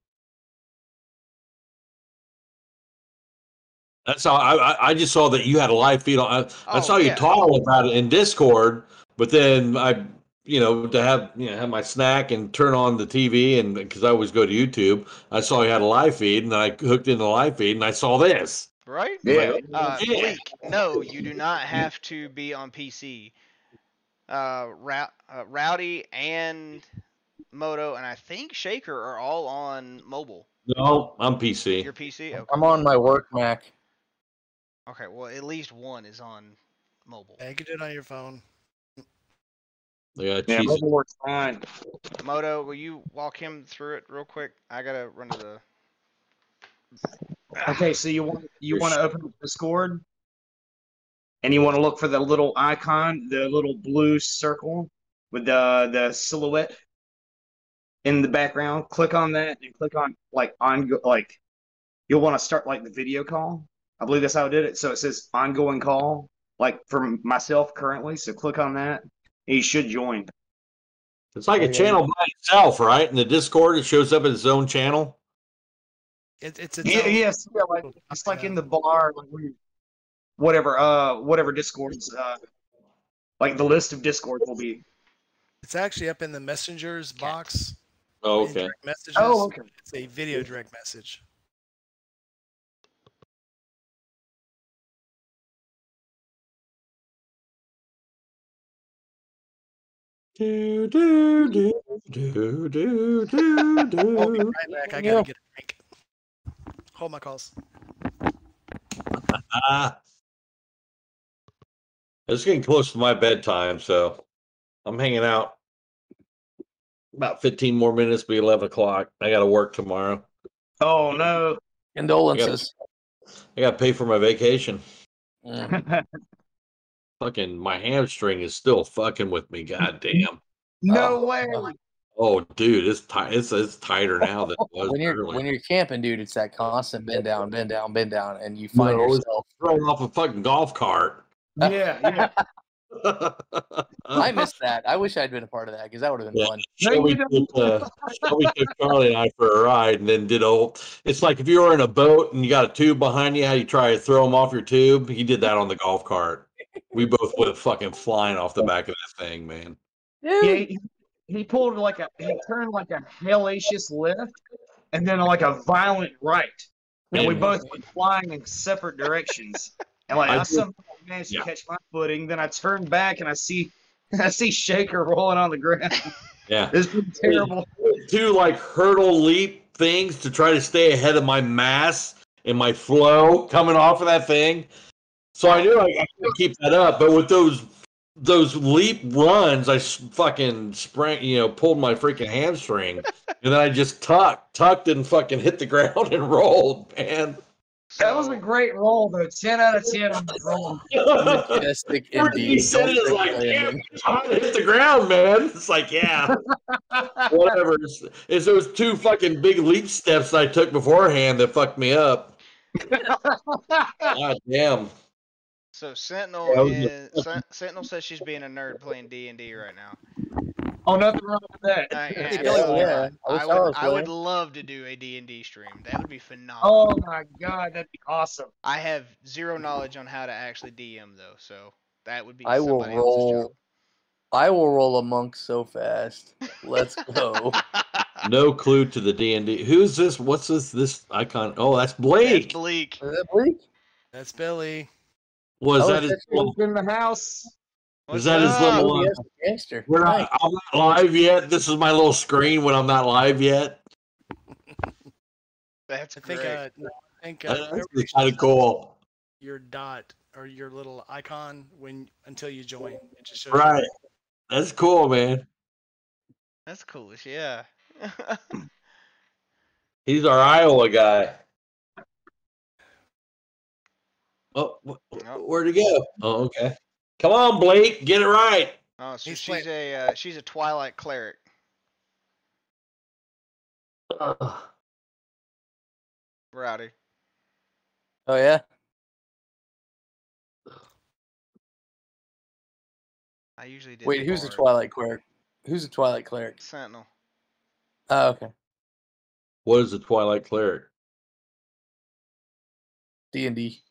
[SPEAKER 7] That's all. I, I I just saw that you had a live feed on. I, I
[SPEAKER 1] Oh,
[SPEAKER 7] saw you
[SPEAKER 1] yeah.
[SPEAKER 7] talk about it in Discord, but then I, you know, to have you know have my snack and turn on the TV, and because I always go to YouTube, I saw you had a live feed, and I hooked into the live feed, and I saw this.
[SPEAKER 1] Right?
[SPEAKER 6] Yeah.
[SPEAKER 1] Uh,
[SPEAKER 7] Yeah.
[SPEAKER 1] Bleak, no, you do not have to be on PC. Uh, Rou- uh, Rowdy and Moto and I think Shaker are all on mobile.
[SPEAKER 7] No, I'm PC.
[SPEAKER 1] Your PC? Okay.
[SPEAKER 4] I'm on my work Mac.
[SPEAKER 1] Okay, well, at least one is on mobile.
[SPEAKER 3] Yeah, you can do it on your phone.
[SPEAKER 7] Yeah,
[SPEAKER 6] Yeah,
[SPEAKER 7] cheese.
[SPEAKER 6] mobile works fine.
[SPEAKER 1] Moto, will you walk him through it real quick? I gotta run to the.
[SPEAKER 6] Okay, so you want you want to open up Discord, and you want to look for the little icon, the little blue circle with the the silhouette. in the background. Click on that and click on like on like you'll want to start like the video call. I believe that's how I did it. So it says ongoing call, like for myself currently. So click on that. And you should join.
[SPEAKER 7] It's like a channel by itself, right? In the Discord, it shows up as its own channel.
[SPEAKER 3] It, it's its
[SPEAKER 6] Yeah,
[SPEAKER 3] own-
[SPEAKER 6] yes, yeah, like it's like in the bar, like where whatever, uh, whatever discords, uh, like the list of discords will be.
[SPEAKER 3] It's actually up in the messengers box.
[SPEAKER 7] Oh, okay.
[SPEAKER 3] Messages.
[SPEAKER 6] Oh, okay.
[SPEAKER 3] It's a video direct message.
[SPEAKER 7] Do, do, do, do, do, do,
[SPEAKER 3] I'll be
[SPEAKER 7] do.
[SPEAKER 3] right back. I gotta get a drink. Hold my calls.
[SPEAKER 7] It's getting close to my bedtime, so I'm hanging out. About 15 more minutes, be 11 o'clock. I got to work tomorrow.
[SPEAKER 6] Oh no!
[SPEAKER 4] Condolences.
[SPEAKER 7] I got to pay for my vacation.
[SPEAKER 4] Mm.
[SPEAKER 7] Fucking, my hamstring is still fucking with me. God damn.
[SPEAKER 6] no
[SPEAKER 4] Oh,
[SPEAKER 6] way!
[SPEAKER 4] oh.
[SPEAKER 7] Dude, it's tight. It's, it's tighter now than it was
[SPEAKER 4] When you're
[SPEAKER 7] earlier.
[SPEAKER 4] when you're camping, dude, it's that constant bend down, bend down, bend down, and you find
[SPEAKER 7] No,
[SPEAKER 4] yourself.
[SPEAKER 7] Throwing off a fucking golf cart.
[SPEAKER 6] Yeah, yeah.
[SPEAKER 4] I missed that. I wish I'd been a part of that because that would have been
[SPEAKER 7] Yeah.
[SPEAKER 4] fun.
[SPEAKER 7] Shelby
[SPEAKER 6] No, you
[SPEAKER 7] took, uh, Shelby took Charlie and I for a ride, and then did a. It's like if you were in a boat and you got a tube behind you, how you try to throw them off your tube. He did that on the golf cart. We both went fucking flying off the back of that thing, man.
[SPEAKER 6] Yeah, he, he pulled like a he turned like a hellacious left, and then like a violent right, and we both went flying in separate directions. And like
[SPEAKER 7] I
[SPEAKER 6] I, somehow managed
[SPEAKER 7] yeah.
[SPEAKER 6] to catch my footing. Then I turned back and I see I see Shaker rolling on the ground.
[SPEAKER 7] Yeah.
[SPEAKER 6] It's been terrible.
[SPEAKER 7] Two like hurdle leap things to try to stay ahead of my mass and my flow coming off of that thing. So I knew I, I could keep that up, but with those those leap runs, I fucking sprang, you know, pulled my freaking hamstring, and then I just tucked, tucked, and fucking hit the ground and rolled, man.
[SPEAKER 6] That was a great roll though. Ten out of ten on the roll.
[SPEAKER 4] Majestic
[SPEAKER 7] Everything
[SPEAKER 4] indeed.
[SPEAKER 7] he said is
[SPEAKER 4] Don't
[SPEAKER 7] like,
[SPEAKER 4] think
[SPEAKER 7] damn,
[SPEAKER 4] landing.
[SPEAKER 7] to hit the ground, man. It's like, yeah, whatever. It's, it's those two fucking big leap steps I took beforehand that fucked me up. God damn.
[SPEAKER 1] So Sentinel
[SPEAKER 7] Yeah,
[SPEAKER 1] is Sen- Sentinel says she's being a nerd playing D and D right now.
[SPEAKER 6] Oh, nothing wrong with that.
[SPEAKER 1] I,
[SPEAKER 4] Yeah,
[SPEAKER 1] absolutely
[SPEAKER 4] yeah. I wish
[SPEAKER 1] I
[SPEAKER 4] I
[SPEAKER 1] would
[SPEAKER 4] was
[SPEAKER 1] I would love to do a D and D stream. That would be phenomenal.
[SPEAKER 6] Oh my god, that'd be awesome.
[SPEAKER 1] I have zero knowledge on how to actually DM though, so that would be.
[SPEAKER 4] I will
[SPEAKER 1] somebody else's
[SPEAKER 4] roll. I will roll a monk so fast. Let's go.
[SPEAKER 7] No clue to the D and D. Who's this? What's this? This icon? Oh, that's
[SPEAKER 1] That's
[SPEAKER 7] Blake.
[SPEAKER 4] Is that bleak?
[SPEAKER 3] That's Billy.
[SPEAKER 7] Was
[SPEAKER 4] Oh,
[SPEAKER 7] that his? Little,
[SPEAKER 6] in the house.
[SPEAKER 1] What's
[SPEAKER 7] that his little-
[SPEAKER 4] Oh, yes, gangster.
[SPEAKER 7] we're
[SPEAKER 4] Nice.
[SPEAKER 7] not. I'm not live yet. This is my little screen when I'm not live yet.
[SPEAKER 1] That's
[SPEAKER 3] I think.
[SPEAKER 1] great.
[SPEAKER 3] Uh, I think uh,
[SPEAKER 7] That's kind of cool.
[SPEAKER 3] Your dot or your little icon when until you join. It just shows.
[SPEAKER 7] Right. That's cool, man.
[SPEAKER 1] That's cool. Yeah.
[SPEAKER 7] He's our Iowa guy. Oh, wh- wh-
[SPEAKER 1] Nope.
[SPEAKER 7] where'd he go? Oh, okay. Come on, Blake, get it right.
[SPEAKER 1] oh, so
[SPEAKER 3] He's
[SPEAKER 1] she's
[SPEAKER 3] play-
[SPEAKER 1] a uh, she's a Twilight cleric.
[SPEAKER 7] Ugh.
[SPEAKER 1] Rowdy.
[SPEAKER 4] Oh yeah.
[SPEAKER 1] I usually did.
[SPEAKER 4] Wait, who's the
[SPEAKER 1] bard.
[SPEAKER 4] Twilight cleric? Who's the Twilight cleric?
[SPEAKER 1] Sentinel.
[SPEAKER 4] Oh, okay.
[SPEAKER 7] What is the Twilight Cleric?
[SPEAKER 4] D and D.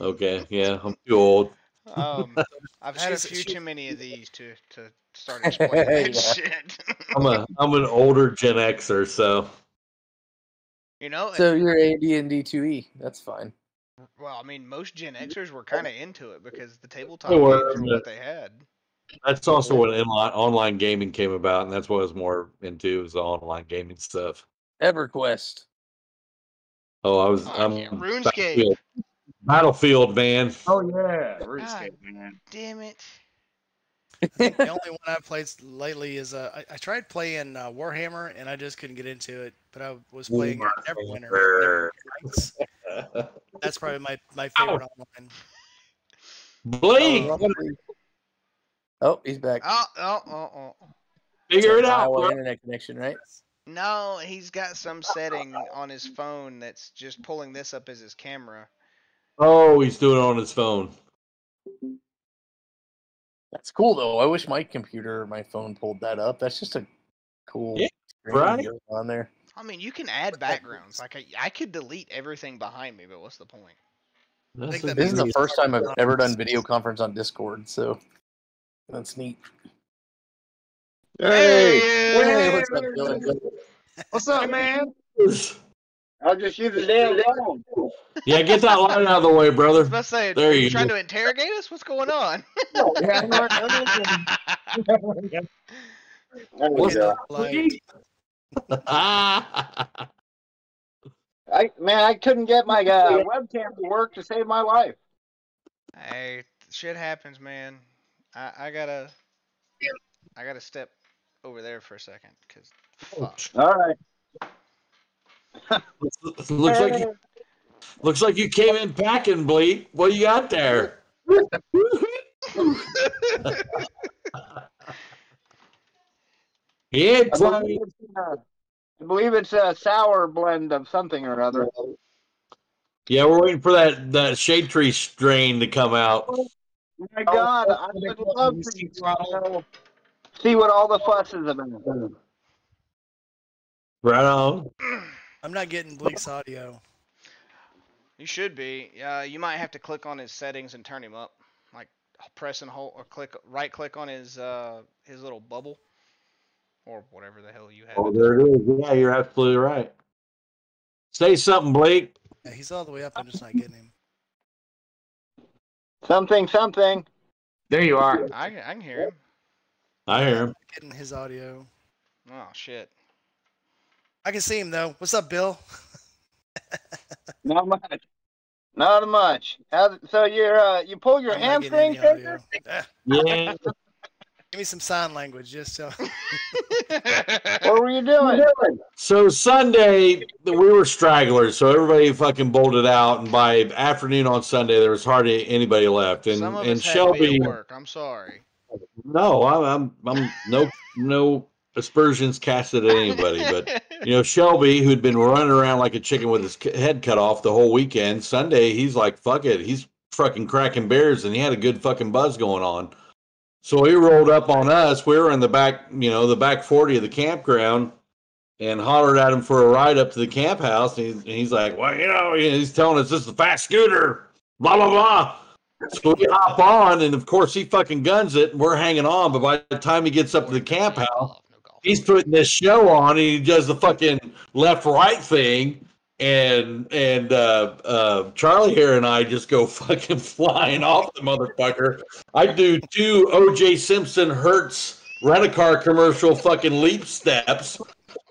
[SPEAKER 7] Okay, yeah, I'm too old.
[SPEAKER 1] Um, I've had a few
[SPEAKER 3] she's-
[SPEAKER 1] too many of these to to start explaining that shit.
[SPEAKER 7] I'm a I'm an older Gen Xer, so
[SPEAKER 1] you know.
[SPEAKER 4] So
[SPEAKER 1] and-
[SPEAKER 4] you're a D and D two E. That's fine.
[SPEAKER 1] well, I mean, most Gen Xers were kind of into it because the tabletop
[SPEAKER 7] They
[SPEAKER 1] games
[SPEAKER 7] were,
[SPEAKER 1] were what they had.
[SPEAKER 7] that's also when inline, online gaming came about, and that's what I was more into was the online gaming stuff.
[SPEAKER 4] EverQuest.
[SPEAKER 7] Oh, I was
[SPEAKER 1] Oh,
[SPEAKER 7] I'm
[SPEAKER 1] yeah, RuneScape.
[SPEAKER 7] Battlefield, Battlefield man.
[SPEAKER 6] Oh yeah, RuneScape, man.
[SPEAKER 1] Damn it.
[SPEAKER 3] The only one I've played lately is uh, I, I tried playing uh, Warhammer and I just couldn't get into it. But I was playing Neverwinter. Neverwinter That's probably my, my favorite online.
[SPEAKER 7] Blake,
[SPEAKER 4] Oh, he's back.
[SPEAKER 1] Oh, oh, oh, oh.
[SPEAKER 7] Figure it out,
[SPEAKER 4] Iowa internet connection, right?
[SPEAKER 1] No, he's got some setting on his phone that's just pulling this up as his camera.
[SPEAKER 7] Oh, he's doing it on his phone.
[SPEAKER 4] That's cool though. I wish my computer or my phone pulled that up. That's just a cool
[SPEAKER 7] Yeah,
[SPEAKER 4] screen
[SPEAKER 7] right?
[SPEAKER 4] on there.
[SPEAKER 1] I mean, you can add backgrounds. Like I, I could delete everything behind me, but what's the point?
[SPEAKER 7] That's
[SPEAKER 3] think
[SPEAKER 4] This is the first time I've ever done video conference on Discord, so that's neat.
[SPEAKER 6] Hey,
[SPEAKER 4] Hey, what's up, Dylan?
[SPEAKER 6] what's up, man?
[SPEAKER 8] I'll just use the damn phone.
[SPEAKER 7] Yeah, get that line out of the way, brother.
[SPEAKER 1] I was
[SPEAKER 7] brother.
[SPEAKER 1] about to say,
[SPEAKER 7] There
[SPEAKER 1] are you
[SPEAKER 7] you
[SPEAKER 1] trying
[SPEAKER 7] go.
[SPEAKER 1] to interrogate us? What's going on?
[SPEAKER 8] Yeah, I'm not- I'm not- There we
[SPEAKER 7] What's
[SPEAKER 8] go. I man, I couldn't get my uh, webcam to work to save my life.
[SPEAKER 1] hey, shit happens, man. I, I gotta, I gotta step over there for a second, cause fuck.
[SPEAKER 8] All right.
[SPEAKER 7] looks like you, looks like you came in packing, Bleak. What you got there? he
[SPEAKER 8] I believe it's, uh, I believe it's a sour blend of something or other.
[SPEAKER 7] Yeah, we're waiting for that that shade tree strain to come out.
[SPEAKER 8] Oh My God, I would love to you know, see what all the fuss is about.
[SPEAKER 7] Right on.
[SPEAKER 3] I'm not getting Bleak's audio.
[SPEAKER 1] You should be. Uh, you might have to click on his settings and turn him up, like press and hold or click right click on his uh his little bubble, or whatever the hell you have.
[SPEAKER 7] Oh, there it is. Yeah, you're absolutely right. Say something, Blake.
[SPEAKER 3] Yeah, he's all the way up. I'm just not getting him.
[SPEAKER 8] Something, something.
[SPEAKER 6] There you are.
[SPEAKER 1] I I can hear him.
[SPEAKER 7] I hear him.
[SPEAKER 3] Getting his audio.
[SPEAKER 1] Oh shit.
[SPEAKER 3] I can see him though. What's up, Bill?
[SPEAKER 8] Not much. Not much. How, so you're uh, you pull your
[SPEAKER 3] I'm
[SPEAKER 8] hamstring,
[SPEAKER 3] any audio.
[SPEAKER 8] Shaker?
[SPEAKER 3] Ah,
[SPEAKER 7] Yeah.
[SPEAKER 3] give me some sign language, just so.
[SPEAKER 8] What were you doing?
[SPEAKER 7] So Sunday we were stragglers, so everybody fucking bolted out, and by afternoon on Sunday there was hardly anybody left. And
[SPEAKER 1] Some of
[SPEAKER 7] and
[SPEAKER 1] us had to be
[SPEAKER 7] Shelby,
[SPEAKER 1] at work. I'm sorry.
[SPEAKER 7] no, I'm I'm, I'm no no aspersions casted at anybody, but you know Shelby, who'd been running around like a chicken with his head cut off the whole weekend, Sunday he's like, fuck it, he's fucking cracking bears, and he had a good fucking buzz going on. So he rolled up on us. We were in the back, you know, the back forty of the campground, and hollered at him for a ride up to the camp house. And he's, and he's like, well, you know, he's telling us this is a fast scooter, blah blah blah. So we hop on, and of course he fucking guns it, and we're hanging on. But by the time he gets up to the camp house. He's putting this show on and he does the fucking left right thing and and uh uh charlie here and i just go fucking flying off the motherfucker. I do two oj simpson hertz rent-a-car commercial fucking leap steps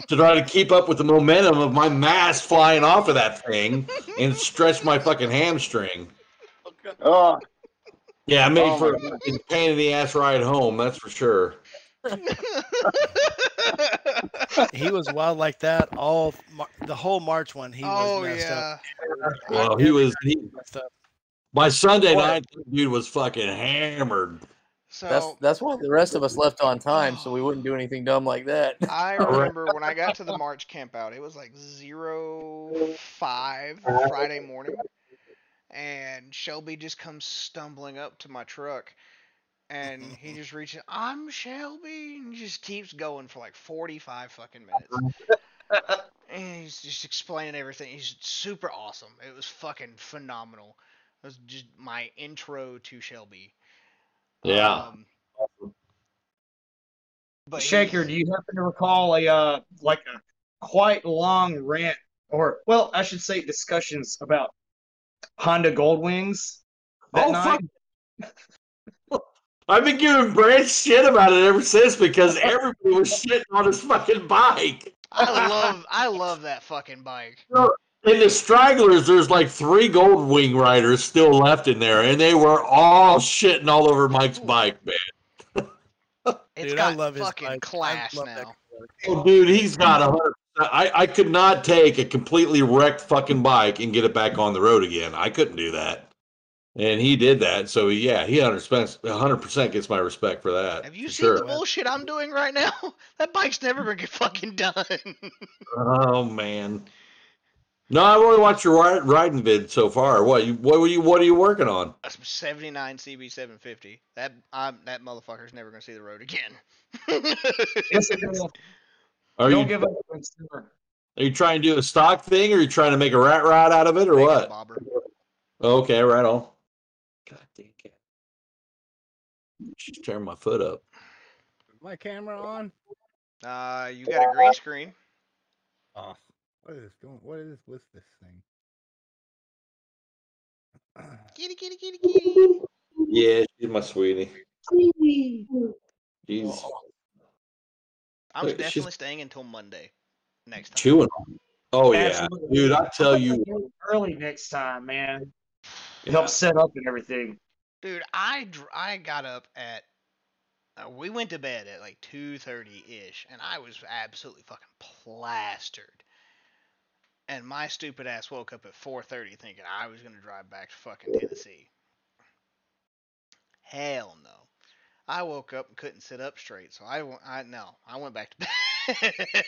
[SPEAKER 7] to try to keep up with the momentum of my mass flying off of that thing and stretch my fucking hamstring.
[SPEAKER 8] Oh,
[SPEAKER 7] yeah i made
[SPEAKER 8] Oh
[SPEAKER 7] for a pain in the ass ride home that's for sure
[SPEAKER 3] he was wild like that all the whole March one. He
[SPEAKER 1] oh
[SPEAKER 3] was messed
[SPEAKER 1] yeah.
[SPEAKER 3] up.
[SPEAKER 7] well he was he,
[SPEAKER 3] Messed up.
[SPEAKER 7] By Sunday
[SPEAKER 8] What?
[SPEAKER 7] night, dude was fucking hammered.
[SPEAKER 1] So
[SPEAKER 4] That's that's why the rest of us left on time, so we wouldn't do anything dumb like that.
[SPEAKER 1] I remember when I got to the March camp out, it was like zero five Friday morning, and Shelby just comes stumbling up to my truck, and he just reaches, "I'm Shelby," and just keeps going for like forty five fucking minutes. And he's just explaining everything. He's super awesome. It was fucking phenomenal. It was just my intro to Shelby.
[SPEAKER 7] Yeah.
[SPEAKER 1] Um, but
[SPEAKER 6] Shaker, do you happen to recall a uh, like a quite long rant, or well, I should say discussions about Honda Goldwings that
[SPEAKER 7] Oh,
[SPEAKER 6] night?
[SPEAKER 7] fuck. I've been giving Brad shit about it ever since because everybody was shitting on his fucking bike.
[SPEAKER 1] I love I love that fucking bike.
[SPEAKER 7] In the stragglers, there's like three gold wing riders still left in there, and they were all shitting all over Mike's bike, man.
[SPEAKER 1] It's
[SPEAKER 3] Dude,
[SPEAKER 1] got
[SPEAKER 3] I love his
[SPEAKER 1] fucking
[SPEAKER 3] bike. I
[SPEAKER 1] class
[SPEAKER 3] love
[SPEAKER 1] now.
[SPEAKER 7] Oh, dude, he's got a hundred. I, I could not take a completely wrecked fucking bike and get it back on the road again. I couldn't do that. And he did that. So yeah, he understands 100 percent gets my respect for that.
[SPEAKER 1] Have you seen
[SPEAKER 7] sure.
[SPEAKER 1] the bullshit I'm doing right now? That bike's never gonna get fucking done.
[SPEAKER 7] Oh man. No, I've only watched your ri- riding vid so far. What you what were you what are you working on?
[SPEAKER 1] A 79 CB 750. That I'm, that motherfucker's never gonna see the road again.
[SPEAKER 6] Yes, it is.
[SPEAKER 7] Are
[SPEAKER 6] Don't
[SPEAKER 7] you
[SPEAKER 6] give up,
[SPEAKER 7] are you trying to do a stock thing or are you trying to make a rat rod out of it or
[SPEAKER 1] Make
[SPEAKER 7] what? Okay, right on. She's tearing my foot up.
[SPEAKER 9] My camera on?
[SPEAKER 1] Uh, you got a green screen.
[SPEAKER 9] Oh, what is this going? What is what's this thing?
[SPEAKER 1] Kitty, kitty, kitty, kitty.
[SPEAKER 7] Yeah, she's my sweetie. She's
[SPEAKER 1] I'm
[SPEAKER 7] Look, she's-
[SPEAKER 1] definitely staying until Monday. Next time.
[SPEAKER 7] chewing on. me. Oh yeah, dude! I tell you,
[SPEAKER 6] early next time, man. It helps set up and everything.
[SPEAKER 1] Dude, I dr- I got up at uh, we went to bed at like 2:30 ish and I was absolutely fucking plastered. And my stupid ass woke up at 4:30 thinking I was going to drive back to fucking Tennessee. Hell no. I woke up and couldn't sit up straight, so I I no, I went back to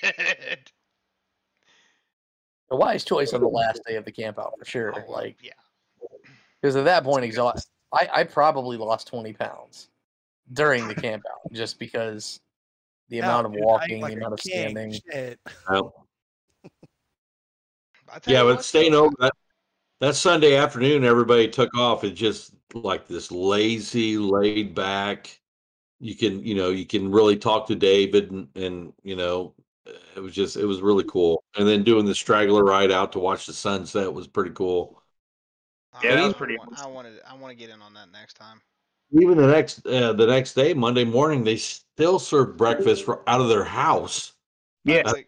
[SPEAKER 1] bed.
[SPEAKER 4] A wise choice on the last day of the camp out for sure.
[SPEAKER 1] Oh,
[SPEAKER 4] Like
[SPEAKER 1] yeah.
[SPEAKER 4] because at that point, exhaust. I, I probably lost twenty pounds during the camp out just because the
[SPEAKER 3] Yeah,
[SPEAKER 4] amount of
[SPEAKER 3] dude,
[SPEAKER 4] walking,
[SPEAKER 3] like
[SPEAKER 4] the amount of standing.
[SPEAKER 3] Shit.
[SPEAKER 7] well,
[SPEAKER 1] I tell
[SPEAKER 7] yeah, but staying over that that Sunday afternoon, everybody took off. It just like this lazy, laid back. You can, you know, you can really talk to David, and, and you know, it was just, it was really cool. And then doing the straggler ride out to watch the sunset was pretty cool.
[SPEAKER 1] I
[SPEAKER 6] Yeah, that was
[SPEAKER 1] wanna-
[SPEAKER 6] pretty
[SPEAKER 1] I
[SPEAKER 6] awesome.
[SPEAKER 1] wanted I want to get in on that next time.
[SPEAKER 7] Even the next, uh, the next day, Monday morning, they still served breakfast for, out of their house.
[SPEAKER 6] Yeah.
[SPEAKER 7] At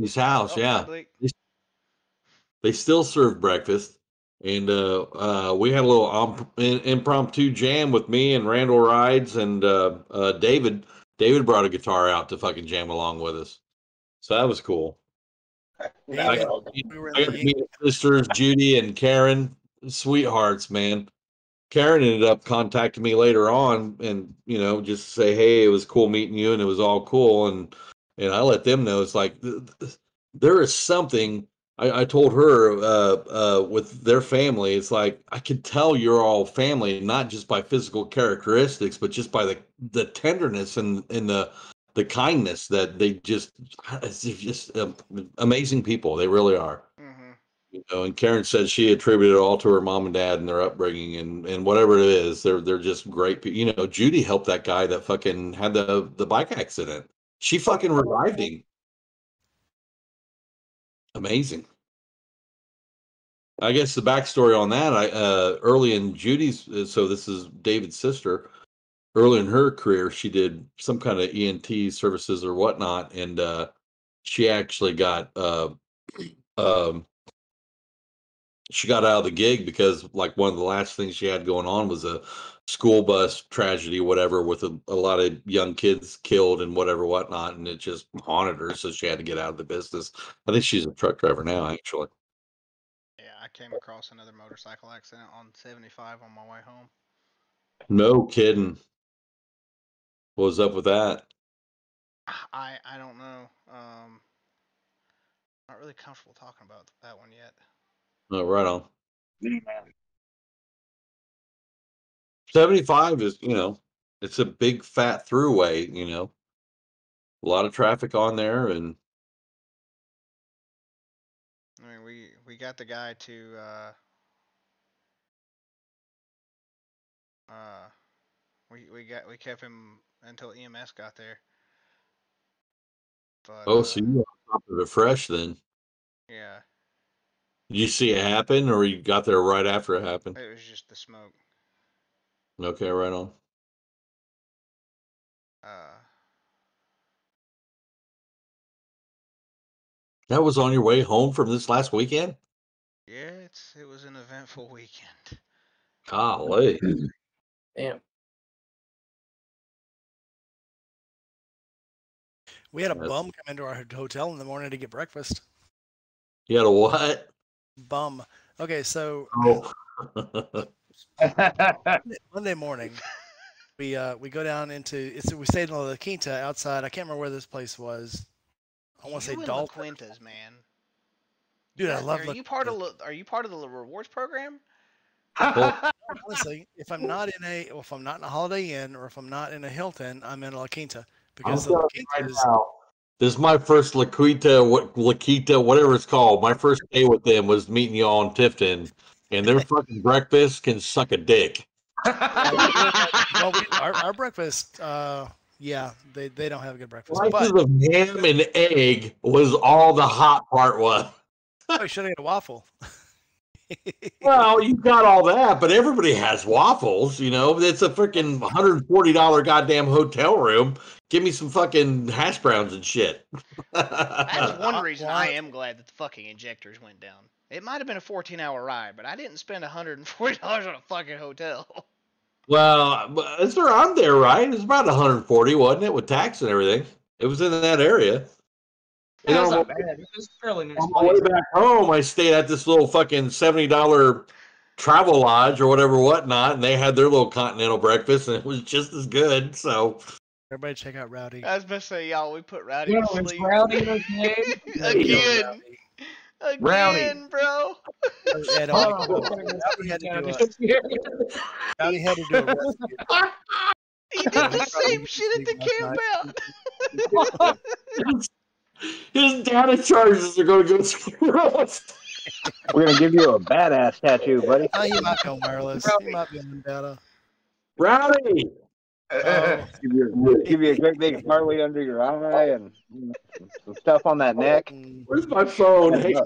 [SPEAKER 7] his house,
[SPEAKER 1] Oh,
[SPEAKER 7] yeah.
[SPEAKER 1] public.
[SPEAKER 7] they still serve breakfast and uh, uh, we had a little um, in, impromptu jam with me and randall rides and uh, uh, david david brought a guitar out to fucking jam along with us so that was cool
[SPEAKER 3] Yeah,
[SPEAKER 7] I
[SPEAKER 3] we-
[SPEAKER 7] got,
[SPEAKER 3] we were
[SPEAKER 7] I got
[SPEAKER 3] the
[SPEAKER 7] to meet sisters judy and karen sweethearts man karen ended up contacting me later on and you know just say hey it was cool meeting you and it was all cool and and i let them know it's like th- th- there is something I, I told her uh, uh, with their family, it's like I could tell you're all family, not just by physical characteristics, but just by the the tenderness and and the the kindness that they just it's just um, amazing people. They really are. You know, and Karen said she attributed it all to her mom and dad and their upbringing and and whatever it is, they're they're just great. pe- You know, Judy helped that guy that fucking had the the bike accident. She fucking revived him. Amazing. I guess the backstory on that, I uh, early in Judy's, uh, so this is David's sister. Early in her career, she did some kind of EMT services or whatnot, and uh, she actually got uh, um, she got out of the gig because like one of the last things she had going on was a school bus tragedy, whatever, with a, a lot of young kids killed and whatever, whatnot, and it just haunted her, so she had to get out of the business. I think she's a truck driver now, actually.
[SPEAKER 1] Yeah, I came across another motorcycle accident on 75 on my way home.
[SPEAKER 7] No kidding. What was up with that?
[SPEAKER 1] I I don't know. Um, not really comfortable talking about that one yet.
[SPEAKER 7] Oh, right on.
[SPEAKER 6] Yeah,
[SPEAKER 7] 75 is, you know, it's a big fat throughway, you know. A lot of traffic on there and
[SPEAKER 1] I mean, we we got the guy to uh uh we we got we kept him until EMS got there. But
[SPEAKER 7] oh,
[SPEAKER 1] uh,
[SPEAKER 7] so you on top of it fresh then.
[SPEAKER 1] yeah,
[SPEAKER 7] you see it happen or you got there right after it happened?
[SPEAKER 1] it was just the smoke.
[SPEAKER 7] Okay, right on.
[SPEAKER 1] Uh,
[SPEAKER 7] That was on your way home from this last weekend?
[SPEAKER 1] yeah, it's it was an eventful weekend.
[SPEAKER 7] Golly.
[SPEAKER 4] Damn.
[SPEAKER 3] We had a
[SPEAKER 7] That's-
[SPEAKER 3] bum come into our hotel in the morning to get breakfast.
[SPEAKER 7] You had a what?
[SPEAKER 3] Bum. Okay, so
[SPEAKER 7] Oh.
[SPEAKER 3] Monday morning, we uh we go down into it's we stayed in La Quinta outside. I can't remember where this place was. I want to say
[SPEAKER 1] you and La Quintas, man.
[SPEAKER 3] Dude, I
[SPEAKER 1] Are-
[SPEAKER 3] love
[SPEAKER 1] Are
[SPEAKER 3] La
[SPEAKER 1] you part of?
[SPEAKER 3] Quinta.
[SPEAKER 1] La- Are you part of the rewards program?
[SPEAKER 3] Honestly, if I'm not in a, well, if I'm not in a Holiday Inn or if I'm not in a Hilton, I'm in La Quinta
[SPEAKER 7] I'm
[SPEAKER 3] because the La
[SPEAKER 7] telling you right
[SPEAKER 3] Quinta is
[SPEAKER 7] now, This is my first Laquita, what Laquita, whatever it's called. My first day with them was meeting y'all in Tifton, and their fucking breakfast can suck a dick.
[SPEAKER 3] well, we, our, our breakfast, uh, yeah, they, they don't have a good breakfast.
[SPEAKER 7] Slices
[SPEAKER 3] But
[SPEAKER 7] of ham and egg was all the hot part was.
[SPEAKER 3] oh, you should have got a waffle.
[SPEAKER 7] Well, you got all that, but everybody has waffles, you know. It's a freaking $140 goddamn hotel room. Give me some fucking hash browns and shit.
[SPEAKER 1] That's one reason I
[SPEAKER 3] I-
[SPEAKER 1] am glad that the fucking injectors went down. It might have been a 14 hour ride, but I didn't spend $140 on a fucking hotel.
[SPEAKER 7] Well, but it's around there, right? It's about 140, wasn't it, with tax and everything? It was in that area. You
[SPEAKER 6] That's
[SPEAKER 7] know,
[SPEAKER 6] not bad. It's a fairly nice
[SPEAKER 7] on my way back home, I stayed at this little fucking seventy dollar travel lodge or whatever, whatnot, and they had their little continental breakfast, and it was just as good. So
[SPEAKER 3] Everybody check out Rowdy.
[SPEAKER 1] I was about to say, y'all, we put Rowdy
[SPEAKER 6] You
[SPEAKER 1] to
[SPEAKER 6] know, it's
[SPEAKER 1] sleep.
[SPEAKER 6] rowdy again.
[SPEAKER 1] Again. Again,
[SPEAKER 6] Rowdy.
[SPEAKER 1] bro.
[SPEAKER 3] Yeah,
[SPEAKER 6] Hold
[SPEAKER 3] don't
[SPEAKER 6] on.
[SPEAKER 3] make it- Rowdy had to do a, Rowdy had to do a rescue.
[SPEAKER 1] He did the same shit at the camp out.
[SPEAKER 7] his data charges are going to go through.
[SPEAKER 8] We're gonna give you a badass tattoo, buddy.
[SPEAKER 3] Oh, he might be on wireless. He might be on data.
[SPEAKER 7] Rowdy,
[SPEAKER 3] Oh,
[SPEAKER 8] Give you, give you a great big Harley under your eye and some stuff on that neck.
[SPEAKER 7] where's my phone? Hey,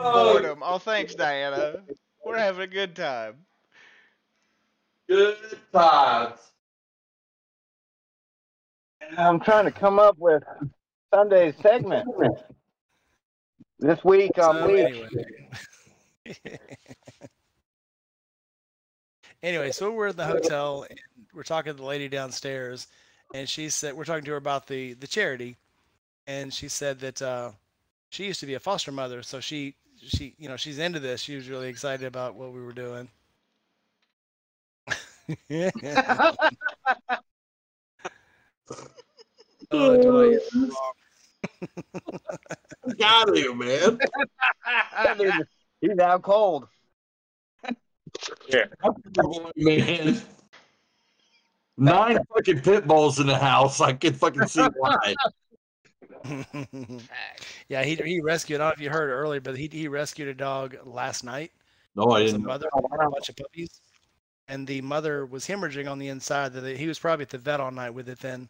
[SPEAKER 7] Oh.
[SPEAKER 1] Boredom. Oh, thanks, Diana. We're having a good time.
[SPEAKER 7] good times.
[SPEAKER 8] I'm trying to come up with Sunday's segment. This week um,
[SPEAKER 3] so
[SPEAKER 8] on Bleach.
[SPEAKER 3] anyway. anyway, so we're in the hotel and we're talking to the lady downstairs, and she said we're talking to her about the the charity, and she said that uh, she used to be a foster mother, so she she you know she's into this. She was really excited about what we were doing. oh, Dwight, you're wrong.
[SPEAKER 7] Got you, man.
[SPEAKER 8] He's out cold.
[SPEAKER 7] Man. Nine fucking pit bulls in the house. I can fucking see why.
[SPEAKER 3] Yeah, he he rescued. I don't know if you heard earlier, but he he rescued a dog last night.
[SPEAKER 7] No, I
[SPEAKER 3] His
[SPEAKER 7] didn't.
[SPEAKER 3] mother, a bunch of puppies, and the mother was hemorrhaging on the inside. That he was probably at the vet all night with it. Then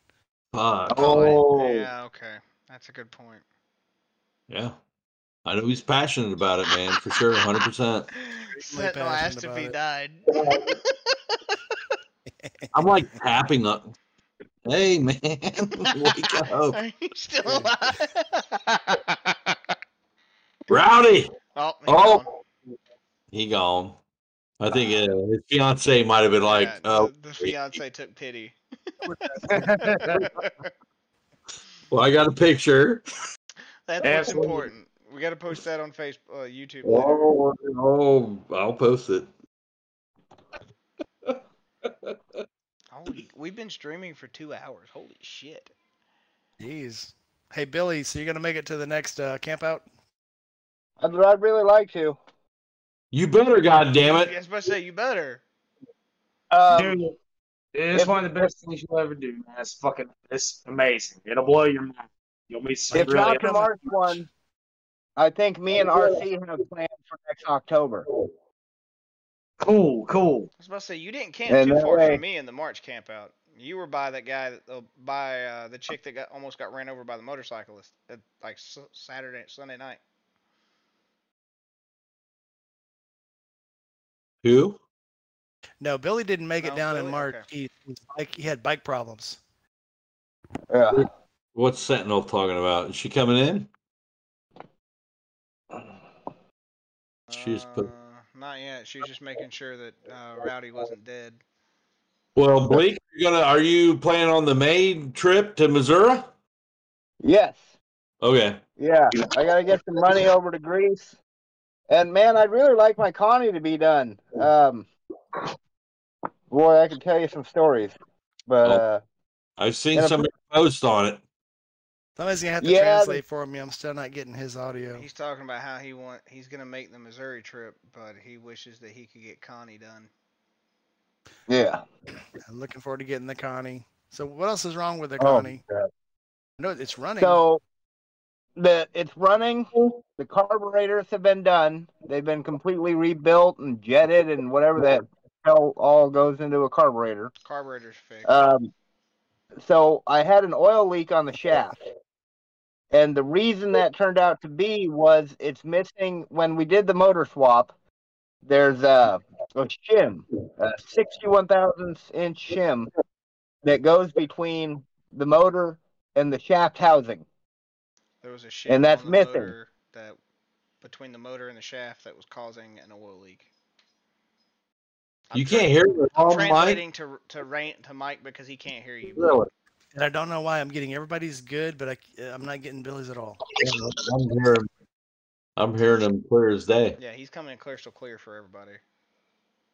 [SPEAKER 7] Fuck.
[SPEAKER 8] Oh,
[SPEAKER 1] Yeah, oh. okay. That's a good point.
[SPEAKER 7] Yeah. I know he's passionate about it, man, for sure, 100%.
[SPEAKER 1] Sentinel asked if
[SPEAKER 3] passionate
[SPEAKER 1] he died.
[SPEAKER 7] I'm like tapping up. Hey, man, wake up.
[SPEAKER 1] Are you still alive?
[SPEAKER 7] Rowdy.
[SPEAKER 1] oh, he
[SPEAKER 7] Oh.
[SPEAKER 1] gone.
[SPEAKER 7] He gone. I think uh, his fiance might have been like,
[SPEAKER 1] Yeah,
[SPEAKER 7] uh,
[SPEAKER 1] the, the fiance took pity.
[SPEAKER 7] well, I got a picture.
[SPEAKER 1] That's what's important. We got to post that on Facebook, uh, YouTube.
[SPEAKER 7] Oh, oh, I'll post it.
[SPEAKER 1] Holy, we've been streaming for two hours. Holy shit!
[SPEAKER 3] Jeez. Hey Billy, so you're gonna make it to the next uh, camp out?
[SPEAKER 8] I'd, I'd really like to.
[SPEAKER 7] You better, God damn
[SPEAKER 1] I
[SPEAKER 7] it.
[SPEAKER 1] was about to say you better.
[SPEAKER 8] Um,
[SPEAKER 6] Dude, it's one of the best things you'll ever do, man. It's fucking, it's amazing. It'll blow your mind. You'll meet some
[SPEAKER 8] if
[SPEAKER 6] really.
[SPEAKER 8] not the March one, I think me and RC have plans for next October.
[SPEAKER 6] Cool, cool.
[SPEAKER 1] I was about to say you didn't camp
[SPEAKER 8] And
[SPEAKER 1] too far
[SPEAKER 8] way-
[SPEAKER 1] from me in the March camp out. You were by that guy, that, uh, by uh, the chick that got almost got ran over by the motorcyclist, at, like s- Saturday, Sunday night.
[SPEAKER 7] Who?
[SPEAKER 3] No, Billy didn't make it
[SPEAKER 1] No,
[SPEAKER 3] down in March.
[SPEAKER 1] Okay.
[SPEAKER 3] He his bike, he had bike problems.
[SPEAKER 8] Yeah.
[SPEAKER 7] What's Sentinel talking about? Is she coming in? She's
[SPEAKER 1] uh,
[SPEAKER 7] put-
[SPEAKER 1] not yet. She's just making sure that uh, Rowdy wasn't dead.
[SPEAKER 7] Well, Blake, you gonna are you planning on the May trip to Missouri?
[SPEAKER 8] Yes.
[SPEAKER 7] Okay.
[SPEAKER 8] Yeah, I gotta get some money over to Greece. And man, I'd really like my Connie to be done. Um, boy, I can tell you some stories, but
[SPEAKER 7] Oh.
[SPEAKER 8] uh,
[SPEAKER 7] I've seen
[SPEAKER 8] And a-
[SPEAKER 7] post on it.
[SPEAKER 3] Somebody's gonna have to
[SPEAKER 8] Yeah,
[SPEAKER 3] translate for me. I'm still not getting his audio.
[SPEAKER 1] He's talking about how he want he's gonna make the Missouri trip, but he wishes that he could get Connie done.
[SPEAKER 8] yeah.
[SPEAKER 3] I'm looking forward to getting the Connie. So what else is wrong with the
[SPEAKER 8] Oh,
[SPEAKER 3] Connie? No, it's running.
[SPEAKER 8] So the it's running. The carburetors have been done. They've been completely rebuilt and jetted and whatever that hell all goes into a carburetor.
[SPEAKER 1] Carburetor's fixed.
[SPEAKER 8] Um, so I had an oil leak on the shaft. And the reason that turned out to be was it's missing when we did the motor swap. There's a, a shim, a 61 thousandths inch shim that goes between the motor and the shaft housing.
[SPEAKER 1] there was a shim
[SPEAKER 8] and that's
[SPEAKER 1] on
[SPEAKER 8] missing.
[SPEAKER 1] that between the motor and the shaft that was causing an oil leak. I'm
[SPEAKER 7] You can't hear it
[SPEAKER 1] I'm
[SPEAKER 7] all, Mike.
[SPEAKER 1] translating to to Rain to Mike because he can't hear you.
[SPEAKER 7] Really?
[SPEAKER 3] And I don't know why I'm getting everybody's good, but I, I'm not getting Billy's at all.
[SPEAKER 7] I'm hearing, I'm hearing them clear as day.
[SPEAKER 1] Yeah, he's coming in clear, still clear for everybody.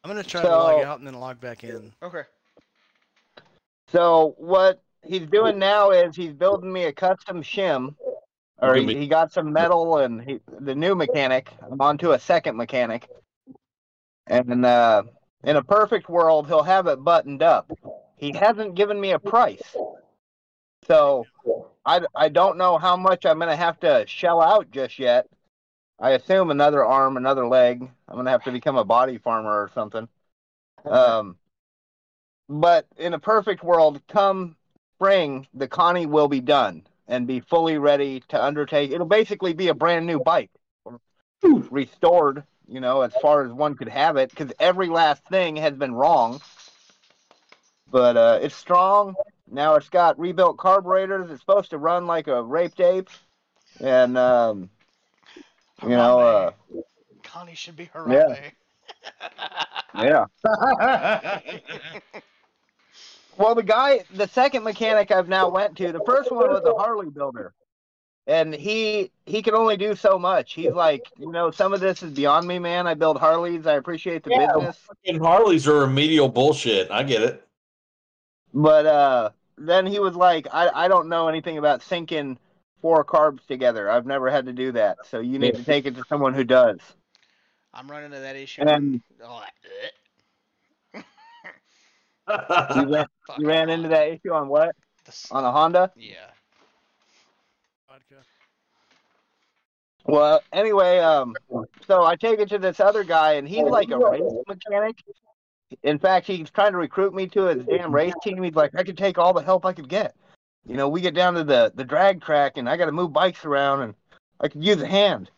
[SPEAKER 3] I'm gonna try to log out and then log back in.
[SPEAKER 1] Okay.
[SPEAKER 8] So what he's doing now is he's building me a custom shim, or he,
[SPEAKER 7] Give
[SPEAKER 8] he got some metal and he, the new mechanic. I'm onto a second mechanic, and uh, in a perfect world, he'll have it buttoned up. He hasn't given me a price, so I, I don't know how much I'm gonna have to shell out just yet. I assume another arm, another leg. I'm gonna have to become a body farmer or something. Um, but in a perfect world, come spring, the Connie will be done and be fully ready to undertake. It'll basically be a brand new bike, restored, you know, as far as one could have it, because every last thing has been wrong. But uh, it's strong. Now it's got rebuilt carburetors. It's supposed to run like a raped ape, and um, you know, uh,
[SPEAKER 1] Connie should be
[SPEAKER 8] Yeah.
[SPEAKER 1] Harambe.
[SPEAKER 8] yeah. Well, the guy, the second mechanic I've now went to, the first one was a Harley builder, and he he can only do so much. He's like, you know, some of this is beyond me, man. I build Harleys. I appreciate the
[SPEAKER 7] Yeah.
[SPEAKER 8] business,
[SPEAKER 7] Fucking Harleys are remedial bullshit. I get it.
[SPEAKER 8] But uh, then he was like, I I don't know anything about syncing four carbs together. I've never had to do that, so you need to take it to someone who does.
[SPEAKER 1] I'm running into that issue.
[SPEAKER 8] And-
[SPEAKER 1] oh,
[SPEAKER 8] You ran, you ran into that issue on what?
[SPEAKER 1] the
[SPEAKER 8] On a Honda?
[SPEAKER 1] Yeah.
[SPEAKER 3] Vodka.
[SPEAKER 8] Well, anyway, um, so I take it to this other guy, and he's like a race mechanic. In fact, he's trying to recruit me to his damn race team. He's like, I could take all the help I could get. You know, we get down to the the drag track, and I got to move bikes around, and I could use a hand.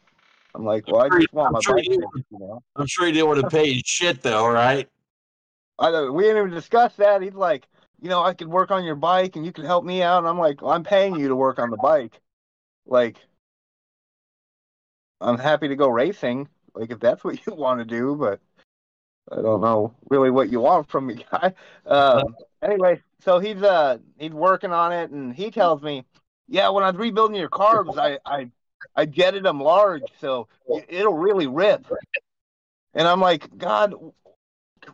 [SPEAKER 8] I'm like, well, I just want my
[SPEAKER 7] I'm sure
[SPEAKER 8] bike.
[SPEAKER 7] you-
[SPEAKER 8] fixed, You know,
[SPEAKER 7] I'm sure he didn't want to pay you shit though, right?
[SPEAKER 8] I don't, we didn't even discuss that. He's like, you know, I could work on your bike, and you could help me out. And I'm like, well, I'm paying you to work on the bike. Like, I'm happy to go racing, like if that's what you want to do, but I don't know really what you want from me, guy. Um, anyway, so he's uh he's working on it, and he tells me, yeah, when I was rebuilding your carbs, I I I jetted them large, so it- it'll really rip. And I'm like, God,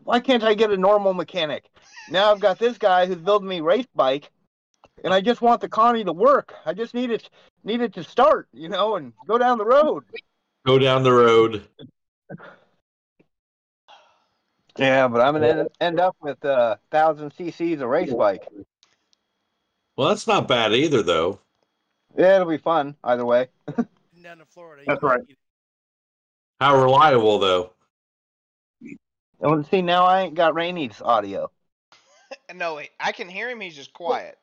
[SPEAKER 8] why can't I get a normal mechanic? Now I've got this guy who's building me race bike, and I just want the Connie to work. I just need it need it to start, you know, and go down the road.
[SPEAKER 7] Go down the road.
[SPEAKER 8] Yeah, but I'm gonna end, end up with a thousand CCs a race bike.
[SPEAKER 7] Well, that's not bad either, though.
[SPEAKER 8] Yeah, it'll be fun either way.
[SPEAKER 3] Down to Florida.
[SPEAKER 6] That's right.
[SPEAKER 7] How reliable, though?
[SPEAKER 8] And see, now I ain't got Rainy's audio.
[SPEAKER 1] No, wait, I can hear him. He's just quiet.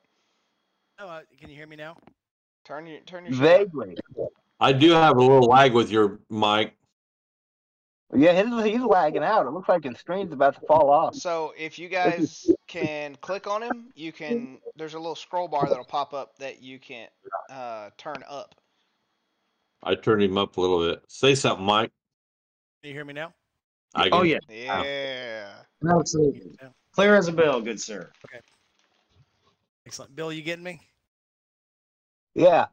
[SPEAKER 3] Oh, uh, can you hear me now?
[SPEAKER 1] Turn your turn your.
[SPEAKER 8] Vaguely.
[SPEAKER 7] I do have a little lag with your mic.
[SPEAKER 8] Yeah, his, he's lagging out. It looks like his screen's about to fall off.
[SPEAKER 1] So if you guys can click on him, you can. There's a little scroll bar that'll pop up that you can uh, turn up.
[SPEAKER 7] I turned him up a little bit. Say something, Mike.
[SPEAKER 3] Can you hear me now?
[SPEAKER 7] I
[SPEAKER 6] Oh
[SPEAKER 7] can-
[SPEAKER 6] yeah,
[SPEAKER 1] Yeah.
[SPEAKER 6] absolutely.
[SPEAKER 3] Yeah.
[SPEAKER 6] Clear as a bell, good sir. Okay.
[SPEAKER 3] Excellent. Bill, you getting me?
[SPEAKER 8] Yeah.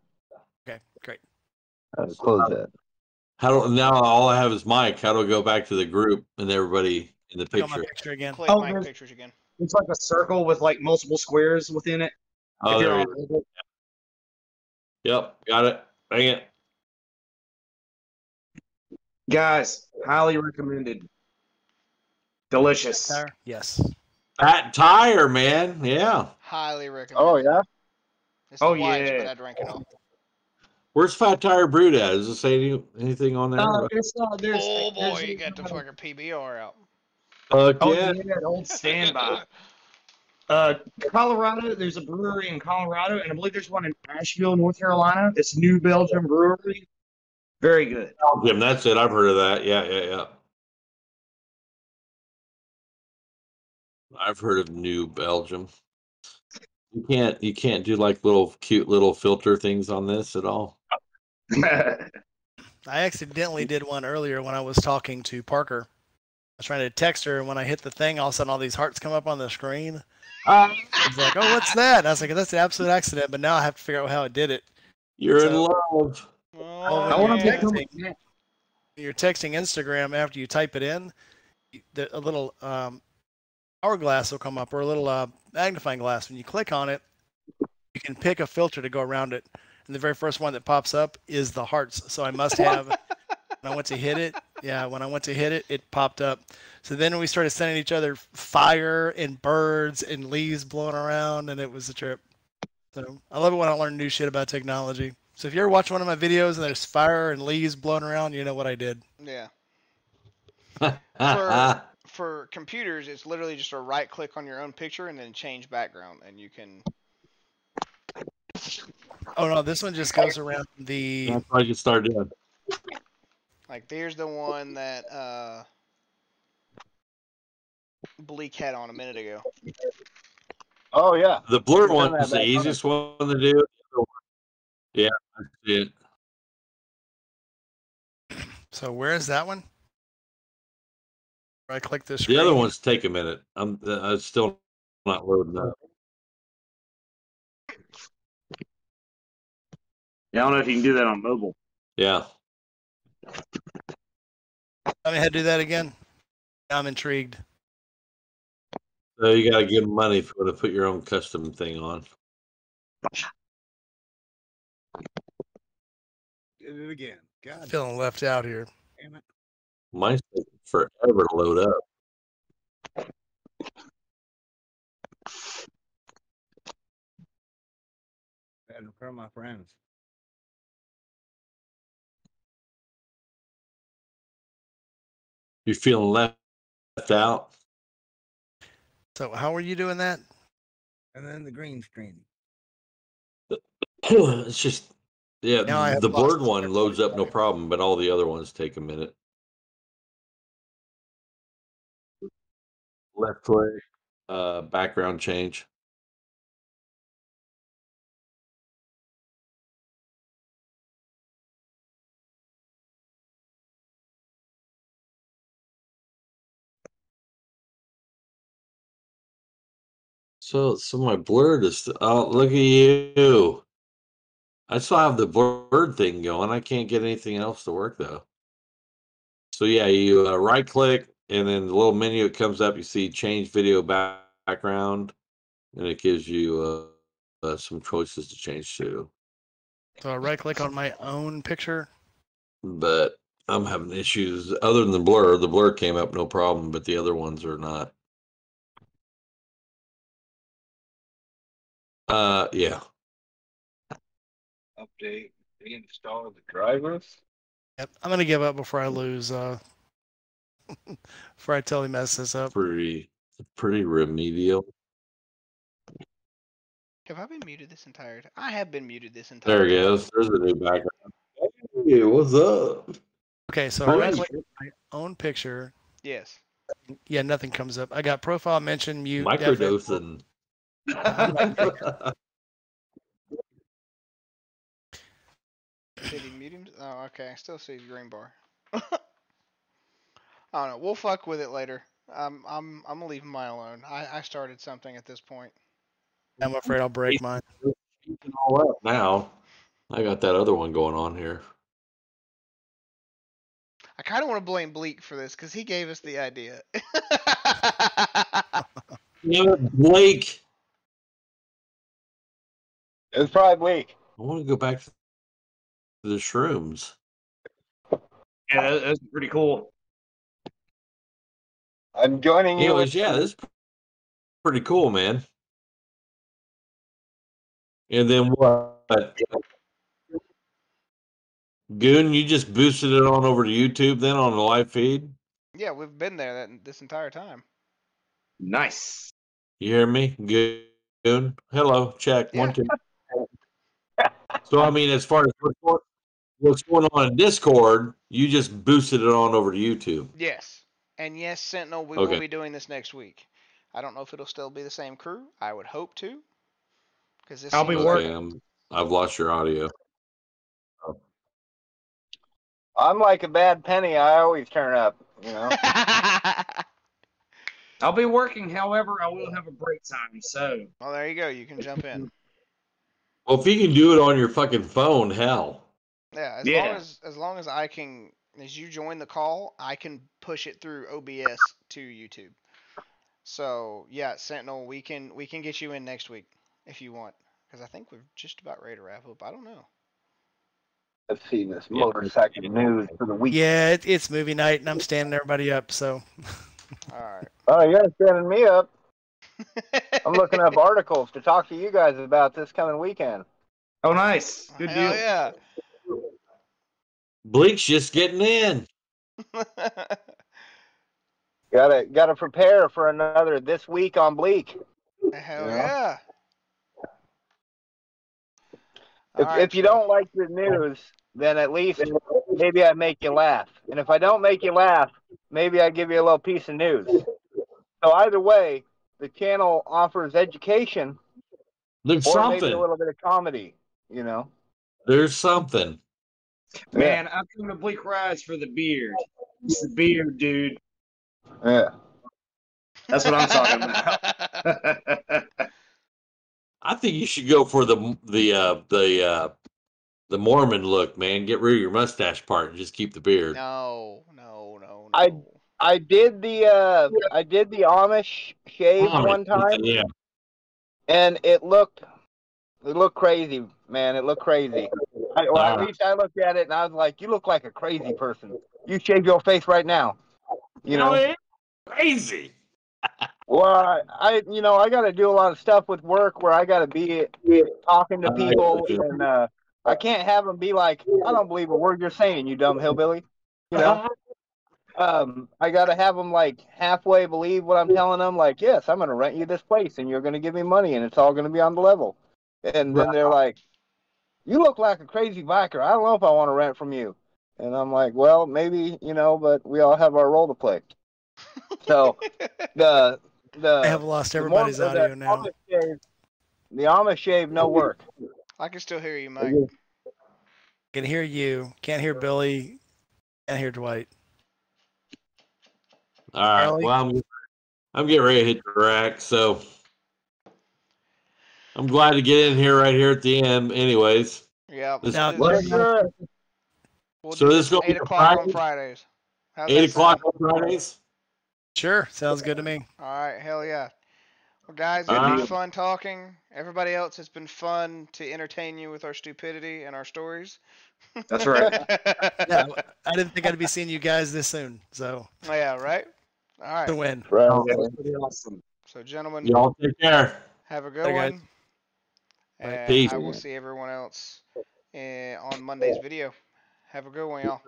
[SPEAKER 3] Okay, great.
[SPEAKER 8] Uh, close that.
[SPEAKER 7] How do now all I have is Mike. How do I go back to the group and everybody in the
[SPEAKER 3] Click my
[SPEAKER 7] picture?
[SPEAKER 3] picture again.
[SPEAKER 1] Oh, Click
[SPEAKER 6] Oh,
[SPEAKER 1] my pictures again.
[SPEAKER 6] It's like a circle with like multiple squares within it.
[SPEAKER 7] Oh,
[SPEAKER 6] If
[SPEAKER 7] there
[SPEAKER 6] on
[SPEAKER 7] you. Yep, got it. Bang it.
[SPEAKER 6] Guys, highly recommended. Delicious.
[SPEAKER 3] Tire? Yes.
[SPEAKER 7] Fat tire, man. Yeah.
[SPEAKER 1] Highly recommend.
[SPEAKER 8] Oh yeah.
[SPEAKER 1] It's
[SPEAKER 6] Oh,
[SPEAKER 1] light,
[SPEAKER 6] yeah.
[SPEAKER 1] but I drank it all.
[SPEAKER 7] Where's Fat Tire Brewed at? Does it say any, anything on there?
[SPEAKER 6] Uh, there's, uh, there's,
[SPEAKER 1] Oh
[SPEAKER 6] there's
[SPEAKER 1] boy, you
[SPEAKER 6] these,
[SPEAKER 1] got the fucking PBR out.
[SPEAKER 7] Fuck
[SPEAKER 6] Oh
[SPEAKER 7] yeah.
[SPEAKER 6] yeah, old standby. Uh, Colorado. There's a brewery in Colorado, and I believe there's one in Asheville, North Carolina. It's New Belgium Brewery. Very good.
[SPEAKER 7] Jim, that's it. I've heard of that. Yeah, yeah, yeah. I've heard of New Belgium. You can't you can't do like little cute little filter things on this at all.
[SPEAKER 3] I accidentally did one earlier when I was talking to Parker. I was trying to text her, and when I hit the thing, all of a sudden all these hearts come up on the screen.
[SPEAKER 6] Uh,
[SPEAKER 3] was like, oh, what's that? And I was like, that's an absolute accident, but now I have to figure out how it did it.
[SPEAKER 7] You're in love.
[SPEAKER 1] Oh,
[SPEAKER 6] I want to become.
[SPEAKER 3] You're texting Instagram after you type it in, the, a little um, hourglass will come up or a little uh, magnifying glass. When you click on it, you can pick a filter to go around it. And the very first one that pops up is the hearts. So I must have, when I went to hit it, yeah, when I went to hit it, it popped up. So then we started sending each other fire and birds and leaves blowing around, and it was a trip. So I love it when I learn new shit about technology. So if you ever watch one of my videos and there's fire and leaves blowing around, you know what I did.
[SPEAKER 1] Yeah. For for computers, it's literally just a right click on your own picture and then change background, and you can.
[SPEAKER 3] Oh no, this one just goes around the.
[SPEAKER 7] That's what I can start doing.
[SPEAKER 1] Like, there's the one that uh, Bleak had on a minute ago.
[SPEAKER 8] Oh yeah.
[SPEAKER 7] The blur one is the easiest one to do. Yeah, I see it.
[SPEAKER 3] So where is that one? Right click this.
[SPEAKER 7] The other ones take a minute. I'm uh, it's still not loading up.
[SPEAKER 6] Yeah, I don't know if you can do that on mobile.
[SPEAKER 7] Yeah.
[SPEAKER 3] Let me how to do that again. I'm intrigued.
[SPEAKER 7] So you gotta give money for to put your own custom thing on.
[SPEAKER 9] Did it again. God
[SPEAKER 3] Feeling left out here.
[SPEAKER 9] damn it.
[SPEAKER 7] Mine's taking forever to load up.
[SPEAKER 9] Bad in front of my friends.
[SPEAKER 7] You feeling left out?
[SPEAKER 3] So how are you doing that?
[SPEAKER 9] And then the green screen.
[SPEAKER 7] it's just yeah,
[SPEAKER 3] Now
[SPEAKER 7] the
[SPEAKER 3] lost
[SPEAKER 7] blurred one loads up no problem, but all the other ones take a minute. Left click, uh, background change. So, so my blurred is. Oh, look at you! I still have the blurred thing going. I can't get anything else to work though. So yeah, you uh, right click and then the little menu that comes up. You see change video back- background, and it gives you uh, uh, some choices to change to.
[SPEAKER 3] So I right click on my own picture.
[SPEAKER 7] But I'm having issues. Other than the blur, the blur came up no problem, but the other ones are not. Uh, yeah.
[SPEAKER 9] Update. Reinstall the drivers.
[SPEAKER 3] Yep. I'm gonna give up before I lose. Uh, before I totally mess this up.
[SPEAKER 7] Pretty, pretty remedial.
[SPEAKER 1] Have I been muted this entire time? I have been muted this entire
[SPEAKER 7] There it
[SPEAKER 1] time.
[SPEAKER 7] goes. There's a new background. Hey, what's up?
[SPEAKER 3] Okay, so
[SPEAKER 7] Hi.
[SPEAKER 3] right click my own picture.
[SPEAKER 1] Yes.
[SPEAKER 3] Yeah, nothing comes up. I got profile mention mute. definite-
[SPEAKER 7] Microdosing.
[SPEAKER 1] Did he mute him? Oh, okay. I still see the green bar. I don't know. We'll fuck with it later. I'm I'm I'm gonna leave mine alone. I, I started something at this point.
[SPEAKER 3] I'm afraid I'll break mine.
[SPEAKER 7] all up now. I got that other one going on here.
[SPEAKER 1] I kind of want to blame Bleak for this because he gave us the idea.
[SPEAKER 7] Damn it, Blake.
[SPEAKER 8] It was probably weak.
[SPEAKER 7] I want to go back to the shrooms.
[SPEAKER 6] Yeah, that, that's pretty cool.
[SPEAKER 8] I'm joining you.
[SPEAKER 7] Anyways,
[SPEAKER 8] with-
[SPEAKER 7] yeah, this is pretty cool, man. And then what? Goon, you just boosted it on over to YouTube then on the live feed?
[SPEAKER 1] yeah, we've been there that, this entire time.
[SPEAKER 6] Nice.
[SPEAKER 7] You hear me? Goon? Hello, check. One, two. So, I mean, as far as what's going- on in Discord, you just boosted it on over to YouTube.
[SPEAKER 1] Yes. And yes, Sentinel, we
[SPEAKER 7] Okay.
[SPEAKER 1] will be doing this next week. I don't know if it'll still be the same crew. I would hope to. Because this
[SPEAKER 6] I'll be working.
[SPEAKER 7] Okay, I'm, I've lost your audio.
[SPEAKER 8] I'm like a bad penny. I always turn up. You know.
[SPEAKER 6] I'll be working. However, I will have a break time. So
[SPEAKER 1] well, there you go. You can jump in.
[SPEAKER 7] Well, if you can do it on your fucking phone, hell.
[SPEAKER 1] Yeah, as
[SPEAKER 6] Yeah.
[SPEAKER 1] long as as long as I can, as you join the call, I can push it through OBS to YouTube. So yeah, Sentinel, we can we can get you in next week if you want, because I think we're just about ready to wrap up. I don't know.
[SPEAKER 8] I've seen this motorcycle news for the week.
[SPEAKER 3] Yeah, it, it's movie night, and I'm standing everybody up. So
[SPEAKER 1] All right.
[SPEAKER 8] Oh, you're standing me up. I'm looking up articles to talk to you guys about this coming weekend.
[SPEAKER 6] Oh, nice. Good
[SPEAKER 1] Hell
[SPEAKER 6] deal.
[SPEAKER 1] yeah.
[SPEAKER 7] Bleak's just getting in.
[SPEAKER 8] Gotta gotta prepare for another this week on Bleak.
[SPEAKER 1] Hell
[SPEAKER 8] Yeah.
[SPEAKER 1] yeah.
[SPEAKER 8] If,
[SPEAKER 1] Alright,
[SPEAKER 8] if you
[SPEAKER 1] so-
[SPEAKER 8] don't like the news, then at least maybe I make you laugh. And if I don't make you laugh, maybe I give you a little piece of news. So either way, the channel offers education
[SPEAKER 7] There's
[SPEAKER 8] or maybe
[SPEAKER 7] something.
[SPEAKER 8] a little bit of comedy. You know.
[SPEAKER 7] There's something.
[SPEAKER 6] Man, I've come to Bleak Rise for the beard. It's the beard, dude.
[SPEAKER 8] Yeah.
[SPEAKER 6] That's what I'm talking about.
[SPEAKER 7] I think you should go for the the uh, the uh, the Mormon look, man. Get rid of your mustache part and just keep the beard.
[SPEAKER 1] no, no, no, no.
[SPEAKER 8] I- I did the uh I did the Amish shave
[SPEAKER 7] Amish,
[SPEAKER 8] one time
[SPEAKER 7] Yeah.
[SPEAKER 8] and it looked it looked crazy, man. It looked crazy. I, well, at least I looked at it and I was like, "You look like a crazy person. You shave your face right now." You know.
[SPEAKER 7] it's crazy.
[SPEAKER 8] Well, I, I you know I got to do a lot of stuff with work where I got to be, be talking to people
[SPEAKER 7] got
[SPEAKER 8] and uh, I can't have them be like, "I don't believe a word you're saying, you dumb hillbilly." You know. Um, I got to have them like halfway believe what I'm telling them. Like, yes, I'm going to rent you this place, and you're going to give me money, and it's all going to be on the level. And then they're like, "You look like a crazy biker. I don't know if I want to rent from you." And I'm like, "Well, maybe you know, but we all have our role to play." So the the
[SPEAKER 3] I have lost everybody's
[SPEAKER 8] Mormon-
[SPEAKER 3] audio
[SPEAKER 8] the
[SPEAKER 3] now.
[SPEAKER 8] Amish shave, the Amish shave, no work.
[SPEAKER 1] I can still hear you, Mike.
[SPEAKER 3] Can hear you. Can't hear Billy. Can't hear Dwight.
[SPEAKER 7] All right.
[SPEAKER 3] Charlie?
[SPEAKER 7] Well, I'm I'm getting ready to hit the rack, so I'm glad to get in here right here at the end. Anyways,
[SPEAKER 1] Yeah.
[SPEAKER 7] This-
[SPEAKER 3] Now,
[SPEAKER 1] we'll
[SPEAKER 8] Yes, sir.
[SPEAKER 1] we'll
[SPEAKER 7] So this is gonna
[SPEAKER 1] eight
[SPEAKER 7] be
[SPEAKER 1] o'clock on Fridays. How's
[SPEAKER 7] eight o'clock
[SPEAKER 1] sound?
[SPEAKER 7] on Fridays.
[SPEAKER 3] Sure, sounds good to me.
[SPEAKER 1] All right, hell yeah. Well, guys, it's
[SPEAKER 7] All
[SPEAKER 1] been
[SPEAKER 7] right.
[SPEAKER 1] fun talking. Everybody else, it's been fun to entertain you with our stupidity and our stories.
[SPEAKER 6] That's right.
[SPEAKER 3] Yeah, I didn't think I'd be seeing you guys this soon. So
[SPEAKER 1] yeah, right? All right.
[SPEAKER 3] the win.
[SPEAKER 8] Right.
[SPEAKER 6] Awesome.
[SPEAKER 1] So, gentlemen,
[SPEAKER 7] Y'all take care.
[SPEAKER 1] have a good
[SPEAKER 3] Bye,
[SPEAKER 1] one.
[SPEAKER 3] Bye.
[SPEAKER 1] And
[SPEAKER 7] Peace.
[SPEAKER 1] I will see everyone else uh, on Monday's video. Have a good one, y'all.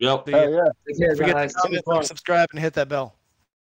[SPEAKER 7] Yep.
[SPEAKER 3] See
[SPEAKER 8] Hell yeah.
[SPEAKER 3] Don't forget to comment, subscribe, and hit that bell.